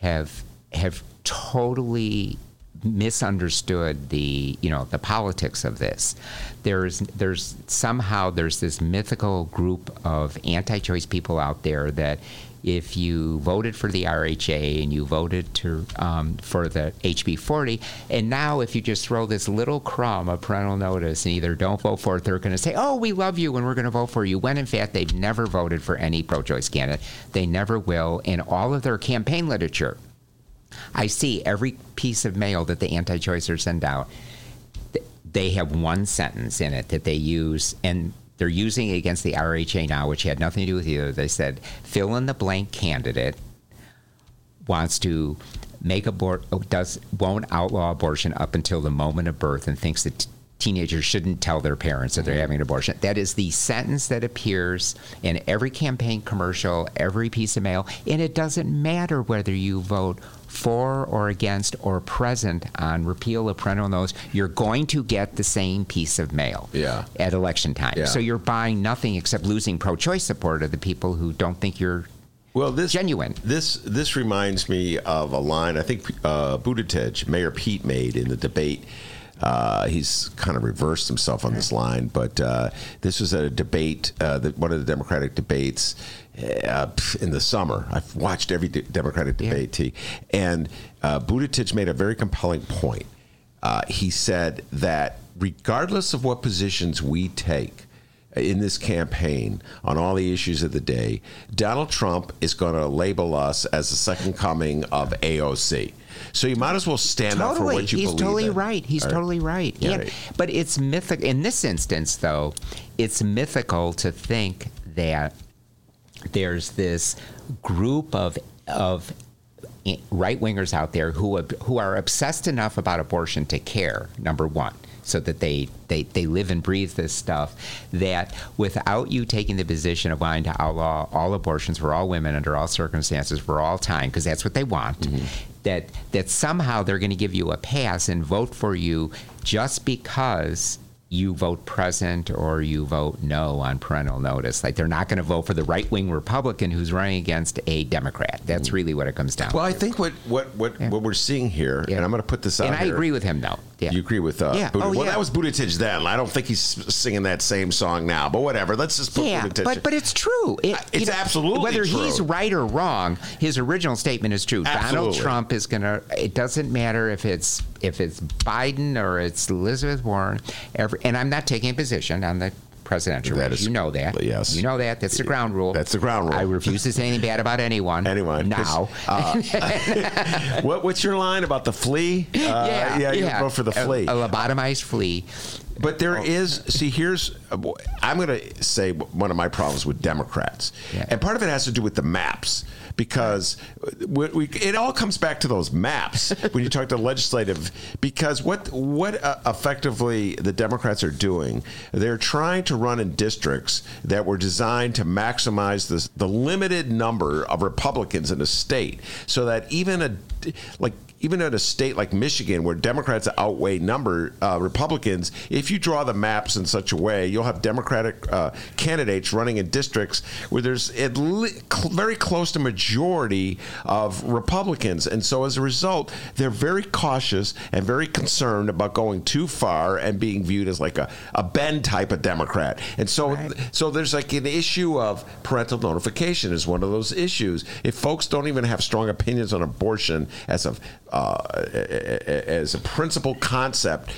have have totally misunderstood the you know the politics of this. There's there's somehow there's this mythical group of anti-choice people out there that if you voted for the RHA and you voted to um, for the HB 40, and now if you just throw this little crumb of parental notice and either don't vote for it, they're going to say, "Oh, we love you and we're going to vote for you," when in fact they've never voted for any pro-choice candidate. They never will, in all of their campaign literature. I see every piece of mail that the anti-choicers send out. They have one sentence in it that they use, and they're using it against the RHA now, which had nothing to do with either. They said, "Fill in the blank candidate wants to make abort oh, does won't outlaw abortion up until the moment of birth and thinks that t- teenagers shouldn't tell their parents that they're mm-hmm. having an abortion. That is the sentence that appears in every campaign commercial, every piece of mail, and it doesn't matter whether you vote for or against or present on repeal of parental notice, you're going to get the same piece of mail Yeah. at election time. Yeah. So you're buying nothing except losing pro-choice support of the people who don't think you're well, this genuine. This this reminds me of a line I think uh, Buttigieg, Mayor Pete, made in the debate. Uh, he's kind of reversed himself on this line, but uh, this was a debate, uh, that one of the Democratic debates uh, in the summer. I've watched every de- Democratic debate, T. And uh, Buttigieg made a very compelling point. Uh, he said that regardless of what positions we take, in this campaign on all the issues of the day, Donald Trump is going to label us as the second coming of AOC. So you might as well stand up for what you believe. He's believe totally in. right. He's right. totally right. Yeah, right. but it's mythical in this instance, though. It's mythical to think that there's this group of of right wingers out there who who are obsessed enough about abortion to care. Number one. So that they, they, they live and breathe this stuff, that without you taking the position of wanting to outlaw all abortions for all women under all circumstances for all time, because that's what they want, Mm-hmm. that that somehow they're going to give you a pass and vote for you just because you vote present or you vote no on parental notice. Like they're not going to vote for the right wing Republican who's running against a Democrat. That's really what it comes down. Well, to. I think what what what, what we're seeing here, and I'm going to put this out. And I here. agree with him, though. Yeah. You agree with uh, Yeah. Oh, well, yeah. that was Buttigieg then. I don't think he's singing that same song now. But whatever. Let's just put yeah, Buttigieg. but but it's true. It, It's know, absolutely whether true. he's right or wrong. His original statement is true. Donald Trump is gonna. It doesn't matter if it's if it's Biden or it's Elizabeth Warren. Every, and I'm not taking a position on the presidential That race. is- You know that. yes. You know that. That's the ground rule. That's the ground rule. I refuse to say anything bad about anyone. Anyone. now. Uh, what, what's your line about the flea? Uh, yeah, yeah, you vote for the A- flea. A, lobotomized flea. But there Oh. is, see, here's, I'm going to say one of my problems with Democrats. And part of it has to do with the maps because we, we, it all comes back to those maps when you talk to legislative. Because what, what uh, effectively the Democrats are doing, they're trying to run in districts that were designed to maximize this, the limited number of Republicans in a state so that even a, like, even in a state like Michigan, where Democrats outweigh number uh, Republicans, if you draw the maps in such a way, you'll have Democratic uh, candidates running in districts where there's at le- cl- very close to majority of Republicans, and so as a result, they're very cautious and very concerned about going too far and being viewed as like a, a bend type of Democrat, and so so there's like an issue of parental notification is one of those issues. If folks don't even have strong opinions on abortion as a uh, as a principal concept,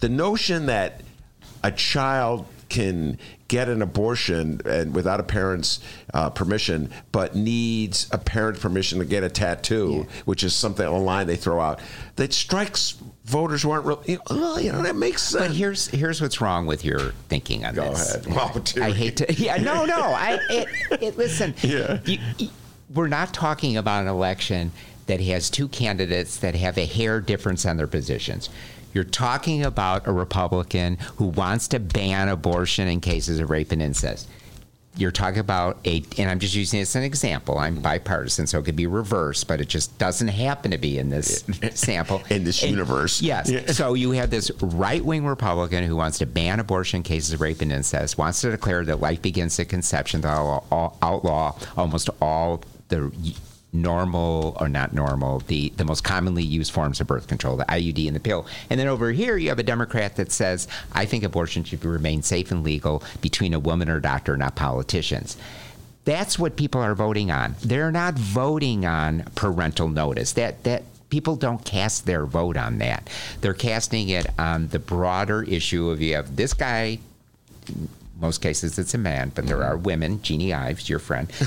the notion that a child can get an abortion and without a parent's uh, permission, but needs a parent's permission to get a tattoo, which is something a line they throw out that strikes voters who aren't really. You know, oh, you know that makes sense. But here's here's what's wrong with your thinking on Go this. ahead. Well. I hate to. Yeah, no, no. I it, it, listen. Yeah. you- you- we're not talking about an election that has two candidates that have a hair difference on their positions. You're talking about a Republican who wants to ban abortion in cases of rape and incest. You're talking about a, and I'm just using this as an example. I'm bipartisan, so it could be reversed, but it just doesn't happen to be in this sample. In this And- universe. Yes. Yeah. So you have this right wing Republican who wants to ban abortion in cases of rape and incest, wants to declare that life begins at conception, that will outlaw almost all the normal or not normal, the, the most commonly used forms of birth control, the IUD and the pill. And then over here, you have a Democrat that says, I think abortion should remain safe and legal between a woman or doctor, not politicians. That's what people are voting on. They're not voting on parental notice. That that people don't cast their vote on that. They're casting it on the broader issue of you have this guy. Most cases, it's a man, but there are women. Jeannie Ives, your friend.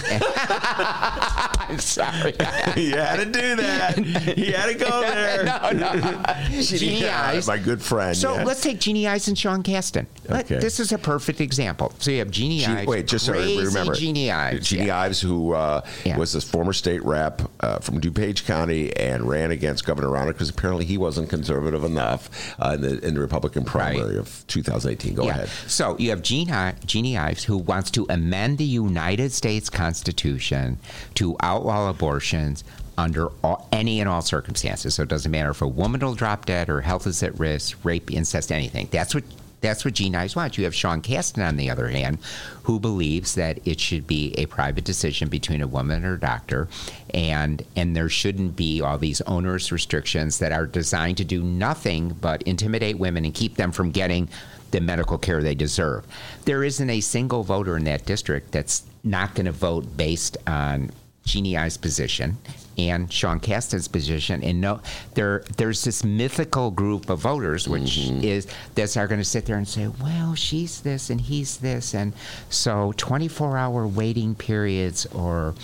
I'm sorry. you had to do that. You had to go there. no, no. Jeannie Yeah, Ives. my good friend. So yeah. let's take Jeannie Ives and Sean Casten. Let- This is a perfect example. So you have Jeannie Ge- Ives. wait, just so remember. Jeannie Ives. Jeannie yeah. Ives, who uh, was a former state rep uh, from DuPage County and ran against Governor Rauner because apparently he wasn't conservative enough uh, in, the, in the Republican primary of 2018. Go ahead. So you have Jean, Jeannie Ives who wants to amend the United States Constitution to outlaw abortions under all, any and all circumstances. So it doesn't matter if a woman will drop dead or health is at risk, rape, incest, anything. That's what that's what Jean Ives wants. You have Sean Casten, on the other hand, who believes that it should be a private decision between a woman and her doctor, and and there shouldn't be all these onerous restrictions that are designed to do nothing but intimidate women and keep them from getting the medical care they deserve. There isn't a single voter in that district that's not going to vote based on Jeannie Ives' position and Sean Casten's position. And no, there there's this mythical group of voters which is that are going to sit there and say, well, she's this and he's this, and so 24-hour waiting periods or.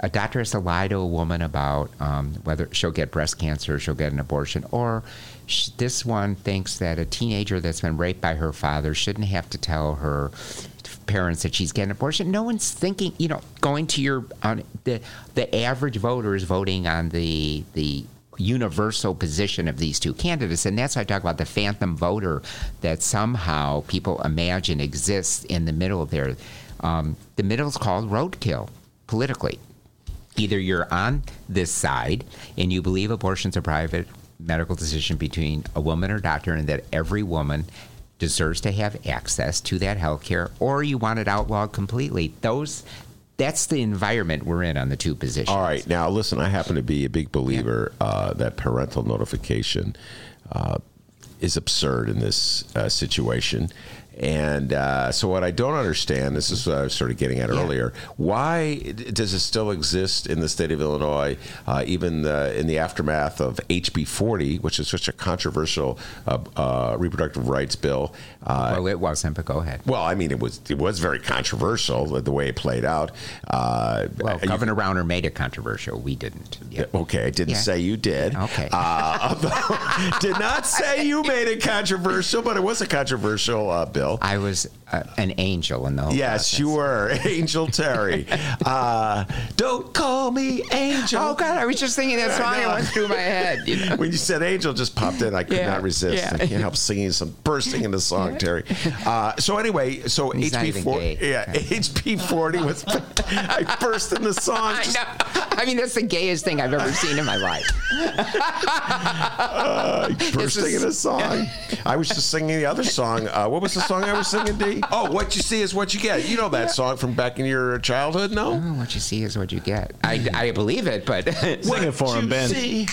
A doctor has to lie to a woman about um, whether she'll get breast cancer, she'll get an abortion, or sh- this one thinks that a teenager that's been raped by her father shouldn't have to tell her parents that she's getting an abortion. No one's thinking, you know, going to your on the the average voter is voting on the the universal position of these two candidates, and that's why I talk about the phantom voter that somehow people imagine exists in the middle there. Um, the middle is called roadkill politically. Either you're on this side and you believe abortion's a private medical decision between a woman or doctor, and that every woman deserves to have access to that health care, or you want it outlawed completely. Those that's the environment we're in on the two positions. All right, now listen. I happen to be a big believer uh, that parental notification uh, is absurd in this uh, situation. And uh, so, what I don't understand, this is what I was sort of getting at earlier. Why does it still exist in the state of Illinois, uh, even the, in the aftermath of HB 40, which is such a controversial uh, uh, reproductive rights bill? Uh, well, it wasn't, but go ahead. Well, I mean, it was it was very controversial the, way it played out. Uh, Well, you- Governor Rauner made it controversial. We didn't. Yeah. Okay, I didn't Yeah. say you did. Okay. Uh, did not say you made it controversial, but it was a controversial uh, I was uh, an angel in the whole Yes, you were Angel Terry. Uh, don't call me Angel. Oh God, I was just thinking that song. It went through my head. You know? When you said Angel, just popped in. I could Yeah, not resist. yeah. I can't help singing some bursting into song, Terry. Uh, so anyway, so He's HB, four, yeah, HB 40 was. I burst into song. I just-. I mean, that's the gayest thing I've ever seen in my life. uh, bursting into song. I was just singing the other song. Uh, what was the song I was singing, D? Oh, what you see is what you get. You know that song from back in your childhood, no? Oh, what you see is what you get. I, I believe it, but Sing it for him, you Ben. see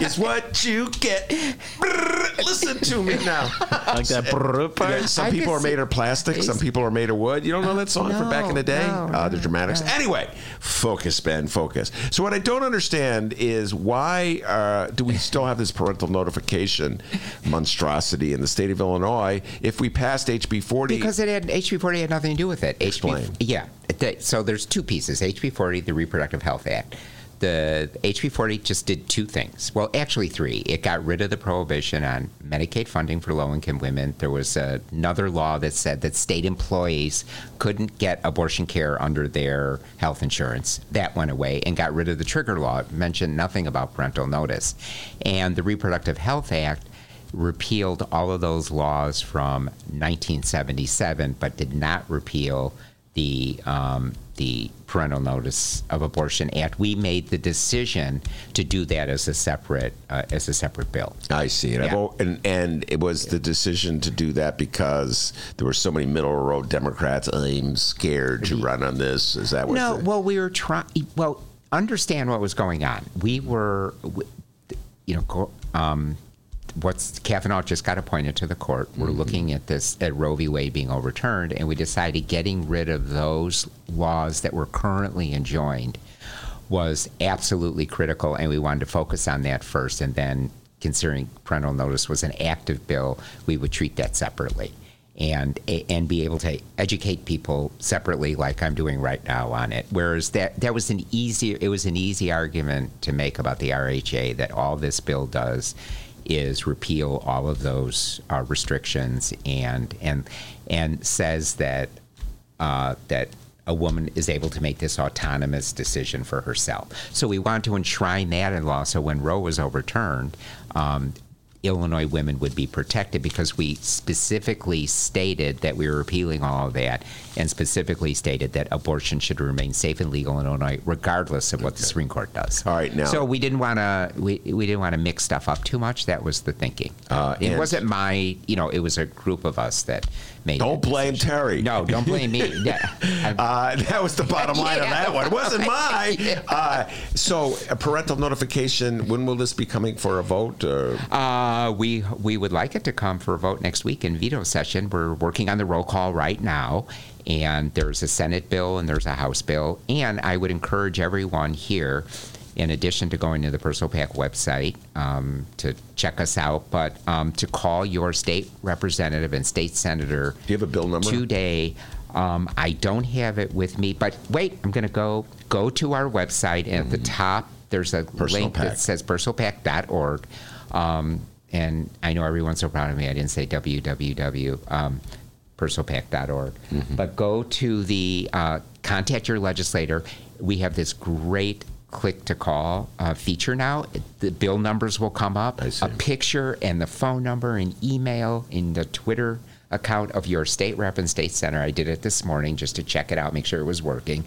is what you get. Brrr, Listen to me now. Like that? Yeah, some I people are made of plastic. Some people are made of wood. You don't know that song from back in the day? No, uh, the Dramatics. Anyway, focus, Ben, focus. So what I don't understand is why uh, do we still have this parental notification monstrosity in the state of Illinois if we passed HB 40? because it had HB 40 had nothing to do with it. Explain. HB, yeah. The- so there's two pieces. HB 40, the Reproductive Health Act. The HB 40 just did two things. Well, actually three. It got rid of the prohibition on Medicaid funding for low-income women. There was another law that said that state employees couldn't get abortion care under their health insurance. That went away and got rid of the trigger law. It mentioned nothing about parental notice. And the Reproductive Health Act repealed all of those laws from 1977, but did not repeal the um, the Parental Notice of Abortion Act. We made the decision to do that as a separate uh, as a separate bill. I see. And, Yeah. and and it was the decision to do that because there were so many middle road Democrats. I'm scared to run on this. Is that what? No, the- well, we were trying. Well, understand what was going on. We were, you know, um, what's Kavanaugh just got appointed to the court. We're Mm-hmm. looking at this at Roe v. Wade being overturned, and we decided getting rid of those laws that were currently enjoined was absolutely critical, and we wanted to focus on that first, and then considering parental notice was an active bill, we would treat that separately. And, and be able to educate people separately, like I'm doing right now on it. Whereas that that was an easy it was an easy argument to make about the RHA that all this bill does is repeal all of those uh, restrictions and and and says that uh, that a woman is able to make this autonomous decision for herself. So we want to enshrine that in law. So when Roe was overturned, um, Illinois women would be protected because we specifically stated that we were repealing all of that and specifically stated that abortion should remain safe and legal in Illinois regardless of what the Supreme Court does. All right, now- So we didn't want to we, we didn't want to mix stuff up too much. That was the thinking. Uh, it wasn't my, you know, it was a group of us that made Don't blame decision. Terry. No, don't blame me. Yeah. Uh, that was the bottom line of that one. It wasn't mine. Uh, so, a parental notification. When will this be coming for a vote? Or? Uh, we we would like it to come for a vote next week in veto session. We're working on the roll call right now, and there's a Senate bill and there's a House bill. And I would encourage everyone here, in addition to going to the Personal PAC website um, to check us out, but um, to call your state representative and state senator. Do you have a bill number? Today. Um, I don't have it with me, but wait, I'm going to go go to our website, and at the top there's a Personal link PAC. that says personalpac.org. Um, and I know everyone's so proud of me. I didn't say www. Um, personalpac.org. But go to the uh, contact your legislator. We have this great click to call uh, feature now. The bill numbers will come up, a picture and the phone number and email in the Twitter account of your state rep and state center. I did it this morning just to check it out, make sure it was working.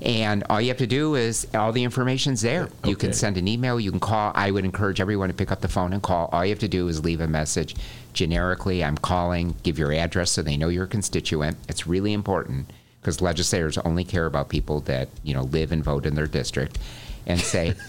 And all you have to do is all the information's there. You can send an email, you can call. I would encourage everyone to pick up the phone and call. All you have to do is leave a message generically. I'm calling, give your address so they know you're a constituent. It's really important because legislators only care about people that, you know, live and vote in their district. And say,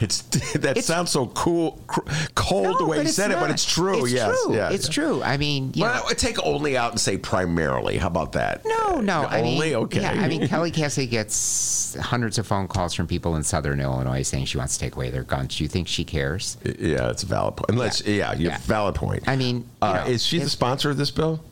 It's that sounds so cool, cr- cold the way it's said it, but it's true. It's yes, true. yeah, It's yeah. true. I mean, you well, know- I would take only out and say primarily. How about that? No, no. I only mean, okay. Yeah, I mean, Kelly Cassidy gets hundreds of phone calls from people in Southern Illinois saying she wants to take away their guns. Do you think she cares? Yeah, it's a valid point. Unless, yeah, you Yeah. valid point. I mean, uh, know, is she the sponsor of this bill?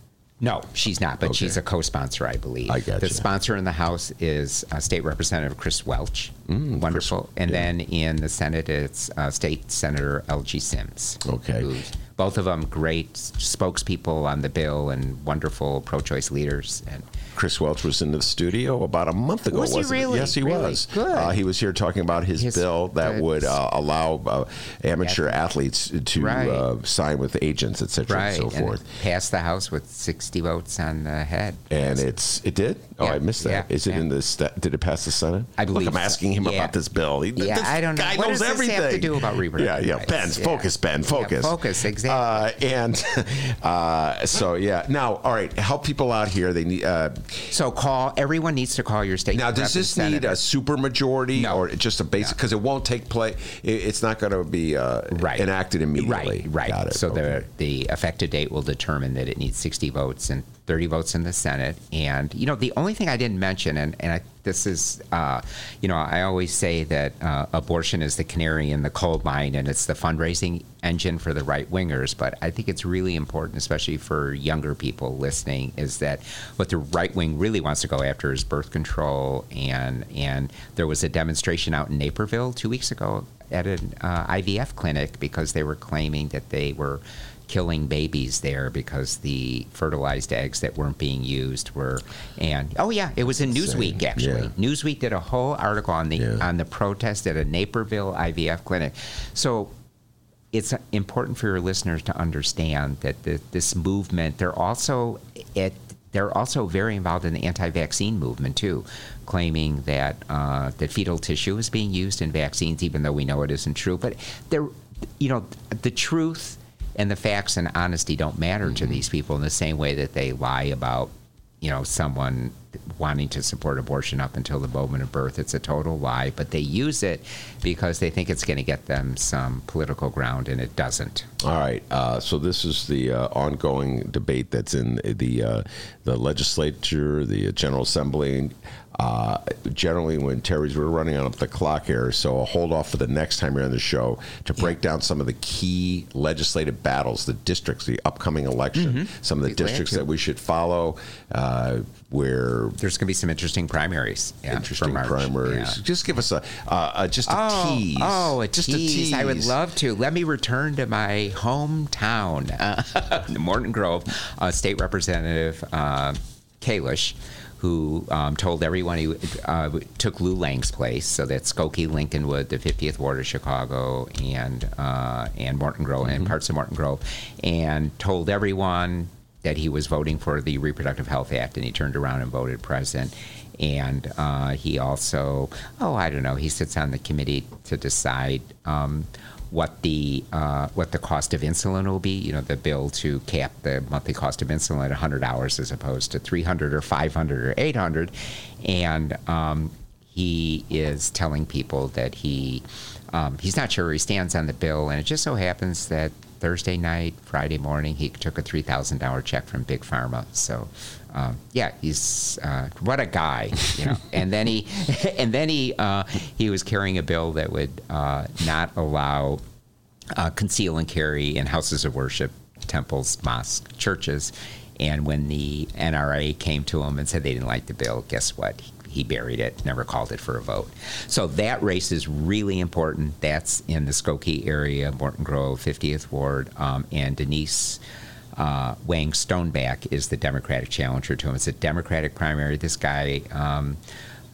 No, she's not, but she's a co-sponsor, I believe. I gotcha. The sponsor in the House is uh, State Representative Chris Welch. Mm, Wonderful. and then in the Senate, it's uh, State Senator Elgie Sims. Okay. both of them great spokespeople on the bill and wonderful pro-choice leaders. And Chris Welch was in the studio about a month ago. Was he wasn't it? really? Yes, he Really? was. Good. Uh, he was here talking about his, His- bill that the- would uh, allow uh, amateur athletes to Right. uh, sign with agents, et cetera, right, and so and forth. it passed the House with 60 votes on the head. And it's it did. Oh, Yeah, I missed that. Is yeah, it yeah. in the sta- did it pass the Senate? I believe Look, I'm asking him about this bill. He, Yeah, this I don't know. Guy What knows does this have everything. to do about reproductive Yeah, yeah. rights? Ben, focus, Ben, Yeah, focus. focus, exactly. Uh, and uh, so yeah. Now, all right. Help people out here. They need. Uh, So call. Everyone needs to call your state. now, does this need a super majority or just a basic? Because it won't take place. It, it's not going to be uh, Right. enacted immediately. Right, right. So Okay. the the effective date will determine that it needs 60 votes and 30 votes in the Senate. And you know, the only thing I didn't mention, and and I, this is, uh, you know, I always say that uh, abortion is the canary in the coal mine, and it's the fundraising engine for the right wingers. But I think it's really important, especially for younger people listening, is that what the right wing really wants to go after is birth control. And and there was a demonstration out in Naperville two weeks ago at an uh, IVF clinic because they were claiming that they were killing babies there because the fertilized eggs that weren't being used were and oh yeah it was in Newsweek actually Yeah. Newsweek did a whole article on the on the protest at a Naperville IVF clinic so it's important for your listeners to understand that the, this movement they're also it they're also very involved in the anti-vaccine movement too, claiming that uh, that fetal tissue is being used in vaccines, even though we know it isn't true. But they're, you know, the truth and the facts and honesty don't matter to these people in the same way that they lie about, you know, someone wanting to support abortion up until the moment of birth. It's a total lie, but they use it because they think it's going to get them some political ground, and it doesn't. All right. Uh, so this is the uh, ongoing debate that's in the uh, the legislature, the General Assembly. Uh, generally, when Terry's we're running on up the clock here, so I'll hold off for the next time you're on the show to break down some of the key legislative battles, the districts, the upcoming election, Mhm. some of the districts that we should follow. Uh, where there's going to be some interesting primaries. Yeah, interesting primaries. Yeah. Just give us a uh, uh, just a oh, tease. Oh, a just tease. a tease. I would love to. Let me return to my hometown, uh, Morton Grove. Uh, State Representative uh, Kalish, who um, told everyone he uh, took Lou Lang's place, so that's Skokie, Lincolnwood, the 50th Ward of Chicago, and uh, and Morton Grove, Mm-hmm. and parts of Morton Grove, and told everyone that he was voting for the Reproductive Health Act, and he turned around and voted president. And uh, he also, oh, I don't know, he sits on the committee to decide um, what the uh, what the cost of insulin will be. You know, the bill to cap the monthly cost of insulin at 100 hours as opposed to 300 or 500 or 800. And um, he is telling people that he um, he's not sure where he stands on the bill, and it just so happens that Thursday night, Friday morning, he took a three thousand dollar check from Big Pharma. So, um, yeah, he's uh, what a guy, you know. and then he, and then he, uh, he was carrying a bill that would uh, not allow uh, conceal and carry in houses of worship, temples, mosques, churches. And when the NRA came to him and said they didn't like the bill, guess what? He buried it, never called it for a vote. So that race is really important. That's in the Skokie area, Morton Grove, 50th Ward, um, and Denise uh, Wang Stoneback is the Democratic challenger to him. It's a Democratic primary. This guy um,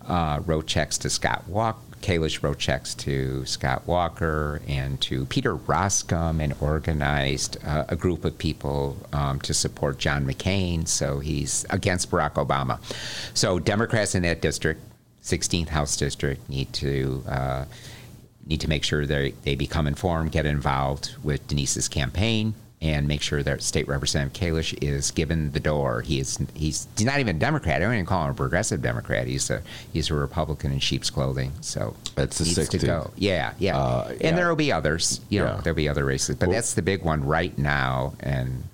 uh, wrote checks to Scott Walk. Kalish wrote checks to Scott Walker and to Peter Roskam and organized uh, a group of people um, to support John McCain. So he's against Barack Obama. So Democrats in that district, 16th House district, need to. Uh, need to make sure they, they become informed, get involved with Denise's campaign, and make sure that State Representative Kalish is given the door. He is he's, he's not even a Democrat. I don't even call him a progressive Democrat. He's a he's a Republican in sheep's clothing. So that's the needs 16th. to go. Yeah, yeah. Uh, and yeah. there will be others. You know, Yeah. there'll be other races, but Well- that's the big one right now. And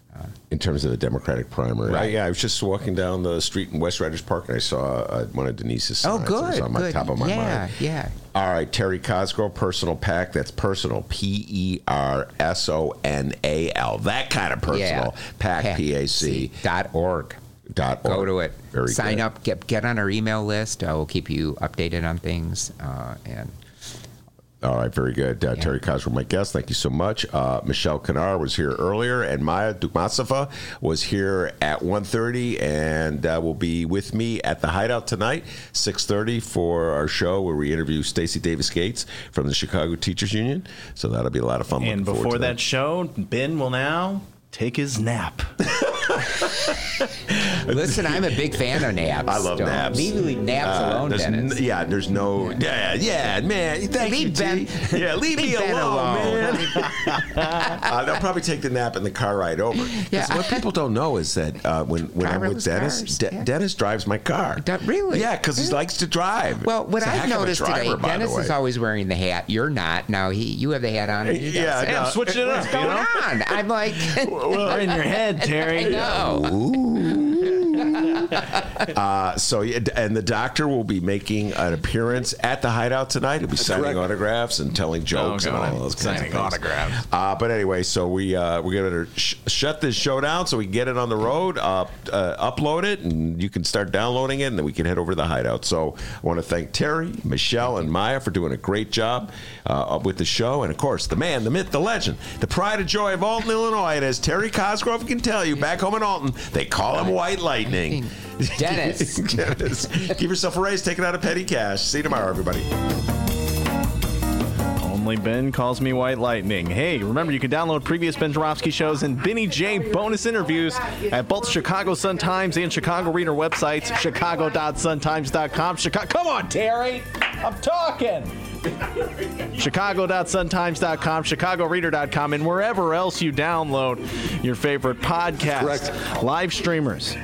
in terms of the Democratic primary. Right. I, yeah, I was just walking down the street in West Rogers Park and I saw uh, one of Denise's Oh, signs. It was good, on my good. top of my Yeah, mind. yeah. yeah. All right, Terry Cosgrove, Personal PAC. That's personal, P E R S O N A L. That kind of personal Yeah. pack, P A C. dot org. Dot Go org. to it. Very Sign good. up. Get get on our email list. Uh, we'll keep you updated on things. Uh, and All right, very good. Uh, Terry Cosgrove, my guest. Thank you so much. Uh, Michelle Kanaar was here earlier, and Maya Dukmasova was here at 1.30 and uh, will be with me at the Hideout tonight, 6.30 for our show where we interview Stacy Davis Gates from the Chicago Teachers Union. So that'll be a lot of fun. And before to that show, Ben will now take his nap. listen, I'm a big fan of naps. I love Don't naps. Leave, leave naps Uh, alone, Dennis. n- yeah, there's no. Yeah, yeah, man. Thank Leave you, Ben- Yeah, leave me leave Ben alone, alone. man. uh, they'll probably take the nap in the car ride over. Yeah. what people don't know is that uh, when when I'm with Dennis, De- yeah. Dennis drives my car. really? Yeah, because he likes to drive. Well, what I've heck of a noticed driver, today, Dennis is always wearing the hat. You're not. Now he, you have the hat on. Yeah. I'm switching it up, What's you going know? on? I'm like, Right in your head, Terry. I know. Uh, so and the doctor will be making an appearance at the hideout tonight. He'll be signing correct. autographs and telling jokes and all those kinds Signing of things. autographs. Uh, but anyway, so we uh, we're gonna sh- shut this show down so we can get it on the road, uh, uh, upload it, and you can start downloading it, and then we can head over to the hideout. So I want to thank Terry, Michelle, and Maya for doing a great job uh, with the show, and of course the man, the myth, the legend, the pride and joy of Alton, Illinois, and as Terry Cosgrove can tell you, back home in Alton, they call him White Lightning. Dennis. Dennis. Give yourself a raise, take it out of petty cash. See you tomorrow, everybody. Only Ben calls me White Lightning. Hey, remember you can download previous Ben Joravsky shows and Benny J bonus interviews at both Chicago Sun Times and Chicago Reader websites, chicago.suntimes.com. Chicago, come on, Terry, I'm talking. Chicago.suntimes.com, ChicagoReader.com, and wherever else you download your favorite podcast. Correct. Live streamers.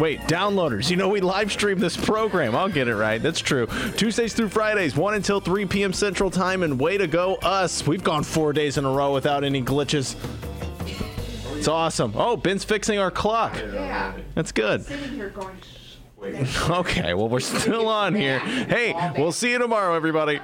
Wait, downloaders. You know we live stream this program. I'll get it right. That's true. Tuesdays through Fridays, 1 until 3 p.m. Central Time, and way to go, us. We've gone four days in a row without any glitches. It's awesome. Oh, Ben's fixing our clock. Yeah. That's good. Sitting here going. Okay, well, we're still on here. Hey, we'll see you tomorrow, everybody.